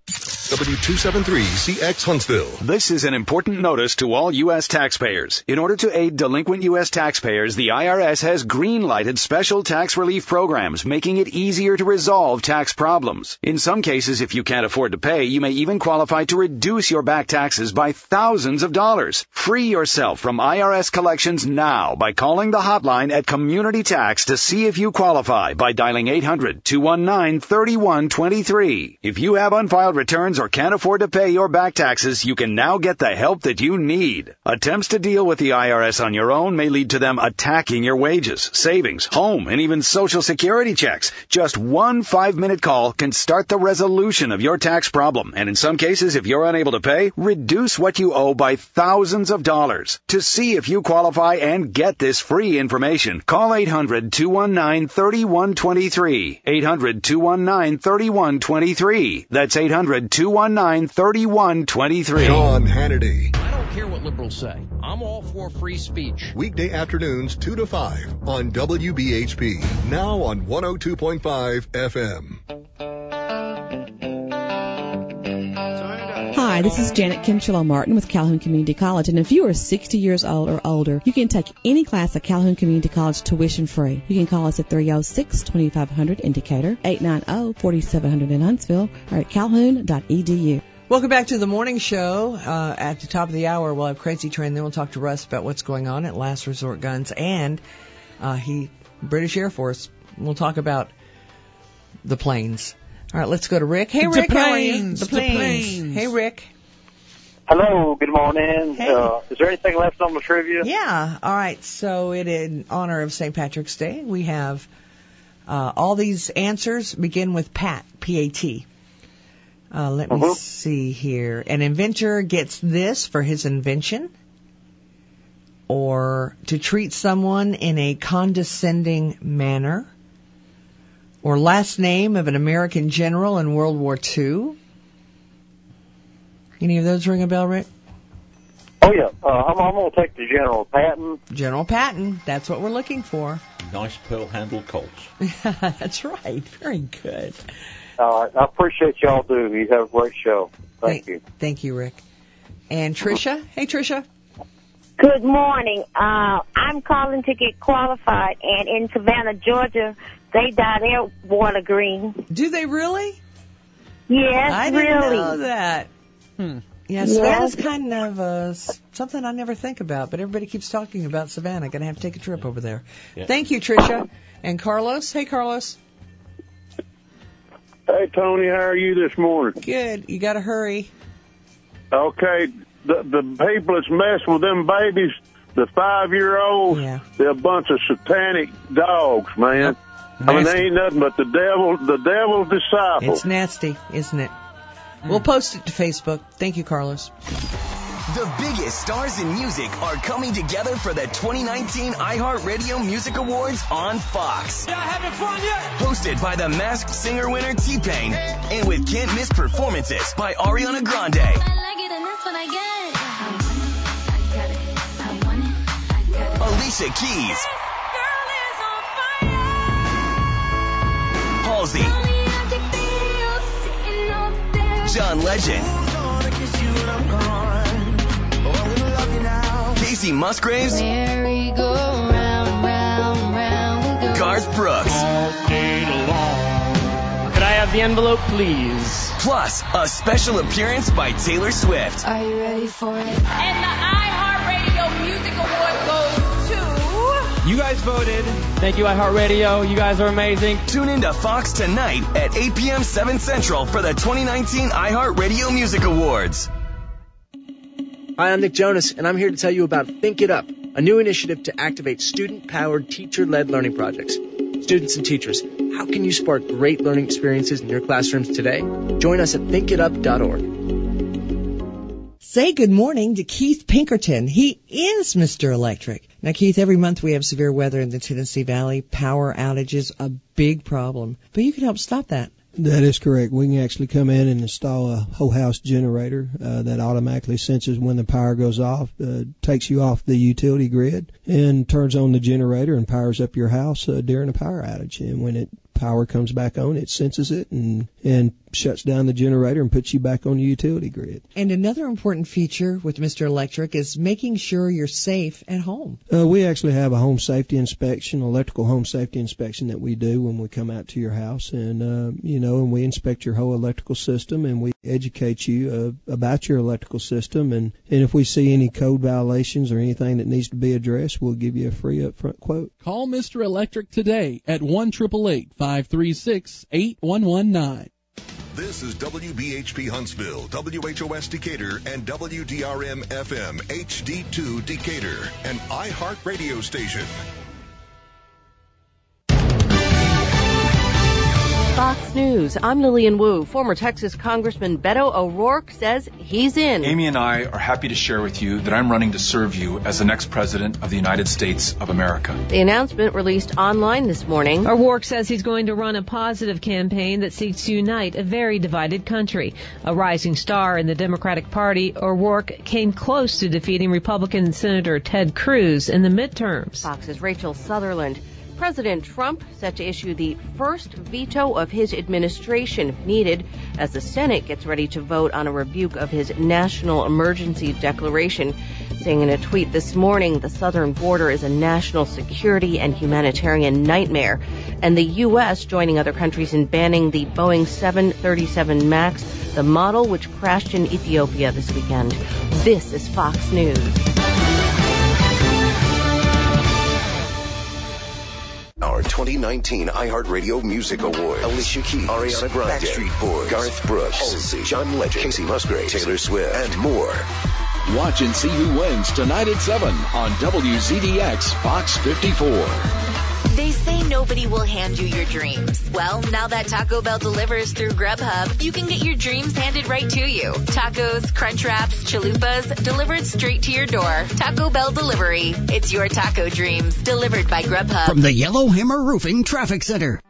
W273CX Huntsville. This is an important notice to all U.S. taxpayers. In order to aid delinquent U.S. taxpayers, the IRS has green-lighted special tax relief programs, making it easier to resolve tax problems. In some cases, if you can't afford to pay, you may even qualify to reduce your back taxes by thousands of dollars. Free yourself from IRS collections now by calling the hotline at Community Tax to see if you qualify by dialing 800-219-3123. If you have unfiled returns or can't afford to pay your back taxes, you can now get the help that you need. Attempts to deal with the IRS on your own may lead to them attacking your wages, savings, home, and even social security checks. Just one five minute call can start the resolution of your tax problem. And in some cases, if you're unable to pay, reduce what you owe by thousands of dollars. To see if you qualify and get this free information, call 800-219-3123. 800-219-3123. That's 800-219-3123. Sean Hannity. I don't care what liberals say. I'm all for free speech. Weekday afternoons 2 to 5 on WBHP. Now on 102.5 FM. Hi, this is Janet Kincherlow Martin with Calhoun Community College, and if you are 60 years old or older, you can take any class at Calhoun Community College tuition free. You can call us at 306-2500 in Decatur, 890-4700 in Huntsville, or at calhoun.edu. Welcome back to the morning show. Uh, at the top of the hour, we'll have Crazy Train. Then we'll talk to Russ about what's going on at Last Resort Guns and uh, he British Air Force. We'll talk about the planes. All right, let's go to Rick. Hey, Rick, how are you? planes, The the planes. planes. Hey, Rick. Hello, good morning. Hey. Uh, is there anything left on the trivia? Yeah. All right. So, it, in honor of St. Patrick's Day, we have uh, all these answers begin with Pat, P-A-T. Uh, let me Mhm. see here. An inventor gets this for his invention, or to treat someone in a condescending manner, or last name of an American general in World War II. Any of those ring a bell, Rick? Oh yeah, uh, I'm, I'm going to take the General Patton. General Patton. That's what we're looking for. Nice pearl handle Colts. That's right. Very good. Uh, I appreciate y'all do. You have a great show. Thank you. Thank you, Rick. And Trisha. Hey, Trisha. Good morning. Uh, I'm calling to get qualified, and in Savannah, Georgia, they dye their water green. Do they really? Yes, I didn't really. know that. Hmm. Yeah, Savannah's kind of uh, something I never think about, but everybody keeps talking about Savannah. Gonna have to take a trip over there. Yeah. Thank you, Tricia. And Carlos. Hey, Carlos. Hey, Tony, how are you this morning? Good. You gotta hurry. Okay, the the people that's messing with them babies, the five year olds, Yeah. they're a bunch of satanic dogs, man. I mean, they ain't nothing but the devil, the devil's disciple. It's nasty, isn't it? We'll mm. post it to Facebook. Thank you, Carlos. The biggest stars in music are coming together for the 2019 iHeartRadio Music Awards on Fox. Y'all having fun yet? Hosted by the Masked Singer winner T-Pain, and with can't miss performances by Ariana Grande, I Like it, Alicia Keys, Halsey, John Legend, Kacey Musgraves, Garth Brooks. Could I have the envelope, please? Plus, a special appearance by Taylor Swift. Are you ready for it? And the iHeartRadio Music Award goes to. You guys voted. Thank you, iHeartRadio. You guys are amazing. Tune in to Fox tonight at 8 p.m. 7 Central for the 2019 iHeartRadio Music Awards. Hi, I'm Nick Jonas, and I'm here to tell you about Think It Up, a new initiative to activate student powered teacher led learning projects. Students and teachers, how can you spark great learning experiences in your classrooms today? Join us at thinkitup.org. Say good morning to Keith Pinkerton. He is Mr. Electric. Now, Keith, every month we have severe weather in the Tennessee Valley. Power outages, a big problem. But you can help stop that. That is correct. We can actually come in and install a whole house generator uh, that automatically senses when the power goes off, uh, takes you off the utility grid, and turns on the generator and powers up your house uh, during a power outage. And when it power comes back on, it senses it and and shuts down the generator and puts you back on the utility grid. And another important feature with Mr. Electric is making sure you're safe at home. Uh, we actually have a home safety inspection, electrical home safety inspection that we do when we come out to your house, and uh, you know, and we inspect your whole electrical system, and we educate you uh, about your electrical system, and and if we see any code violations or anything that needs to be addressed, we'll give you a free upfront quote. Call Mr. Electric today at 1 536 8119. This is WBHP Huntsville, WHOS Decatur, and WDRM FM HD2 Decatur, an iHeart radio station. Fox News. I'm Lillian Wu. Former Texas Congressman Beto O'Rourke says he's in. Amy and I are happy to share with you that I'm running to serve you as the next president of the United States of America. The announcement released online this morning. O'Rourke says he's going to run a positive campaign that seeks to unite a very divided country. A rising star in the Democratic Party, O'Rourke came close to defeating Republican Senator Ted Cruz in the midterms. Fox's Rachel Sutherland. President Trump set to issue the first veto of his administration if needed as the Senate gets ready to vote on a rebuke of his national emergency declaration. Saying in a tweet this morning, the southern border is a national security and humanitarian nightmare, and the U.S. joining other countries in banning the Boeing 737 MAX, the model which crashed in Ethiopia this weekend. This is Fox News. Our 2019 iHeartRadio Music Awards. Alicia Keys, Ariana Grande, Backstreet Boys, Garth Brooks, Halsey, John Legend, Kacey Musgraves, Taylor Swift, and more. Watch and see who wins tonight at 7 on WZDX Fox 54. They say nobody will hand you your dreams. Well, now that Taco Bell delivers through Grubhub, you can get your dreams handed right to you. Tacos, crunch wraps, chalupas, delivered straight to your door. Taco Bell Delivery. It's your taco dreams, delivered by Grubhub. From the Yellowhammer Roofing Traffic Center.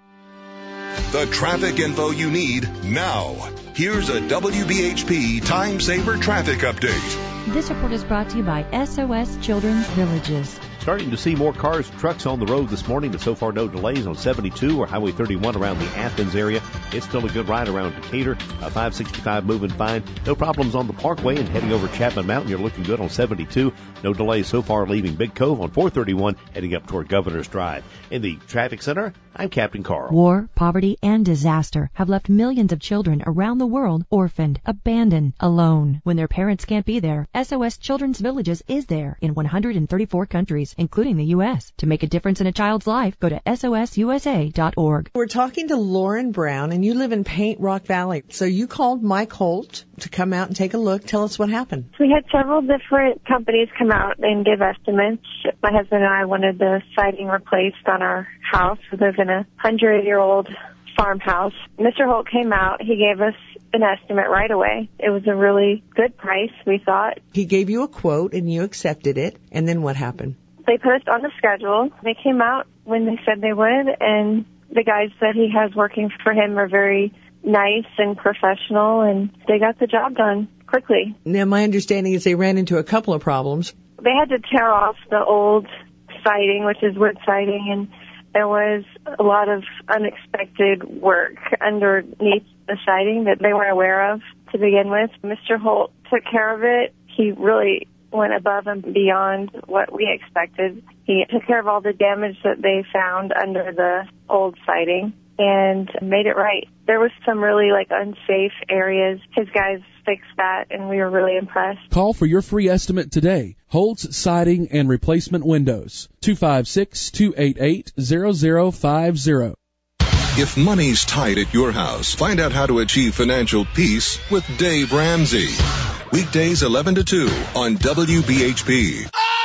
The traffic info you need now. Here's a WBHP Time Saver Traffic Update. This report is brought to you by SOS Children's Villages. Starting to see more cars trucks on the road this morning, but so far no delays on 72 or Highway 31 around the Athens area. It's still a good ride around Decatur. Uh, 565 moving fine. No problems on the Parkway and heading over Chapman Mountain. You're looking good on 72. No delays so far leaving Big Cove on 431 heading up toward Governor's Drive. In the traffic center, I'm Captain Carl. War, poverty, and disaster have left millions of children around the world orphaned, abandoned, alone. When their parents can't be there, SOS Children's Villages is there in 134 countries, including the U.S. To make a difference in a child's life, go to sosusa.org. We're talking to Lauren Brown, and you live in Paint Rock Valley. So you called Mike Holt to come out and take a look. Tell us what happened. We had several different companies come out and give estimates. My husband and I wanted the siding replaced on our house. We live in a hundred year old farmhouse. Mr. Holt came out. He gave us an estimate right away. It was a really good price, we thought. He gave you a quote and you accepted it. And then what happened? They put us on the schedule. They came out when they said they would, and the guys that he has working for him are very nice and professional, and they got the job done quickly. Now, my understanding is they ran into a couple of problems. They had to tear off the old siding, which is wood siding, and there was a lot of unexpected work underneath the siding that they weren't aware of to begin with. Mr. Holt took care of it. He really went above and beyond what we expected. He took care of all the damage that they found under the old siding and made it right. There was some really like unsafe areas. His guys fixed that and we were really impressed. Call for your free estimate today. Holt's Siding and Replacement Windows. 256-288-0050. If money's tight at your house, find out how to achieve financial peace with Dave Ramsey. Weekdays 11 to 2 on WBHP. but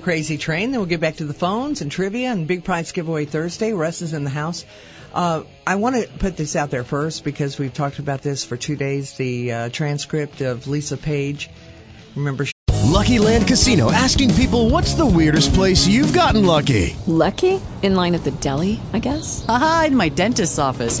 the crazy train. Then we'll get back to the phones and trivia and big prize giveaway Thursday. Russ is in the house. Uh, I want to put this out there first because we've talked about this for two days. The uh, transcript of Lisa Page. Remember, she- Lucky Land Casino asking people what's the weirdest place you've gotten lucky? Lucky? In line at the deli, I guess? Aha, in my dentist's office.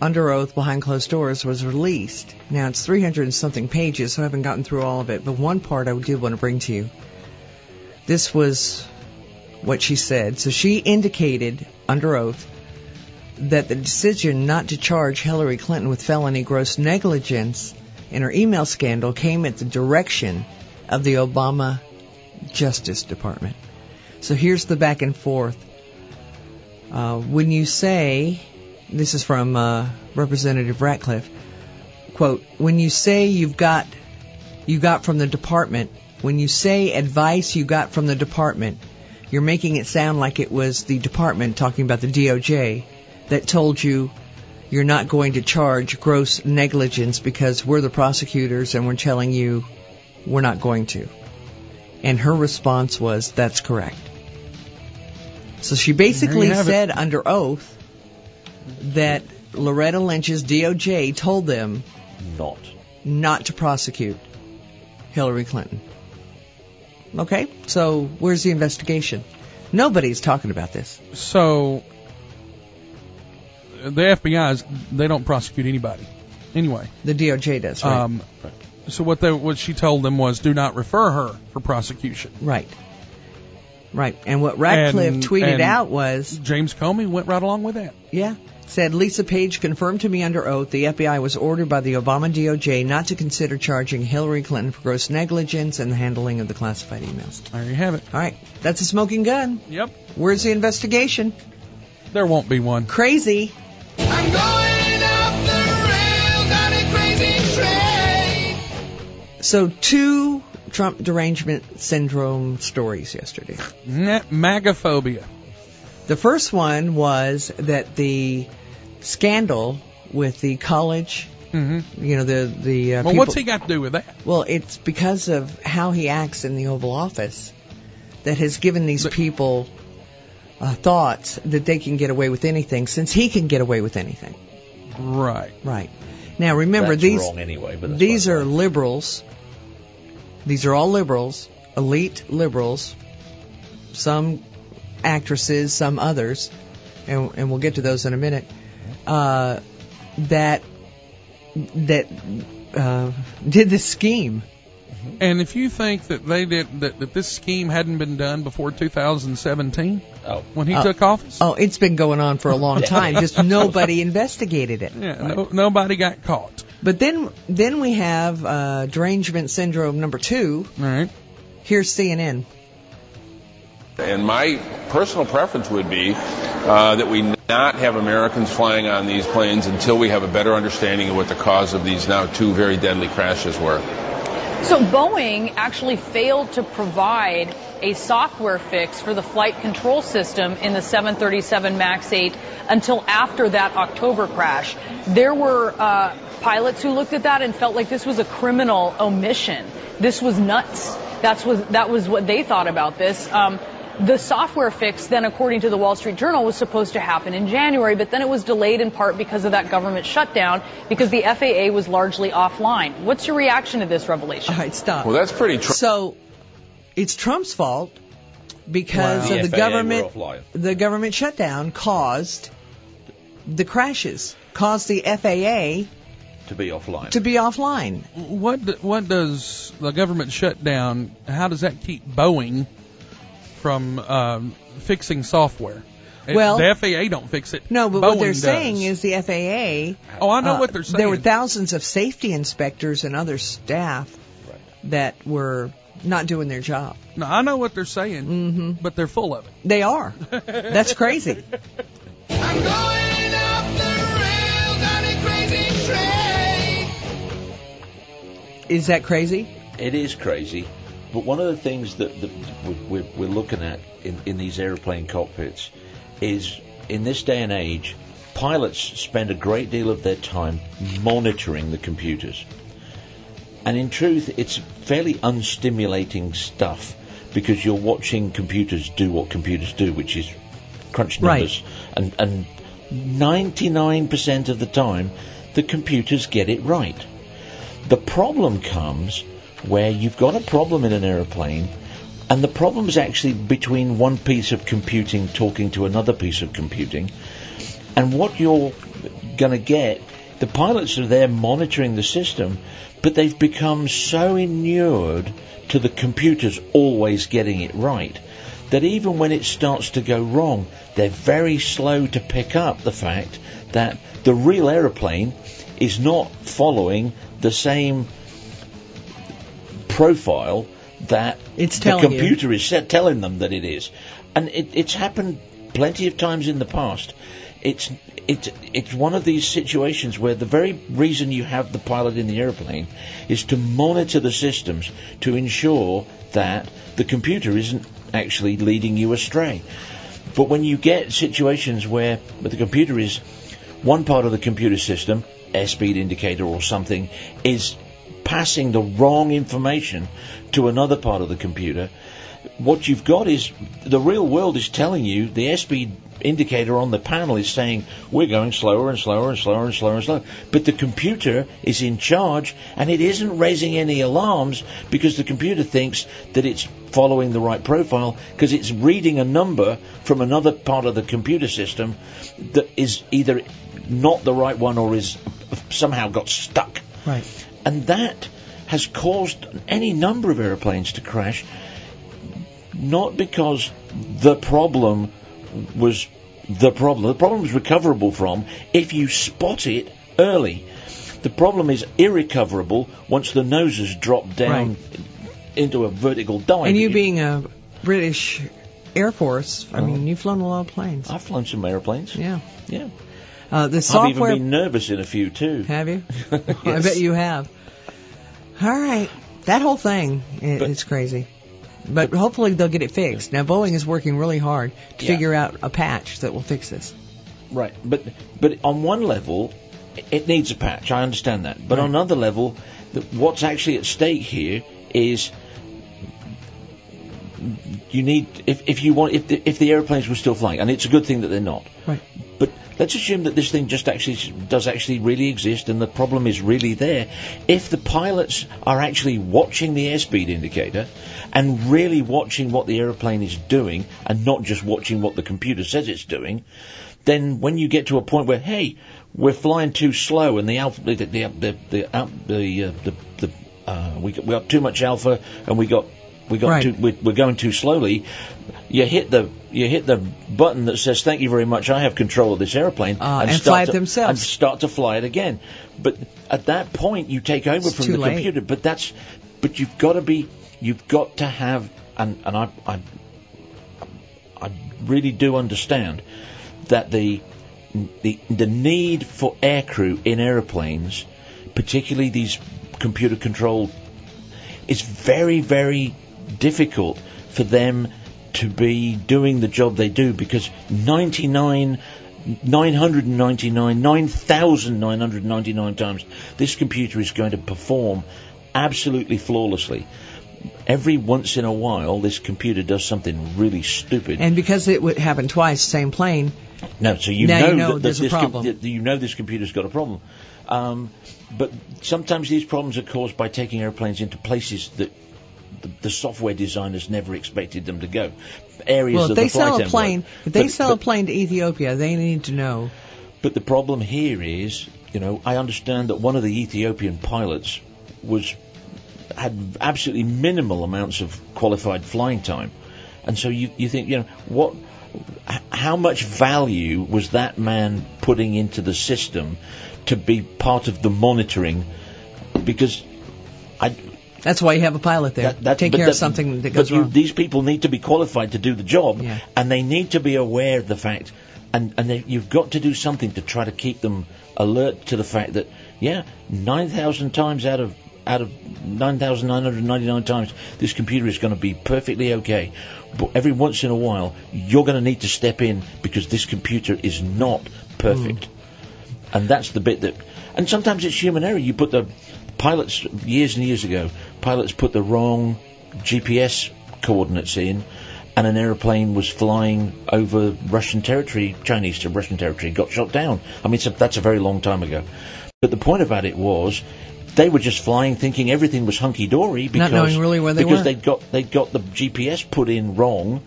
under oath behind closed doors was released. Now it's 300 and something pages, so I haven't gotten through all of it. But one part I did want to bring to you. This was what she said. So she indicated under oath that the decision not to charge Hillary Clinton with felony gross negligence in her email scandal came at the direction of the Obama Justice Department. So here's the back and forth. Uh, when you say, this is from uh, Representative Ratcliffe, quote, when you say you've got, you got from the department, when you say advice you got from the department, you're making it sound like it was the department talking about the DOJ that told you you're not going to charge gross negligence because we're the prosecutors and we're telling you we're not going to. And her response was, that's correct. So she basically have it. said under oath that Loretta Lynch's DOJ told them Not. not to prosecute Hillary Clinton. Okay, so where's the investigation? Nobody's talking about this. So the FBI is they don't prosecute anybody. Anyway, The DOJ does, right? um, so what they what she told them was do not refer her for prosecution. Right. Right. And what Ratcliffe And- tweeted and out was James Comey went right along with that. Yeah. Said Lisa Page confirmed to me under oath the FBI was ordered by the Obama DOJ not to consider charging Hillary Clinton for gross negligence in the handling of the classified emails. There you have it. All right. That's a smoking gun. Yep. Where's the investigation? There won't be one. Crazy. I'm going up the rails on a crazy train. So two Trump derangement syndrome stories yesterday. Nah, Magaphobia. The first one was that the scandal with the college, Mm-hmm. you know, the the uh, Well, people, what's he got to do with that? Well, it's because of how he acts in the Oval Office that has given these people uh, thoughts that they can get away with anything, since he can get away with anything. Right. Right. Now remember That's these wrong anyway, but that's these are liberals. These are all liberals, elite liberals. Some actresses, some others, and, and we'll get to those in a minute. Uh, that that uh, did this scheme. And if you think that they did that, that this scheme hadn't been done before 2017, oh. when he Oh. took office, Oh, it's been going on for a long time. Just nobody investigated it. yeah, no, nobody got caught. But then, then we have uh, derangement syndrome number two. All right. Here's CNN. And my personal preference would be uh, that we not have Americans flying on these planes until we have a better understanding of what the cause of these now two very deadly crashes were. So Boeing actually failed to provide a software fix for the flight control system in the 737 MAX 8 until after that October crash. There were uh, pilots who looked at that and felt like this was a criminal omission. This was nuts. That's was that was what they thought about this. Um, the software fix then, according to the Wall Street Journal, was supposed to happen in January, but then it was delayed in part because of that government shutdown because the FAA was largely offline. What's your reaction to this revelation? All right, stop. Well, that's pretty. Tr- So, it's Trump's fault because Wow. of the The government. The government shutdown caused the crashes, caused the FAA to be offline. to be offline. What what does the government shutdown? How does that keep Boeing from um, fixing software? Well- the FAA don't fix it. No, but what they're does. saying is the FAA. Oh, I know uh, what they're saying. There were thousands of safety inspectors and other staff that were not doing their job. No, I know what they're saying, mm-hmm. but they're full of it. They are. That's crazy. I'm going up the rails on a crazy train. Is that crazy? It is crazy, but one of the things that, that we're, we're looking at in, in these aeroplane cockpits is in this day and age, pilots spend a great deal of their time monitoring the computers. And in truth, it's fairly unstimulating stuff because you're watching computers do what computers do, which is crunch Right. numbers. And, and 99% of the time, the computers get it right. The problem comes where you've got a problem in an aeroplane, and the problem is actually between one piece of computing talking to another piece of computing, and what you're going to get, the pilots are there monitoring the system, but they've become so inured to the computers always getting it right that even when it starts to go wrong, they're very slow to pick up the fact that the real aeroplane is not following the same profile that It's the telling you. computer is set, telling them that it is. And it, it's happened plenty of times in the past. It's it's it's one of these situations where the very reason you have the pilot in the airplane is to monitor the systems to ensure that the computer isn't actually leading you astray. But when you get situations where the computer is one part of the computer system, airspeed indicator or something, is passing the wrong information to another part of the computer, what you've got is the real world is telling you the airspeed indicator on the panel is saying we're going slower and slower and slower and slower and slower. But the computer is in charge and it isn't raising any alarms because the computer thinks that it's following the right profile because it's reading a number from another part of the computer system that is either not the right one or is somehow got stuck. Right. And that has caused any number of aeroplanes to crash not because the problem was the problem. The problem is recoverable from if you spot it early. The problem is irrecoverable once the noses drop down into a vertical dive. And you being a British Air Force, I uh-huh. mean, you've flown a lot of planes. I've flown some airplanes. Yeah. Yeah. Uh, the I've even been nervous in a few too. Have you? I bet you have. All right. That whole thing i is crazy. But hopefully they'll get it fixed. Now Boeing is working really hard to Yeah. figure out a patch that will fix this. Right, but but on one level, it needs a patch. I understand that. But on another level, the, what's actually at stake here is you need if if you want if the, if the airplanes were still flying, and it's a good thing that they're not. Right. But let's assume that this thing just actually does actually really exist, and the problem is really there. If the pilots are actually watching the airspeed indicator and really watching what the aeroplane is doing, and not just watching what the computer says it's doing, then when you get to a point where hey, we're flying too slow, and the alpha, the the the the, the, the, the uh, we we got too much alpha, and we got we got Right. too, we're, we're going too slowly. You hit the you hit the button that says "Thank you very much. I have control of this airplane," Uh, and start fly it to, themselves. and start to fly it again. But at that point, you take over It's from the late. computer. But that's but you've got to be you've got to have and and I I I really do understand that the the the need for aircrew in aeroplanes, particularly these computer controlled, is very very difficult for them to be doing the job they do because 99 999 9999 times this computer is going to perform absolutely flawlessly every once in a while this computer does something really stupid And because it would happen twice, same plane, no, so you Now know, you know that, that there's a this com- problem. that you know this computer's got a problem. Um, but sometimes these problems are caused by taking airplanes into places that the, the software designers never expected them to go. Areas well, of if they the sell a plane, if they But- sell but- a plane to Ethiopia, they need to know. but the problem here is, you know, I understand that one of the Ethiopian pilots was had absolutely minimal amounts of qualified flying time, and so you you think, you know, what, how much value was that man putting into the system to be part of the monitoring? Because I That's why you have a pilot there. that, that, Take care that- of something that but goes you, wrong. These people need to be qualified to do the job, Yeah. and they need to be aware of the fact, and and they, you've got to do something to try to keep them alert to the fact that yeah, nine thousand times out of out of nine thousand nine hundred ninety nine times, this computer is going to be perfectly okay. But every once in a while, you're going to need to step in because this computer is not perfect, hmm. and that's the bit that. And sometimes it's human error. You put the pilots years and years ago. Pilots put the wrong GPS coordinates in, and an aeroplane was flying over Russian territory, Chinese to Russian territory, got shot down. I mean, a, that's a very long time ago. But the point about it was, they were just flying, thinking everything was hunky dory because knowing really where they because were. they'd got they'd got the GPS put in wrong.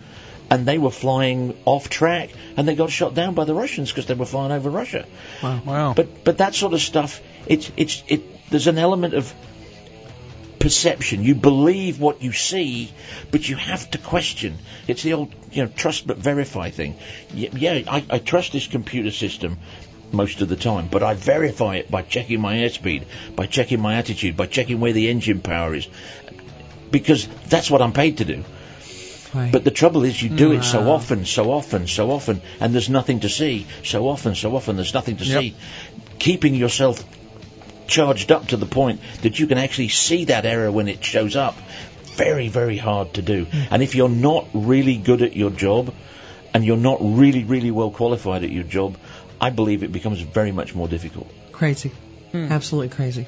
And they were flying off track, and they got shot down by the Russians because they were flying over Russia. Wow. wow. But but that sort of stuff, it's it's it. There's an element of perception. You believe what you see, but you have to question. It's the old you know trust but verify thing. Yeah, I, I trust this computer system most of the time, but I verify it by checking my airspeed, by checking my attitude, by checking where the engine power is, because that's what I'm paid to do. Right. But the trouble is, you do it so often, so often, so often, and there's nothing to see. So often, so often, there's nothing to Yep. see. Keeping yourself charged up to the point that you can actually see that error when it shows up, very, very hard to do. Hmm. And if you're not really good at your job, and you're not really, really well qualified at your job, I believe it becomes very much more difficult. Crazy. Hmm. Absolutely crazy.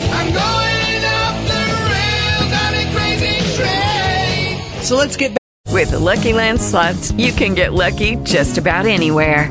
I'm going up the rails on a crazy train. So let's get back. With the Lucky Land slots, you can get lucky just about anywhere.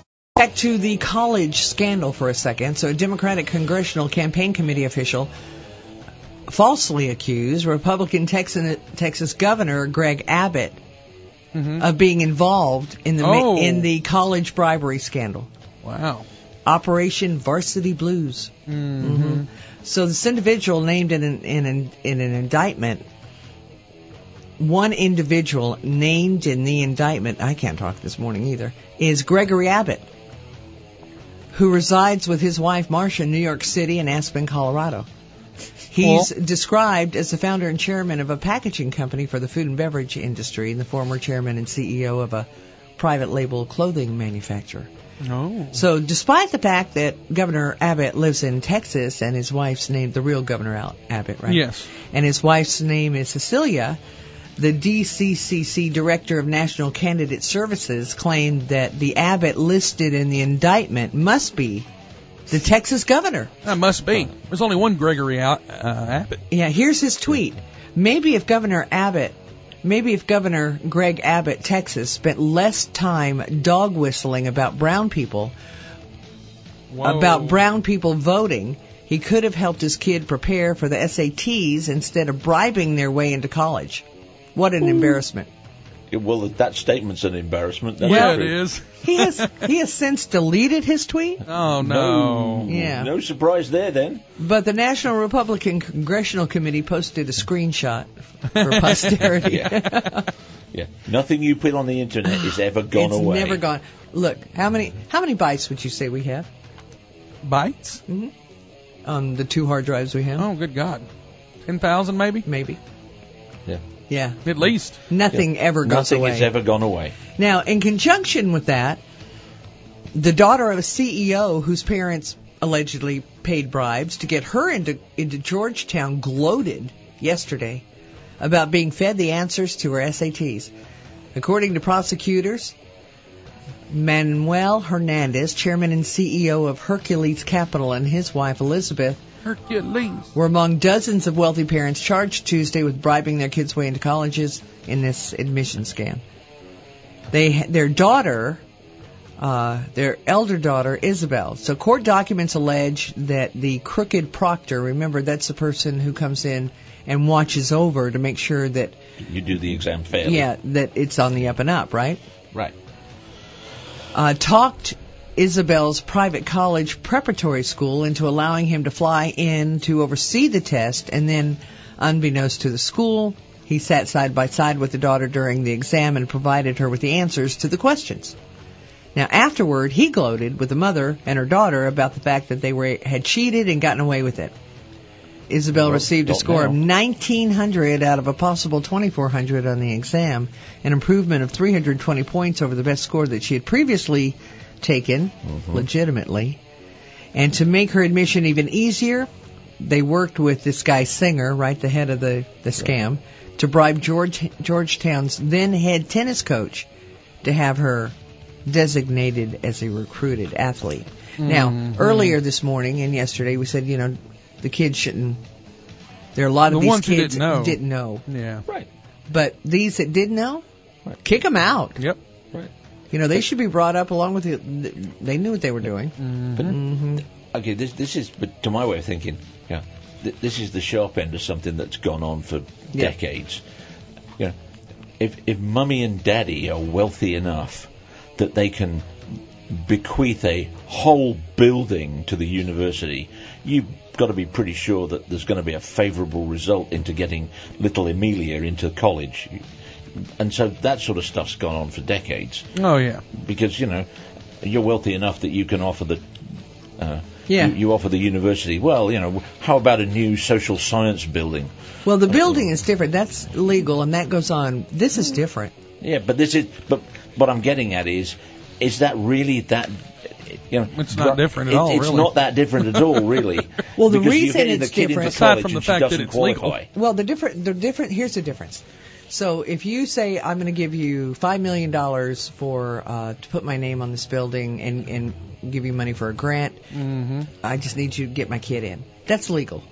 Back to the college scandal for a second. So, a Democratic Congressional Campaign Committee official falsely accused Republican Texan, Texas Governor Greg Abbott of being involved in the Mm-hmm. Oh. in the college bribery scandal. Wow. Operation Varsity Blues. Mm-hmm. So this individual named in an, in an, in an indictment, one individual named in the indictment, I can't talk this morning either, is Gregory Abbott, who resides with his wife Marcia in New York City and Aspen, Colorado. He's described as the founder and chairman of a packaging company for the food and beverage industry and the former chairman and CEO of a private label clothing manufacturer. Oh. So, despite the fact that Governor Abbott lives in Texas and his wife's name, the real Governor Abbott, right? Yes. And his wife's name is Cecilia, the DCCC Director of National Candidate Services claimed that the Abbott listed in the indictment must be the Texas governor. That must be. There's only one Gregory uh, Abbott. Yeah, here's his tweet. Maybe if Governor Abbott, maybe if Governor Greg Abbott, Texas, spent less time dog whistling about brown people, about brown people voting, he could have helped his kid prepare for the SATs instead of bribing their way into college. What an embarrassment. Yeah, Well, that statement's an embarrassment. That's Yeah, true. it is. He has he has since deleted his tweet. Oh no. Yeah. No surprise there then. But the National Republican Congressional Committee posted a screenshot for posterity. Yeah. Nothing you put on the internet is ever gone it's away. never gone. Look, how many how many bytes would you say we have? Bytes? Mm-hmm. On the two hard drives we have. Oh, good God. 10,000 maybe? Maybe. Yeah. Yeah. At least. Nothing ever goes Nothing away. has ever gone away. Now, in conjunction with that, the daughter of a CEO whose parents allegedly paid bribes to get her into into Georgetown gloated yesterday about being fed the answers to her SATs. According to prosecutors, Manuel Hernandez, chairman and CEO of Hercules Capital, and his wife Elizabeth Hercules. were among dozens of wealthy parents charged Tuesday with bribing their kids' way into colleges in this admission scam. They, their daughter, uh, their elder daughter Isabel. So court documents allege that the crooked proctor, remember that's the person who comes in and watches over to make sure that, You do the exam fairly. yeah, that it's on the up and up, right? Right. uh, talked Isabel's private college preparatory school into allowing him to fly in to oversee the test, and then, unbeknownst to the school, he sat side by side with the daughter during the exam and provided her with the answers to the questions. Now, afterward, he gloated with the mother and her daughter about the fact that they were had cheated and gotten away with it. Isabel Well, received a score of 1900 out of a possible 2400 on the exam, an improvement of 320 points over the best score that she had previously taken, legitimately. And to make her admission even easier, they worked with this guy Singer, right, the head of the, the scam, to bribe George Georgetown's then head tennis coach to have her designated as a recruited athlete. Now, Mhm. earlier this morning and yesterday, we said, you know, the kids shouldn't. There are a lot of these ones who kids didn't know. didn't know. Yeah. Right. But these that did know, kick them out. Yep. Right. You know, they should be brought up along with the. They knew what they were doing. But, Mm-hmm. Okay, this this is, but to my way of thinking, yeah, th- this is the sharp end of something that's gone on for Yeah. decades. You know, if if mummy and daddy are wealthy enough that they can bequeath a whole building to the university, you've got to be pretty sure that there's going to be a favourable result into getting little Emilia into college. And so that sort of stuff's gone on for decades Oh, yeah. because you know you're wealthy enough that you can offer the uh, Yeah. you, you offer the university. Well, you know, how about a new social science building? Well, the building is different. That's legal, and that goes on. This is different. Yeah, but this is but what I'm getting at is is that really that you know It's not different at it- all, It's really. not that different at all, really. Well, the Because reason it's different- Aside from the fact that it's legal. Well, the different, the different. Here's the difference. So if you say I'm going to give you five million dollars for uh, to put my name on this building and and give you money for a grant, Mm-hmm. I just need you to get my kid in. That's legal.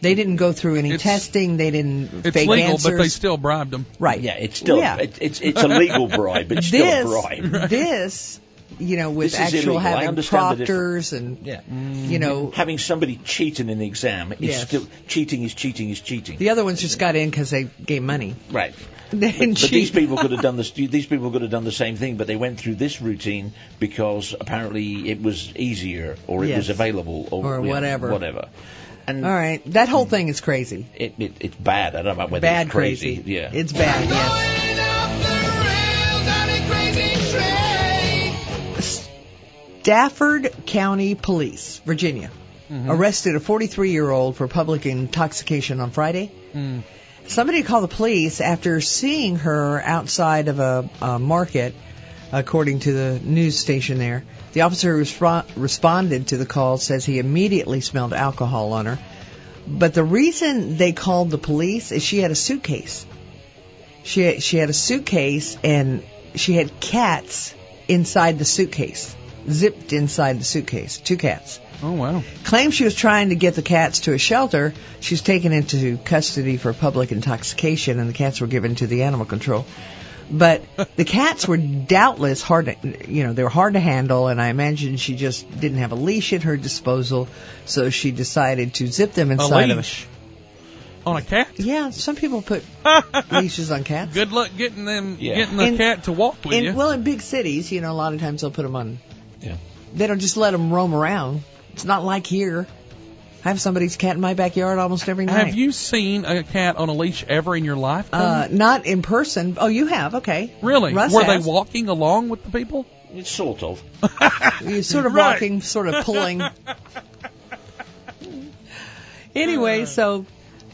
They didn't go through any It's- testing. They didn't fake it. It's fake legal, answers. but they still bribed them. right. Yeah, it's still Yeah. it, it's it's a legal bribe. It's still this a bribe. this you know, with This actual having proctors and Yeah. Mm. you know, having somebody cheating in the exam is Yes. still cheating is cheating is cheating. the other ones just got in because they gave money. Right. But, but these people could have done this. These people could have done the same thing, but they went through this routine because apparently it was easier, or it Yes. was available, or, Or you know, whatever. whatever. And All right, that whole thing is crazy. it, it it's bad. I don't know about whether Bad it's crazy. crazy. Yeah. It's bad. Yes. Stafford County Police, Virginia, Mm-hmm. arrested a 43-year-old for public intoxication on Friday. Mm. Somebody called the police after seeing her outside of a, a market, according to the news station there. The officer who responded to the call says he immediately smelled alcohol on her. But the reason they called the police is she had a suitcase. She she had a suitcase and she had cats inside the suitcase, zipped inside the suitcase, two cats. Oh wow. Claims she was trying to get the cats to a shelter. She was taken into custody for public intoxication, and the cats were given to the animal control. But the cats were doubtless hard, to, you know, they were hard to handle, and I imagine she just didn't have a leash at her disposal, so she decided to zip them A inside of leash on a cat. Yeah, some people put leashes on cats. Good luck getting them Yeah. getting the In- cat to walk with in, you. Well, in big cities, you know, a lot of times they'll put them on. Yeah. They don't just let them roam around. It's not like here. I have somebody's cat in my backyard almost every night. Have you seen a cat on a leash ever in your life? Uh, not in person. Oh, you have. Okay. really? Russ Were has. they walking along with the people? It's sort of. You're sort of Right. walking, sort of pulling. anyway, so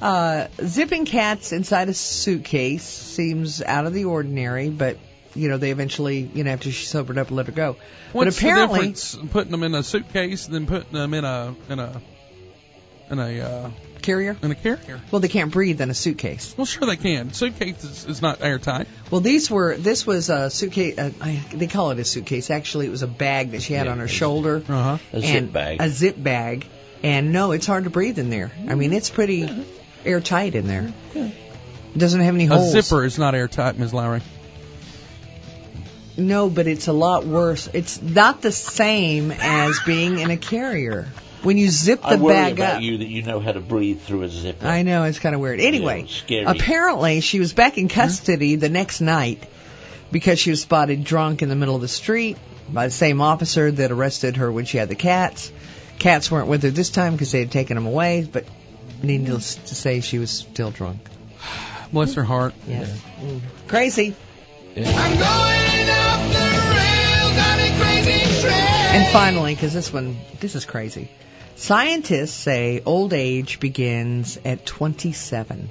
uh, zipping cats inside a suitcase seems out of the ordinary, but you know they eventually, you know, after she sobered up, let her go. What's but apparently, the difference putting them in a suitcase than putting them in a in a in a uh, carrier. in a carrier? Well, they can't breathe in a suitcase. Well, sure they can. Suitcase is, is not airtight. Well, these were. This was a suitcase. Uh, I, they call it a suitcase. Actually, it was a bag that she had Yeah, on her shoulder. Uh huh. A zip bag. A zip bag. And no, it's hard to breathe in there. I mean, it's pretty airtight in there. It doesn't have any holes. A zipper is not airtight, Ms. Lowry. No, but it's a lot worse. It's not the same as being in a carrier. When you zip the I worry bag about up. you that you know how to breathe through a zipper. I know it's kind of weird. Anyway, Yeah, scary. apparently she was back in custody the next night because she was spotted drunk in the middle of the street by the same officer that arrested her when she had the cats. Cats weren't with her this time because they had taken them away, but needless to say, she was still drunk. Bless her heart. Yeah. Crazy. And finally, because this one, this is crazy. Scientists say old age begins at 27.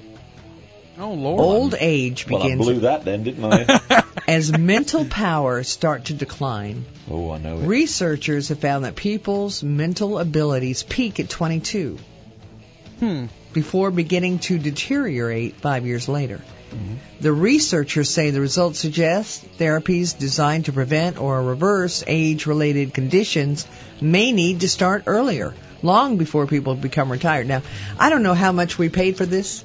Oh Lord. Old age begins. well, I begins blew that then, didn't I? as mental powers start to decline. oh, I know it. Researchers have found that people's mental abilities peak at 22 Hmm. before beginning to deteriorate five years later. Mm-hmm. The researchers say the results suggest therapies designed to prevent or reverse age related conditions may need to start earlier, long before people become retired. Now, I don't know how much we paid for this.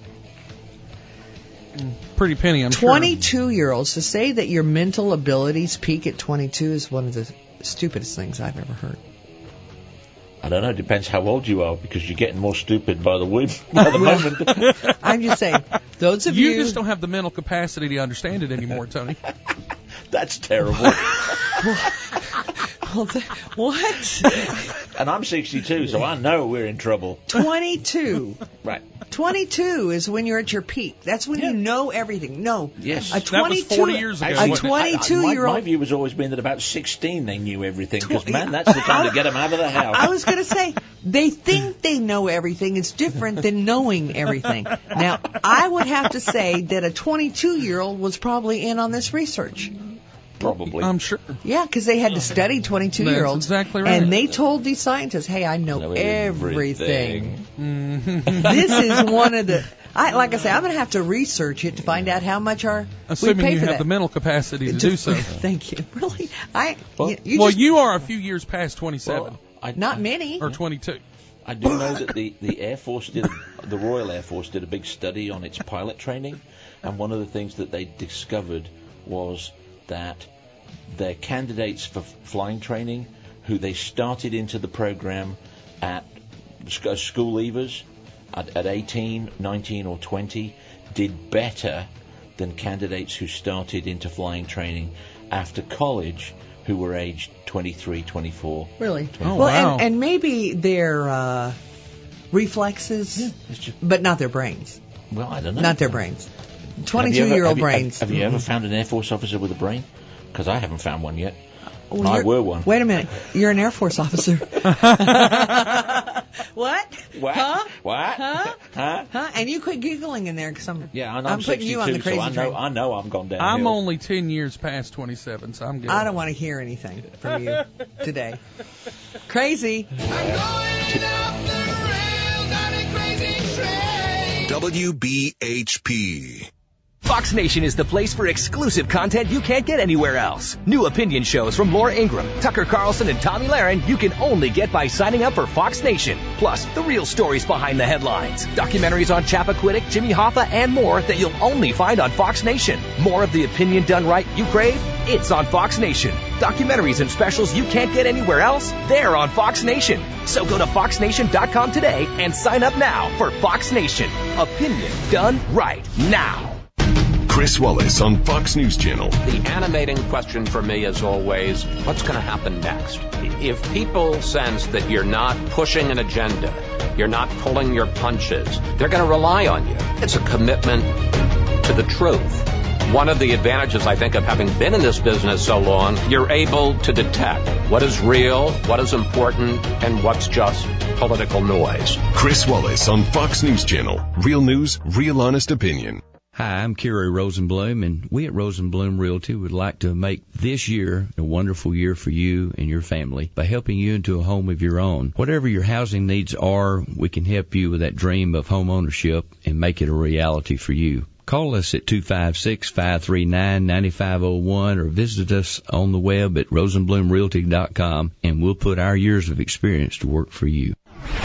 Pretty penny, I'm sure. 22 year olds to say that your mental abilities peak at 22 is one of the stupidest things I've ever heard. I don't know. It depends how old you are because you're getting more stupid by the week, by the moment. I'm just saying, those of You you, just don't have the mental capacity to understand it anymore, Tony. That's terrible. Well, th- what? and I'm 62, so I know we're in trouble. 22. Right. 22 is when you're at your peak. That's when you know everything. No. Yes. A That was 22 40 years ago, A wasn't it? 22 my, year my view has always been that about 16 they knew everything because man, that's the time to get them out of the house. I was going to say, they think they know everything. It's different than knowing everything. Now, I would have to say that a 22 year old was probably in on this research. Probably. I'm sure. Yeah, because they had to study 22 year olds. Exactly right. And they told these scientists, hey, I know, Know everything. everything. Mm-hmm. this is one of the. I like I say, I'm going to have to research it to find out how much our we Assuming pay you for have that. the mental capacity to do so. Thank you. Really, I. Well- you, you well, just, you are a few years past 27 Well, I, not many. or 22. I do know that the, the Air Force did, the Royal Air Force did a big study on its pilot training, and one of the things that they discovered was that they're candidates for flying training who they started into the program at school leavers at, at 18, 19, or 20 did better than candidates who started into flying training after college who were aged 23, 24. Really? Oh, well, wow. and, and maybe their uh, reflexes, but not their brains. Well, I don't know. Not their brains. 22 ever- year have old you- have- brains. Have, you ever found an Air Force officer with a brain? Because I haven't found one yet. Oh, well, I you're- were one. Wait a minute. You're an Air Force officer. what? What? Huh? What? Huh? Huh? Huh? And you quit giggling in there because I'm. Yeah, I'm I'm, putting you on the crazy so I know train. I know I'm gone down. I'm only 10 years past 27, so I'm good. I don't want to hear anything from you today. Crazy. WBHP. Fox Nation is the place for exclusive content you can't get anywhere else. New opinion shows from Laura Ingraham, Tucker Carlson, and Tomi Lahren you can only get by signing up for Fox Nation. Plus, the real stories behind the headlines. Documentaries on Chappaquiddick, Jimmy Hoffa, and more that you'll only find on Fox Nation. More of the opinion done right you crave? It's on Fox Nation. Documentaries and specials you can't get anywhere else? They're on Fox Nation. So go to foxnation.com today and sign up now for Fox Nation. Opinion done right now. Chris Wallace on Fox News Channel. The animating question for me is always, what's going to happen next? If people sense that you're not pushing an agenda, you're not pulling your punches, they're going to rely on you. It's a commitment to the truth. One of the advantages, I think, of having been in this business so long, you're able to detect what is real, what is important, and what's just political noise. Chris Wallace on Fox News Channel. Real news, real honest opinion. Hi, I'm Kerry Rosenblum, and we at Rosenblum Realty would like to make this year a wonderful year for you and your family by helping you into a home of your own. Whatever your housing needs are, we can help you with that dream of home ownership and make it a reality for you. Call us at 256-539-9501 or visit us on the web at rosenblumrealty.com and we'll put our years of experience to work for you.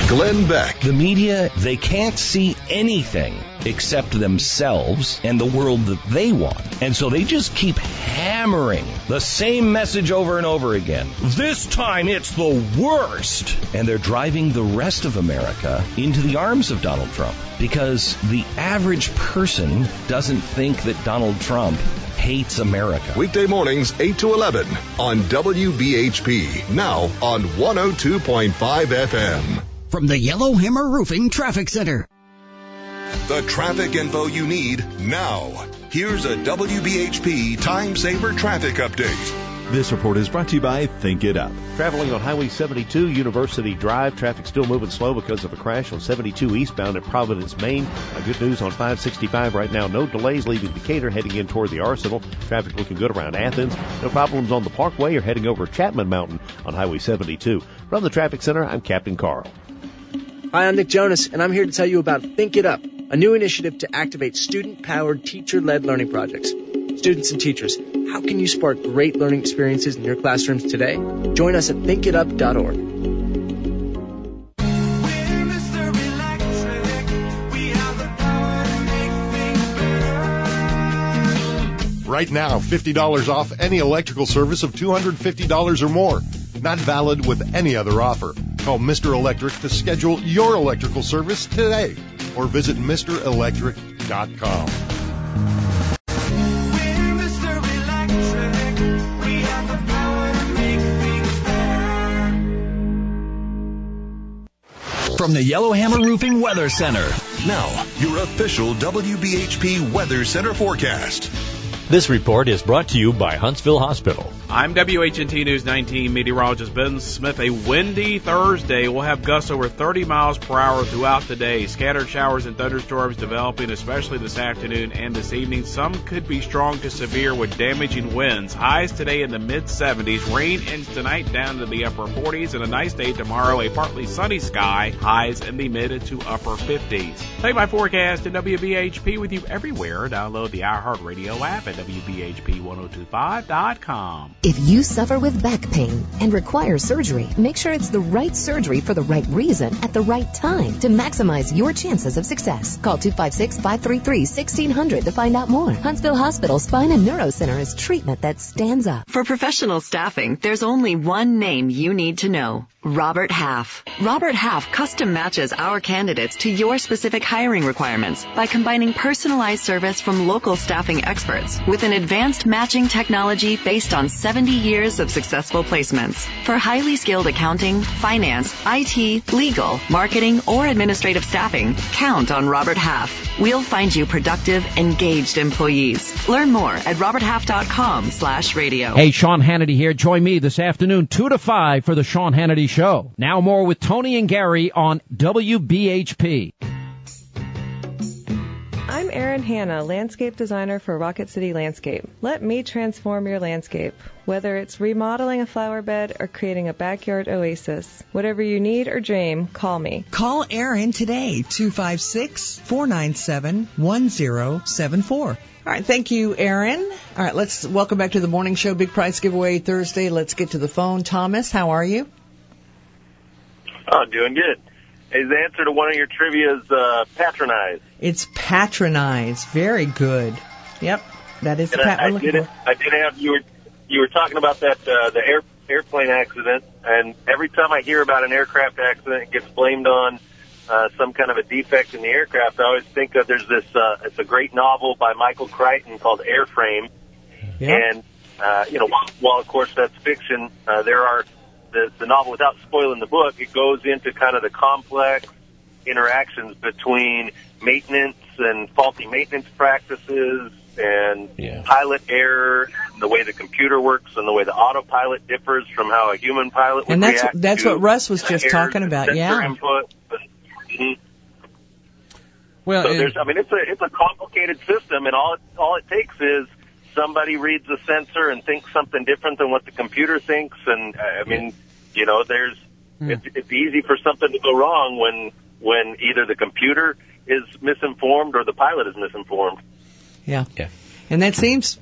Glenn Beck. The media, they can't see anything except themselves and the world that they want. And so they just keep hammering the same message over and over again. This time it's the worst. And they're driving the rest of America into the arms of Donald Trump because the average person doesn't think that Donald Trump hates America. Weekday mornings, 8 to 11 on WBHP. Now on 102.5 FM. From the Yellowhammer Roofing Traffic Center. The traffic info you need now. Here's a WBHP time saver traffic update. This report is brought to you by Think It Up. Traveling on Highway 72, University Drive, traffic still moving slow because of a crash on 72 eastbound at Providence, Main. Uh, good news on 565 right now. No delays leaving Decatur, heading in toward the Arsenal. Traffic looking good around Athens. No problems on the Parkway or heading over Chapman Mountain on Highway 72. From the Traffic Center, I'm Captain Carl. Hi, I'm Nick Jonas, and I'm here to tell you about Think It Up, a new initiative to activate student powered, teacher led learning projects. Students and teachers, how can you spark great learning experiences in your classrooms today? Join us at thinkitup.org. Right now, $50 off any electrical service of $250 or more. Not valid with any other offer. Call Mr. Electric to schedule your electrical service today or visit MrElectric.com. From the Yellowhammer Roofing Weather Center. Now, your official WBHP Weather Center forecast. This report is brought to you by Huntsville Hospital. I'm WHNT News 19 meteorologist Ben Smith. A windy Thursday. We'll have gusts over 30 miles per hour throughout the day. Scattered showers and thunderstorms developing, especially this afternoon and this evening. Some could be strong to severe with damaging winds. Highs today in the mid 70s. Rain ends tonight down to the upper 40s, and a nice day tomorrow. A partly sunny sky. Highs in the mid to upper 50s. Take my forecast in WBHP with you everywhere. Download the iHeartRadio app and WBHP1025.com. If you suffer with back pain and require surgery, make sure it's the right surgery for the right reason at the right time to maximize your chances of success. Call 256-533-1600 to find out more. Huntsville Hospital Spine and Neuro Center is treatment that stands up. For professional staffing, there's only one name you need to know. Robert Half. Robert Half custom matches our candidates to your specific hiring requirements by combining personalized service from local staffing experts with an advanced matching technology based on 70 years of successful placements. For highly skilled accounting, finance, IT, legal, marketing, or administrative staffing, count on Robert Half. We'll find you productive, engaged employees. Learn more at roberthalf.com slash radio. Hey, Sean Hannity here. Join me this afternoon, 2 to 5 for the Sean Hannity Show. Now more with Tony and Gary on WBHP. I'm Erin Hanna, landscape designer for Rocket City Landscape. Let me transform your landscape. Whether it's remodeling a flower bed or creating a backyard oasis, whatever you need or dream, call me. Call Erin today, 256-497-1074. All right, thank you, Erin. All right, let's welcome back to the morning show, Big Prize Giveaway Thursday. Let's get to the phone. Thomas, how are you? Oh, doing good. Is the answer to one of your trivia's uh, patronize? It's patronize. Very good. Yep, that is the pat I, I did. for. I did have you were you were talking about that uh, the air airplane accident, and every time I hear about an aircraft accident, it gets blamed on uh, some kind of a defect in the aircraft. I always think of there's this. Uh, it's a great novel by Michael Crichton called Airframe, and uh, you know, while, while of course that's fiction, uh, there are the the novel without spoiling the book. It goes into kind of the complex interactions between maintenance and faulty maintenance practices and pilot error, and the way the computer works, and the way the autopilot differs from how a human pilot would And that's react that's to what Russ was just errors talking and about. sensor Yeah. Input. Mhm. Well, so and- there's, I mean, it's a it's a complicated system, and all it, all it takes is somebody reads the sensor and thinks something different than what the computer thinks, and uh, I mean, you know, there's it's, it's easy for something to go wrong when when either the computer is misinformed or the pilot is misinformed. Yeah. Yeah. And that seems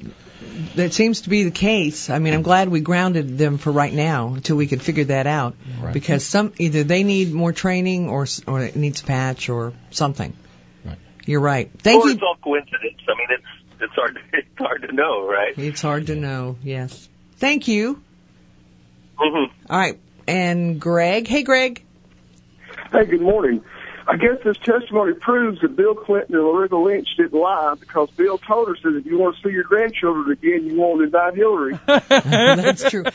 that seems to be the case. I mean, I'm glad we grounded them for right now until we can figure that out. Right. Because some either they need more training or or it needs a patch or something. Right. You're right. Thank or you. it's all coincidence. I mean, it's it's hard it's hard to know, right? It's hard to know. Yes. Thank you. Mhm. All right. And Greg. Hey, Greg. Hey, good morning. I guess this testimony proves that Bill Clinton and Loretta Lynch didn't lie because Bill told her that if you want to see your grandchildren again, you won't indict Hillary. That's true.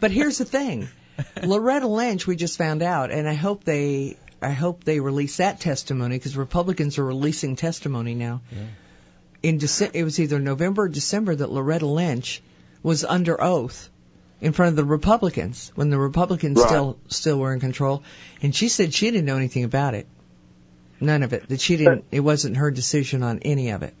But here's the thing. Loretta Lynch, we just found out, and I hope they, I hope they release that testimony because Republicans are releasing testimony now. In Dece- it was either November or December that Loretta Lynch was under oath in front of the Republicans when the Republicans Right. still still were in control, and she said she didn't know anything about it, none of it. That she didn't. It wasn't her decision on any of it.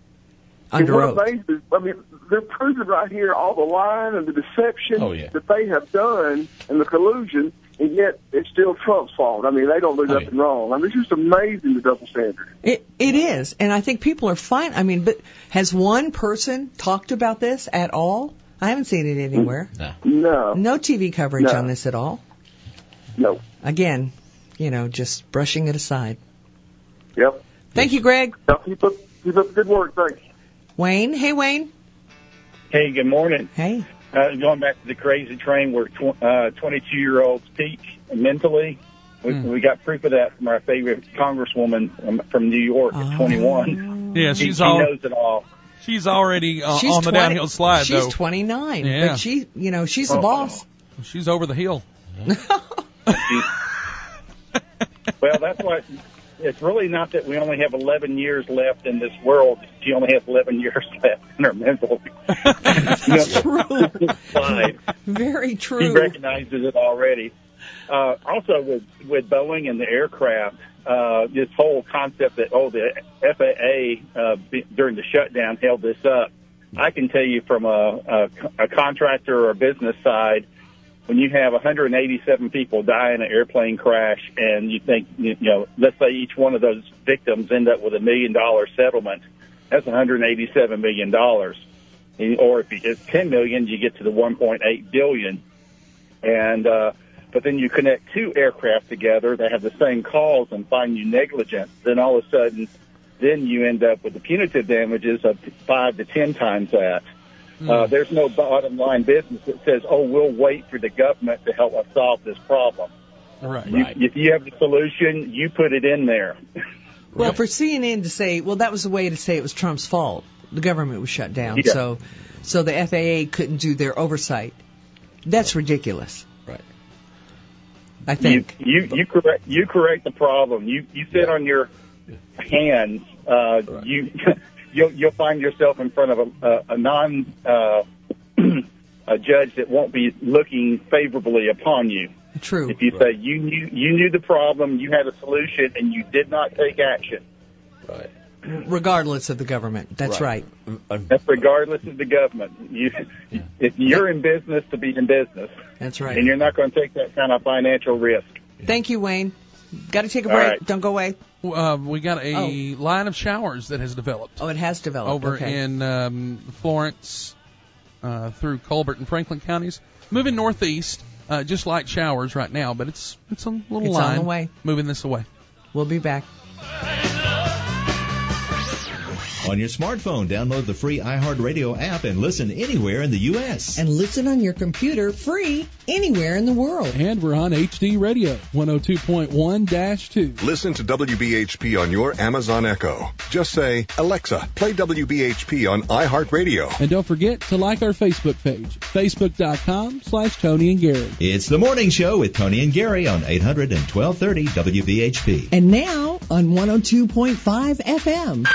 Under what oath. amazes, I mean, they're proving right here all the lying and the deception Oh, yeah. that they have done and the collusion, and yet it's still Trump's fault. I mean, they don't do Oh, nothing wrong. I mean, it's just amazing the double standard. It it is, and I think people are fine. I mean, but has one person talked about this at all? I haven't seen it anywhere. No. No. No TV coverage No. on this at all. No. Again, you know, just brushing it aside. Yep. Thank you, Greg. Keep up, keep up the good work. Thanks. Wayne. Hey, Wayne. Hey, good morning. Hey. Uh, going back to the crazy train where tw- uh, 22 year olds peak mentally. We, Hmm. we got proof of that from our favorite congresswoman from, from New York at 21. Yeah, She- she's she all- knows it all. She's already uh, She's on the downhill slide, She's though. 29, Yeah. but she, you know, she's the Oh. boss. She's over the hill. Well, that's why it's really not that we only have 11 years left in this world. She only has 11 years left in her mental. true. Very true. He true. recognizes it already. Uh, also, with with Boeing and the aircraft, uh, this whole concept that oh the FAA uh, be, during the shutdown held this up. I can tell you from a, a, a contractor or a business side, when you have 187 people die in an airplane crash, and you think you know, let's say each one of those victims end up with a million dollar settlement, that's 187 million dollars. or if it's 10 million, you get to the 1.8 billion. And, uh, but then you connect two aircraft together that have the same cause and find you negligent. Then all of a sudden, then you end up with the punitive damages of five to 10 times that. Hmm. Uh, there's no bottom line business that says, oh, we'll wait for the government to help us solve this problem. Right. You, If you have the solution, you put it in there. Well, for CNN to say, well, that was a way to say it was Trump's fault. The government was shut down, Yeah. so so the FAA couldn't do their oversight. That's ridiculous. Right. I think. You, you, you correct, you correct the problem. You, you sit on your hands, uh, you, you'll, you'll find yourself in front of a, a, a non, uh, a judge that won't be looking favorably upon you. True. If you say you knew, you knew the problem, you had a solution, and you did not take action. Right. Regardless of the government. That's right. That's regardless of the government. You, if you're in business to be in business, That's right. and you're not going to take that kind of financial risk. Thank you, Wayne. Got to take a break. right. Don't go away. Uh, we got a line of showers that has developed. Oh, it has developed. over okay. in um, Florence uh, through Colbert and Franklin counties. Moving northeast, uh, just light showers right now, but it's it's a little It's on line the way. moving this away. We'll be back. On your smartphone, download the free iHeartRadio app and listen anywhere in the U.S. And listen on your computer free anywhere in the world. And we're on HD Radio 102.1-2. Listen to WBHP on your Amazon Echo. Just say, Alexa, play WBHP on iHeartRadio. And don't forget to like our Facebook page, facebook.com slash Tony and Gary. It's the morning show with Tony and Gary on 800 and 1230 WBHP. And now on 102.5 FM.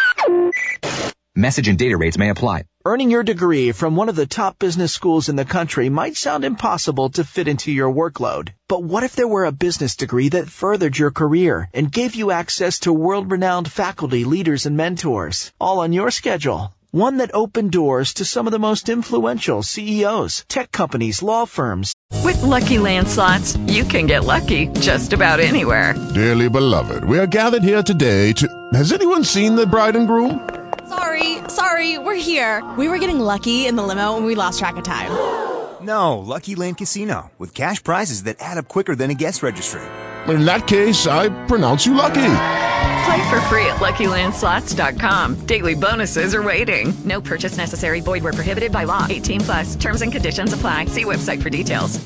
Message and data rates may apply. Earning your degree from one of the top business schools in the country might sound impossible to fit into your workload. But what if there were a business degree that furthered your career and gave you access to world-renowned faculty, leaders, and mentors, all on your schedule? One that opened doors to some of the most influential CEOs, tech companies, law firms. With Lucky Land slots, you can get lucky just about anywhere. Dearly beloved, we are gathered here today to. Has anyone seen the bride and groom? Sorry, sorry, we're here. We were getting lucky in the limo and we lost track of time. No, Lucky Land Casino, with cash prizes that add up quicker than a guest registry. In that case, I pronounce you lucky. Play for free at LuckyLandSlots.com. Daily bonuses are waiting. No purchase necessary. Void where prohibited by law. 18 plus. Terms and conditions apply. See website for details.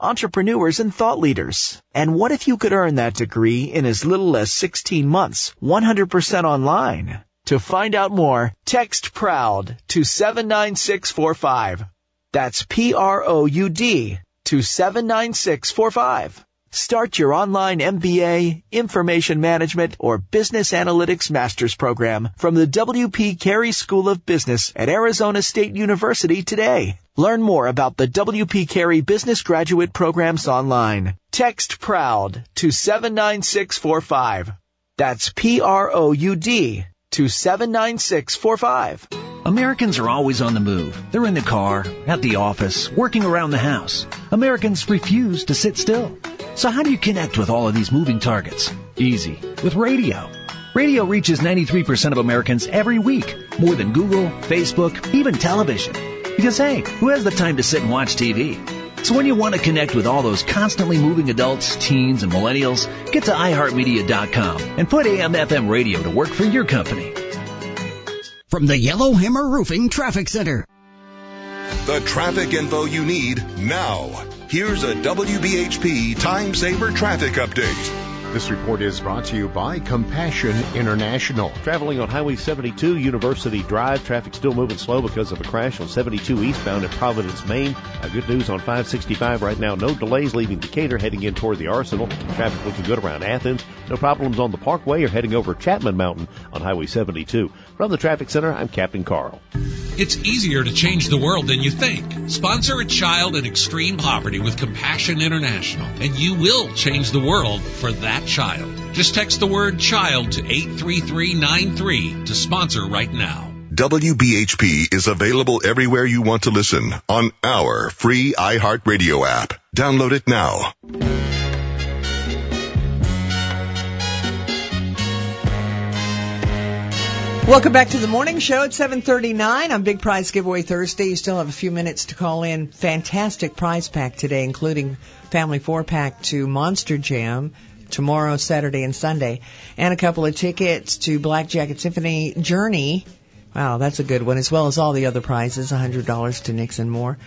entrepreneurs and thought leaders. And what if you could earn that degree in as little as 16 months, 100% online? To find out more, text PROUD to 79645. That's P-R-O-U-D to 79645. Start your online MBA, information management, or business analytics master's program from the WP Carey School of Business at Arizona State University today. Learn more about the WP Carey Business Graduate Programs online. Text PROUD to 79645. That's P-R-O-U-D to 79645. Americans are always on the move. They're in the car, at the office, working around the house. Americans refuse to sit still. So how do you connect with all of these moving targets? Easy. With radio. Radio reaches 93% of Americans every week. More than Google, Facebook, even television. Because hey, who has the time to sit and watch TV? So when you want to connect with all those constantly moving adults, teens, and millennials, get to iHeartMedia.com and put AM FM radio to work for your company. From the Yellowhammer Roofing Traffic Center. The traffic info you need now. Here's a WBHP Time Saver Traffic Update. This report is brought to you by Compassion International. Traveling on Highway 72, University Drive. Traffic still moving slow because of a crash on 72 eastbound at Providence, Main. Uh, good news on 565 right now. No delays leaving Decatur, heading in toward the Arsenal. Traffic looking good around Athens. No problems on the Parkway or heading over Chapman Mountain on Highway 72. From the Traffic Center, I'm Captain Carl. It's easier to change the world than you think. Sponsor a child in extreme poverty with Compassion International, and you will change the world for that child. Just text the word child to 83393 to sponsor right now. WBHP is available everywhere you want to listen on our free iHeartRadio app. Download it now. Welcome back to the morning show at 7:39 on Big Prize Giveaway Thursday. You still have a few minutes to call in. Fantastic prize pack today, including family four pack to Monster Jam tomorrow, Saturday, and Sunday, and a couple of tickets to Black Jacket Symphony Journey. Wow, that's a good one, as well as all the other prizes, $100 to Nixon more.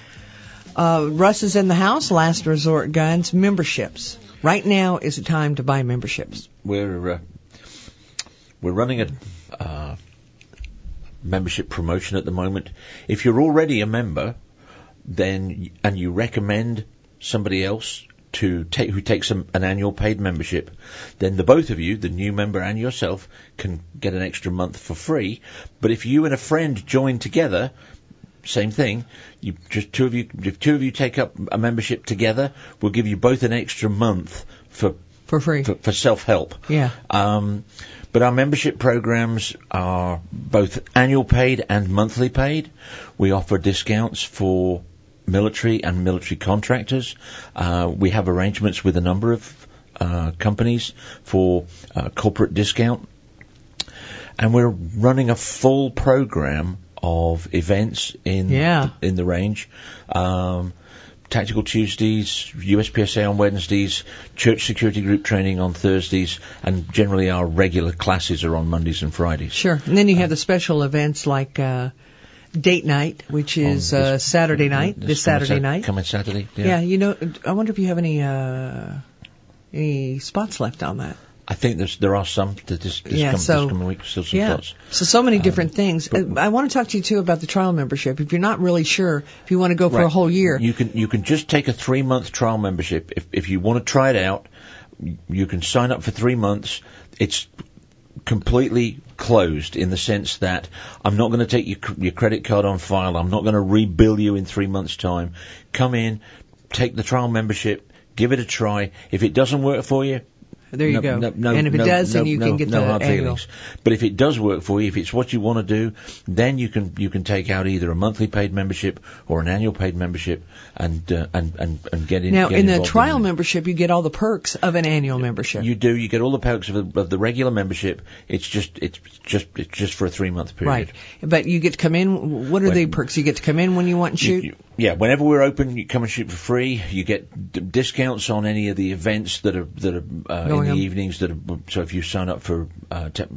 Uh, Russ is in the house. Last Resort Guns memberships. Right now is the time to buy memberships. We're uh, we're running a uh, membership promotion at the moment. If you're already a member, then and you recommend somebody else to take who takes a, an annual paid membership, then the both of you, the new member and yourself, can get an extra month for free. But if you and a friend join together, same thing. You just two of you, if two of you take up a membership together, we'll give you both an extra month for for free for, for self help. Yeah. Um, but our membership programs are both annual paid and monthly paid. We offer discounts for military and military contractors. Uh, we have arrangements with a number of uh, companies for uh, corporate discount. And we're running a full program of events in Yeah. in the range. Um, Tactical Tuesdays, USPSA on Wednesdays, Church Security Group training on Thursdays, and generally our regular classes are on Mondays and Fridays. Sure. And then you have the special events like uh, date night, which is On uh, Saturday night. This, coming Saturday Sat- night. Coming Saturday. Yeah. you know, I wonder if you have any uh, any spots left on that. I think there's there are some that this, this, Yeah, come, so- this coming week still some yeah. slots. So so many different things. Uh, I want to talk to you too about the trial membership. If you're not really sure, if you want to go for a whole year, You can you can just take a three month trial membership if if you want to try it out. You can sign up for three months. It's completely closed in the sense that I'm not going to take your your credit card on file. I'm not going to rebill you in three months' time. Come in, take the trial membership, give it a try. If it doesn't work for you. There you no, go. No, no, And if it does, then you can get no the hard annual. feelings. But if it does work for you, if it's what you want to do, then you can you can take out either a monthly paid membership or an annual paid membership and uh, and, and and get in. now get in the trial in membership, you get all the perks of an annual membership. You do. You get all the perks of the, of the regular membership. It's just it's just it's just for a three month period. Right. But you get to come in. What are the perks? You get to come in when you want and shoot. You- yeah, whenever we're open, you come and shoot for free. You get d- discounts on any of the events that are that are uh, in the on. evenings. That are so if you sign up for uh, ta-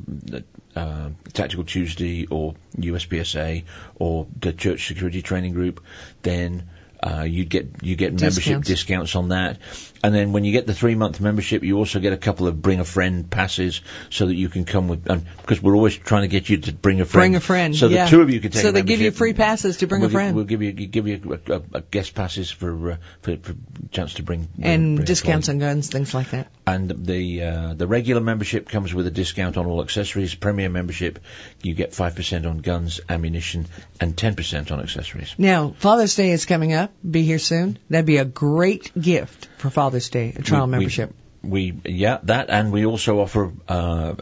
uh, Tactical Tuesday or USPSA or the Church Security Training Group, then uh, you get you get membership Discounts. discounts on that. And then when you get the three month membership, you also get a couple of bring a friend passes so that you can come with. Um, because we're always trying to get you to bring a friend. Bring a friend. So yeah. the two of you can take. So they give you free passes to bring we'll a friend. We'll give you give you a, a, a guest passes for, uh, for for chance to bring, bring and bring discounts on guns, things like that. And the uh, the regular membership comes with a discount on all accessories. Premier membership, you get five percent on guns, ammunition, and ten percent on accessories. Now, Father's Day is coming up. Be here soon. That'd be a great gift for Father's This day, a trial We- we- membership. We yeah that, and we also offer uh,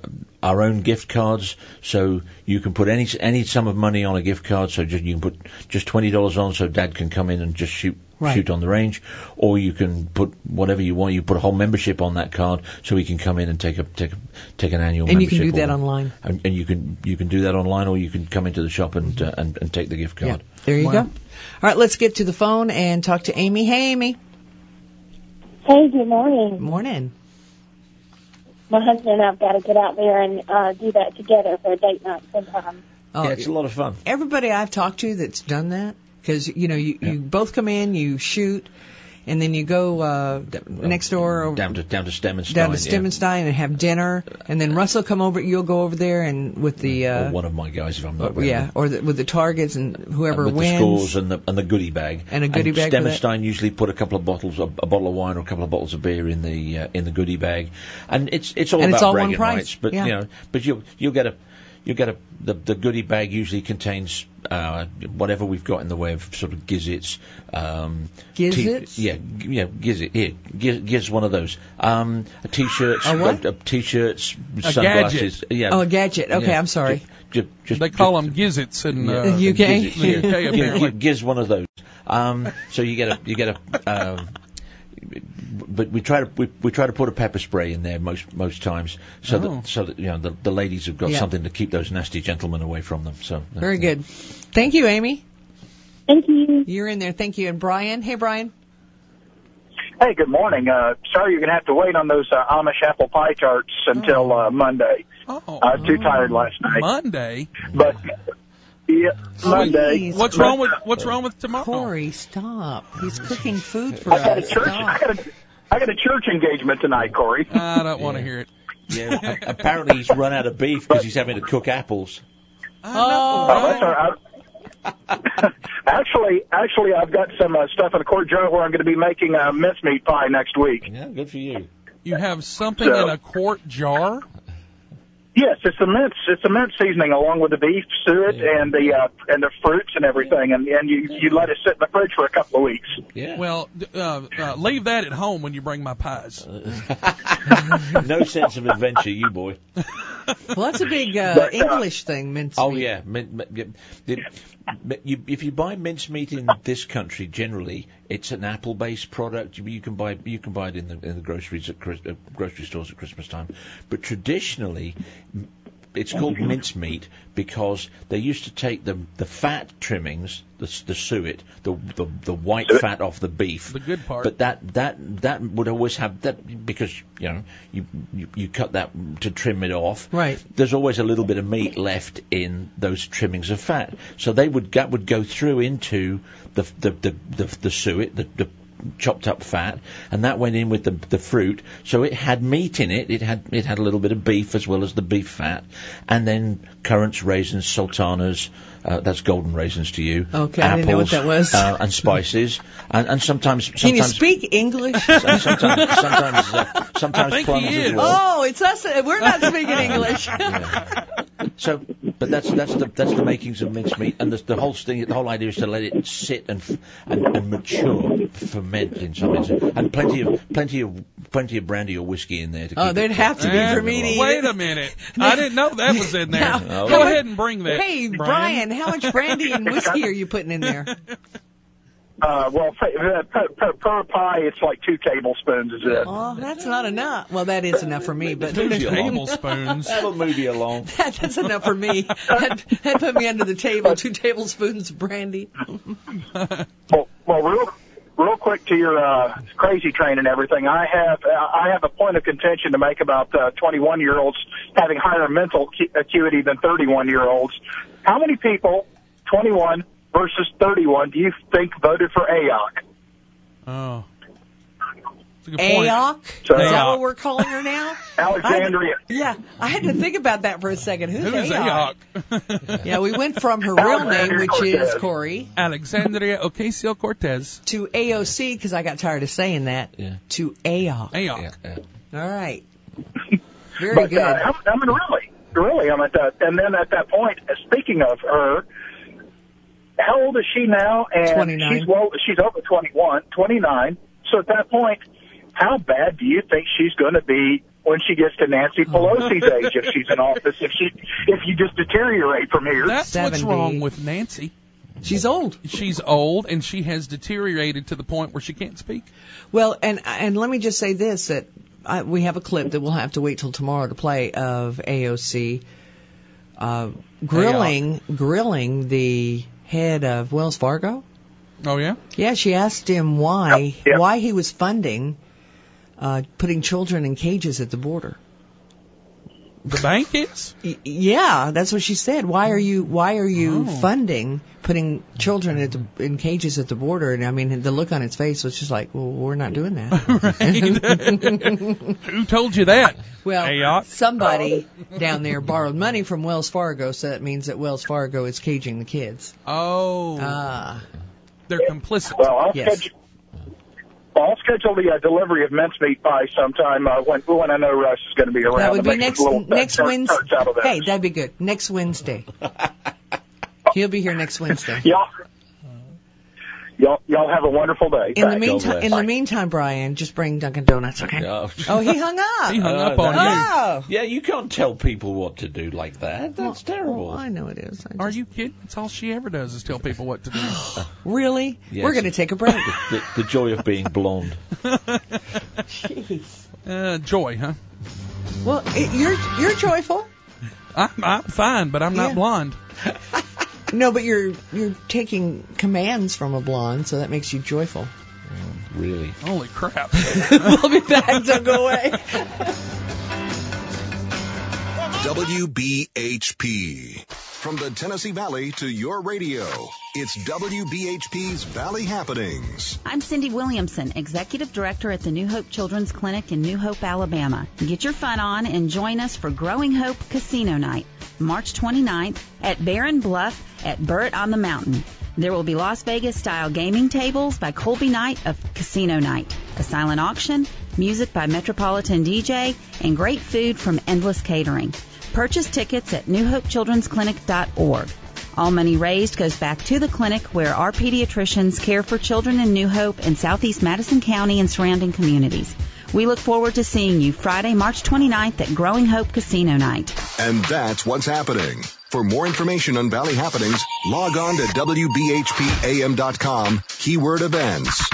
our own gift cards, so you can put any any sum of money on a gift card. So just, you can put just twenty dollars on, so Dad can come in and just shoot Right. shoot on the range, or you can put whatever you want. You put a whole membership on that card, so he can come in and take a take a, take an annual. And you can membership do that online. And, and you can you can do that online, or you can come into the shop and uh, and, and take the gift card. There you go. All right, let's get to the phone and talk to Amy. Hey, Amy. Hey, good morning. Morning. My husband and I've got to get out there and uh, do that together for a date night sometime. Oh, yeah, it's a lot of fun. Everybody I've talked to that's done that, because you know you, you both come in, you shoot, and then you go uh, d- next door or Down to down to Stem and Stein. down to yeah. And have dinner, and then Russell come over. You'll go over there and with the or uh, one of my guys if I'm not. Wrong. Yeah, or the, with the targets and whoever with wins. the scores and the and the goodie bag And a goodie bag that. Stem and Stein usually put a couple of bottles, a, a bottle of wine or a couple of bottles of beer in the uh, in the goodie bag, and it's it's all And about it's all one bragging price, rights. But yeah. you know, but you you'll get a you get a the the goodie bag usually contains uh, whatever we've got in the way of sort of gizzits. Um, Gizzits? T- yeah, g- yeah, gizzit. Here, giz, giz one of those. Um, a t-shirts, A what? uh, t-shirts, A sunglasses. gadget. Yeah. Oh, a gadget. Okay, Yeah. I'm sorry. Ju- ju- just, They call them gizzits in uh, UK? Giz- the UK yeah. apparently. Giz- Giz one of those. Um, so you get a you get a um, but we try to we, we try to put a pepper spray in there most most times so Oh. that so that you know the, the ladies have got Yeah. something to keep those nasty gentlemen away from them. So uh, Very good. Thank you, Amy. Thank you. You're in there. Thank you. And Brian. Hey, Brian. Hey, good morning. Uh, sorry you're going to have to wait on those uh, Amish apple pie tarts until uh, Monday. Oh. I was too tired last night. Monday. But yeah, Monday. Please. What's wrong with What's wrong with tomorrow? Corey, stop. He's cooking food for I got a church. Stop. I got a, I got a church engagement tonight, Corey. I don't want to hear it. yeah, apparently he's run out of beef because he's having to cook apples. Oh, that's all right. actually, actually, I've got some uh, stuff in a quart jar where I'm going to be making a mincemeat pie next week. Yeah, good for you. You have something So- in a quart jar. Yes, it's a mince. It's a mince seasoning along with the beef suet and the uh, and the fruits and everything, and and you you let it sit in the fridge for a couple of weeks. Yeah. Well, uh, uh, leave that at home when you bring my pies. no sense of adventure, you boy. Well, that's a big uh, But, uh, English thing, mincemeat. Oh yeah, min, min, yeah, the- mi- you, if you buy mincemeat in this country, generally it's an apple-based product. You, can buy you can buy it in the in the groceries at uh, grocery stores at Christmas time. But traditionally, it's called mincemeat because they used to take the the fat trimmings, the the suet, the the, the white fat off the beef, The good part. But that that that would always have that because you know you you, you cut that to trim it off. Right. There's always a little bit of meat left in those trimmings of fat, so they would that would go through into the the the the, the suet, the, the chopped up fat, and that went in with the the fruit. So it had meat in it. It had it had a little bit of beef as well as the beef fat, and then currants, raisins, sultanas. Uh, that's golden raisins to you. Okay, I didn't know what that was. Uh, and spices, and, and sometimes Can you speak English? sometimes sometimes uh, sometimes think plums he as well. Oh, it's us. We're not speaking English. So, but that's that's the that's the makings of mincemeat, and the, the whole thing, the whole idea is to let it sit and and, and mature, ferment in some instance, and plenty of plenty of plenty of brandy or whiskey in there. To Oh, there'd it have to be uh, for me to eat Wait a minute. I didn't know that was in there. Now, Go ahead and bring that. Hey, Brian, how much brandy and whiskey are you putting in there? Uh, well, per, per, per, per pie, it's like two tablespoons. Is it? Oh, that's not enough. Well, that is enough for me, but two. Tablespoons. That'll move you along. that, that's enough for me. That, that put me under the table. Two tablespoons of brandy. Well, well, real, real quick to your uh, crazy train and everything. I have uh, I have a point of contention to make about uh, 21 year olds having higher mental acuity than 31 year olds. How many people, 21 versus 31, do you think voted for AOC? Oh. That's a good point. So- Is that what we're calling her now? Alexandria. Yeah, I had to think about that for a second. Who's, Who's Ayok? Ayok? Yeah, we went from her real name, Alexandria which is Corey, Alexandria Ocasio Cortez. to AOC because I got tired of saying that. Yeah. To AOC. Ayok. Yeah, yeah. All right. Very but, good. Uh, I I mean, really, really, I'm at that. And then at that point, speaking of her, how old is she now? And 29. she's well, she's over 21, 29. So at that point, how bad do you think she's going to be when she gets to Nancy oh. Pelosi's age if she's in office? If she, if you just deteriorate from here, That's what's wrong with Nancy. She's old. She's old and she has deteriorated to the point where she can't speak. Well, and and let me just say this that I, we have a clip that we'll have to wait till tomorrow to play of AOC uh, grilling grilling the head of Wells Fargo. Oh yeah. Yeah, she asked him why Yep, yep. why he was funding uh, putting children in cages at the border. The bank is. Y- yeah, that's what she said. Why are you Why are you Oh. funding putting children at the, in cages at the border? And I mean, the look on its face was just like, well, we're not doing that. Who told you that? Well, Ayok. somebody down there borrowed money from Wells Fargo, so that means that Wells Fargo is caging the kids. Oh, Ah, they're complicit. well, I'll Yes. schedule. I'll schedule the uh, delivery of mincemeat pie sometime uh, when when I know Russ is going to be around. that would be next uh, next tart- Wednesday. Hey, that'd be good. Next Wednesday. He'll be here next Wednesday. Yeah. Y'all, y'all have a wonderful day. In the meantime, in the meantime, Brian, just bring Dunkin' Donuts, okay? No. Oh, he hung up. He hung Uh, up on that- you. Oh. Yeah, you can't tell people what to do like that. That's terrible. I know it is. I Are you kidding? That's all she ever does is tell people what to do. Really? Yes. We're going to take a break. the, the joy of being blonde. Jeez. Uh, joy, huh? Well, it, you're you're joyful. I'm, I'm fine, but I'm not blonde. No, but you're you're taking commands from a blonde, so that makes you joyful. Really. Holy crap. we'll be back. Don't go away. WBHP. From the Tennessee Valley to your radio, it's WBHP's Valley Happenings. I'm Cindy Williamson, Executive Director at the New Hope Children's Clinic in New Hope, Alabama. Get your fun on and join us for Growing Hope Casino Night, March 29th at Barren Bluff at Burritt on the Mountain. There will be Las Vegas style gaming tables by Colby Knight of Casino Night, a silent auction, music by Metropolitan DJ, and great food from Endless Catering. Purchase tickets at newhopechildrensclinic.org. All money raised goes back to the clinic where our pediatricians care for children in New Hope and Southeast Madison County and surrounding communities. We look forward to seeing you Friday, March 29th at Growing Hope Casino Night. And that's what's happening. For more information on Valley Happenings, log on to WBHPAM.com, keyword events.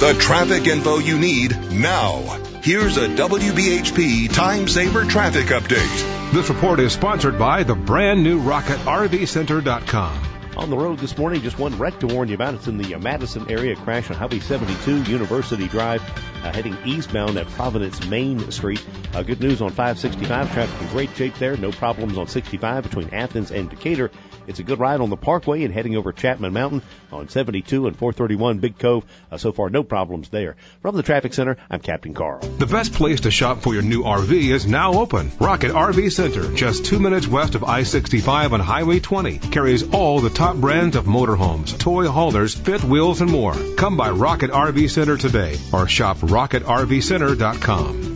The traffic info you need now. Here's a WBHP time saver traffic update. This report is sponsored by the brand new RocketRVCenter.com. On the road this morning, just one wreck to warn you about. It's in the Madison area. Crash on Highway 72, University Drive, uh, heading eastbound at Providence Main Street. Uh, good news on 565. Traffic in great shape there. No problems on 65 between Athens and Decatur. It's a good ride on the Parkway and heading over Chapman Mountain on 72 and 431 Big Cove. Uh, so far, no problems there. From the traffic center, I'm Captain Carl. The best place to shop for your new RV is now open. Rocket RV Center, just two minutes west of I-65 on Highway 20, carries all the top brands of motorhomes, toy haulers, fifth wheels, and more. Come by Rocket RV Center today or shop RocketRVCenter.com.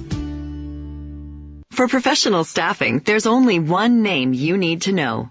For professional staffing, there's only one name you need to know.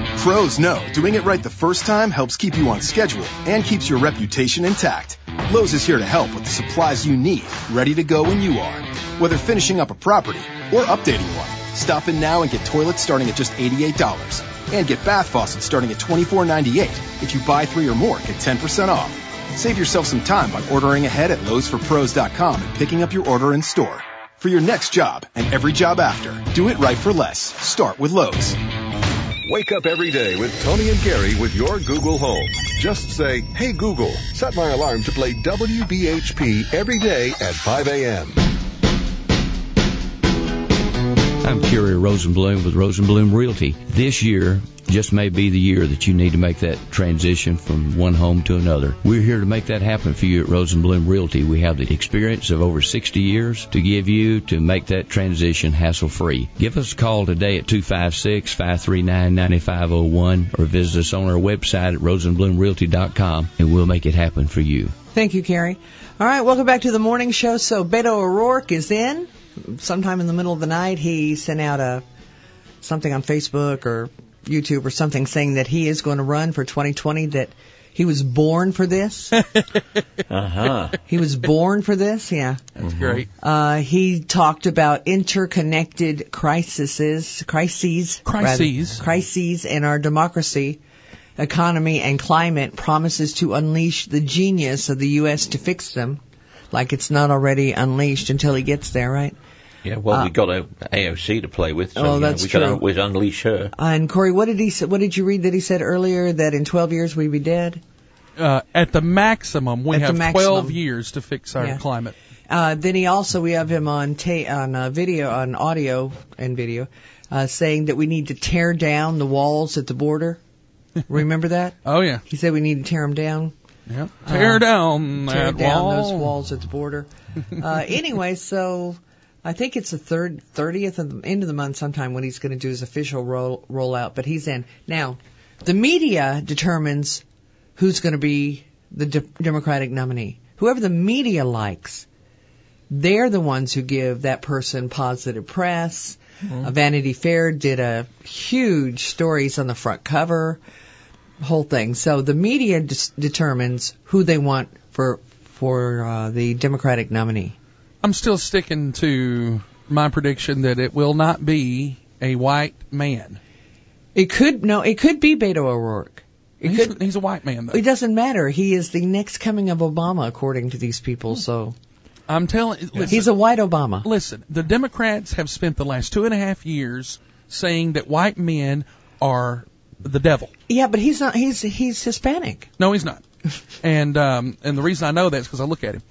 Pros know doing it right the first time helps keep you on schedule and keeps your reputation intact. Lowe's is here to help with the supplies you need, ready to go when you are. Whether finishing up a property or updating one, stop in now and get toilets starting at just $88. And get bath faucets starting at $24.98. If you buy three or more, get 10% off. Save yourself some time by ordering ahead at lowesforpros.com and picking up your order in store. For your next job and every job after, do it right for less. Start with Lowe's. Wake up every day with Tony and Gary with your Google Home. Just say, Hey Google, set my alarm to play WBHP every day at 5 a.m. I'm Kerry Rosenblum with Rosenblum Realty. This year just may be the year that you need to make that transition from one home to another. We're here to make that happen for you at Rosenblum Realty. We have the experience of over 60 years to give you to make that transition hassle free. Give us a call today at 256-539-9501 or visit us on our website at rosenblumrealty.com and we'll make it happen for you. Thank you, Carrie. All right, welcome back to the morning show. So Beto O'Rourke is in. Sometime in the middle of the night, he sent out a something on Facebook or YouTube or something saying that he is going to run for 2020. That he was born for this. uh huh. He was born for this. Yeah. That's great. Uh, he talked about interconnected crises, crises, Crises. rather, crises in our democracy, economy, and climate. Promises to unleash the genius of the U.S. to fix them, like it's not already unleashed until he gets there, right? Yeah, well, Uh, we got a AOC to play with, so Oh, you know, we gotta always unleash her. And Corey, what did he say? What did you read that he said earlier that in 12 years we'd be dead? Uh, at the maximum, we At have maximum. 12 years to fix our Yeah. climate. Uh, then he also we have him on ta- on uh, video on audio and video uh, saying that we need to tear down the walls at the border. Remember that? Oh yeah. He said we need to tear them down. Yep. Tear down tear down wall. those walls at the border. uh, anyway, so I think it's the third, thirtieth of the end of the month sometime when he's going to do his official roll rollout. But he's in now. The media determines who's going to be the de- Democratic nominee. Whoever the media likes, they're the ones who give that person positive press. Mm-hmm. Uh, Vanity Fair did a huge stories on the front cover, whole thing. So the media dis- determines who they want for for uh, the Democratic nominee. I'm still sticking to my prediction that it will not be a white man. It could no, it could be Beto O'Rourke. He's, could. he's a white man though. It doesn't matter. He is the next coming of Obama, according to these people. So I'm telling. Listen, he's a white Obama. Listen, the Democrats have spent the last two and a half years saying that white men are the devil. Yeah, but he's not. He's he's Hispanic. No, he's not. and um, and the reason I know that is because I look at him,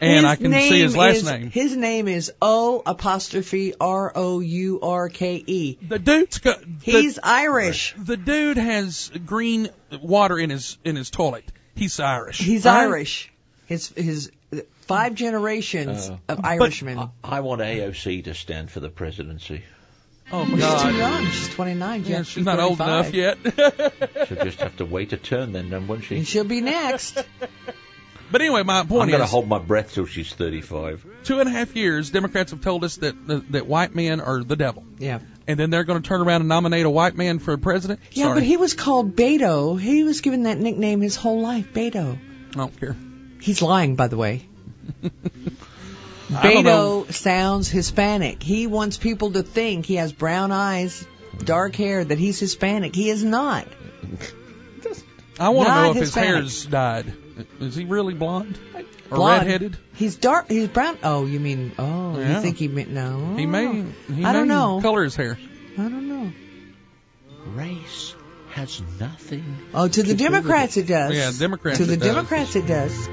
and His I can see his last is- name. His name is O apostrophe R O U R K E. The dude's got. He's Irish. The dude has green water in his in his toilet. He's Irish. He's All right? Irish. His his five generations Uh, of Irishmen. I, I want AOC to stand for the presidency. Oh my She's God. too young. She's 29. Yeah, She's she's not old enough yet. She'll just have to wait a turn then, then won't she? And she'll be next. But anyway, my point I'm point going to hold my breath till she's 35. two and a half years, Democrats have told us that that, that white men are the devil, Yeah. and then they're going to turn around and nominate a white man for president. Yeah, Sorry. but he was called Beto. He was given that nickname his whole life, Beto. I don't care. He's lying, by the way. I don't know. Beto sounds Hispanic. He wants people to think he has brown eyes, dark hair, that he's Hispanic. He is not. I want to know if his Hispanic. hair's dyed. Is he really blonde or Blonde. redheaded? He's dark. He's brown. Oh, you mean? Oh, Yeah. you think he meant no? He may. He I don't know. Color his hair. I don't know. Race has nothing. Oh, to the Democrats it. it does. Yeah, Democrats To the it does. Democrats it does.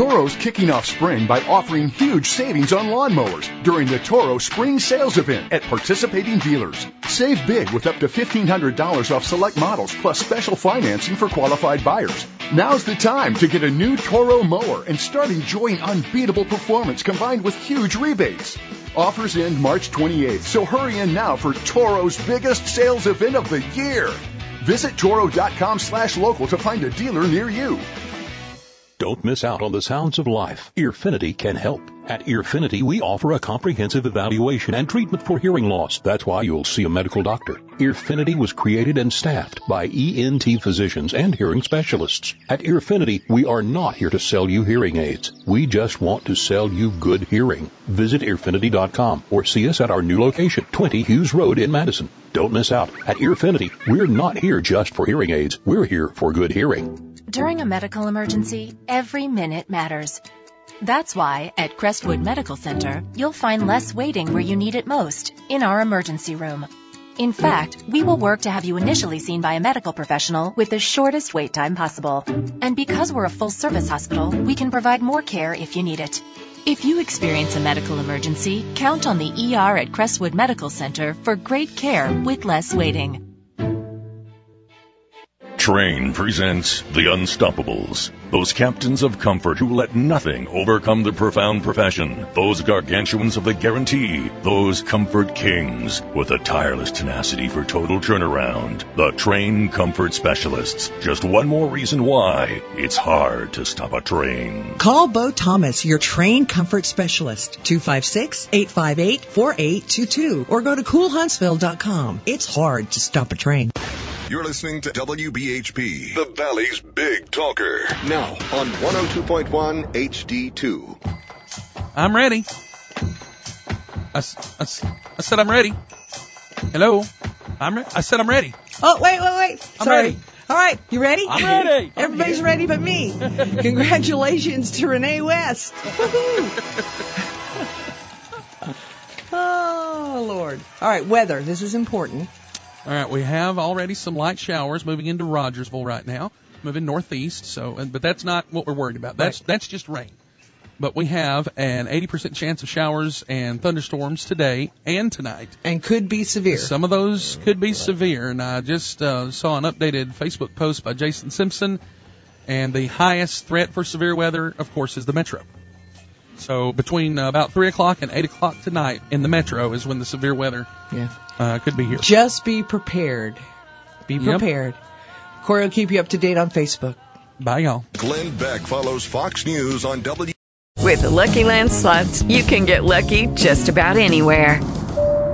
Toro's kicking off spring by offering huge savings on lawnmowers during the Toro Spring Sales Event at participating dealers. Save big with up to $1,500 off select models plus special financing for qualified buyers. Now's the time to get a new Toro mower and start enjoying unbeatable performance combined with huge rebates. Offers end March 28th, so hurry in now for Toro's biggest sales event of the year. Visit Toro.com slash local to find a dealer near you. Don't miss out on the sounds of life. Earfinity can help. At Earfinity, we offer a comprehensive evaluation and treatment for hearing loss. That's why you'll see a medical doctor. Earfinity was created and staffed by ENT physicians and hearing specialists. At Earfinity, we are not here to sell you hearing aids. We just want to sell you good hearing. Visit Earfinity.com or see us at our new location, 20 Hughes Road in Madison. Don't miss out. At Earfinity, we're not here just for hearing aids. We're here for good hearing. During a medical emergency, every minute matters. That's why at Crestwood Medical Center, you'll find less waiting where you need it most, in our emergency room. In fact, we will work to have you initially seen by a medical professional with the shortest wait time possible. And because we're a full service hospital, we can provide more care if you need it. If you experience a medical emergency, count on the ER at Crestwood Medical Center for great care with less waiting. Trane presents The Unstoppables. Those captains of comfort who let nothing overcome the profound profession. Those gargantuans of the guarantee. Those comfort kings with a tireless tenacity for total turnaround. The Trane Comfort Specialists. Just one more reason why it's hard to stop a Trane. Call Bo Thomas, your Trane comfort specialist, 256-858-4822 or go to coolhuntsville.com. It's hard to stop a Trane. You're listening to WBHP, the Valley's Big Talker. Now on 102.1 HD2. I'm ready. I, s- I s- I said I'm ready. Hello. I'm re- I said I'm ready. Oh, wait, wait, wait. I'm Sorry. ready. All right, you ready? I'm ready. Everybody's ready but me. Congratulations to Renee West. Woohoo. oh, Lord. All right, weather. This is important. All right, we have already some light showers moving into Rogersville right now, moving northeast. So, but that's not what we're worried about. That's that's just rain. but we have an 80% chance of showers and thunderstorms today and tonight. And could be severe. Some of those could be severe. And I just uh, saw an updated Facebook post by Jason Simpson. And the highest threat for severe weather, of course, is the metro. So between uh, about 3 o'clock and 8 o'clock tonight in the metro is when the severe weather Yeah. uh, could be here. Just be prepared. Be Yep. prepared. Corey will keep you up to date on Facebook. Bye, y'all. Glenn Beck follows Fox News on W. With the Lucky Land slots, you can get lucky just about anywhere.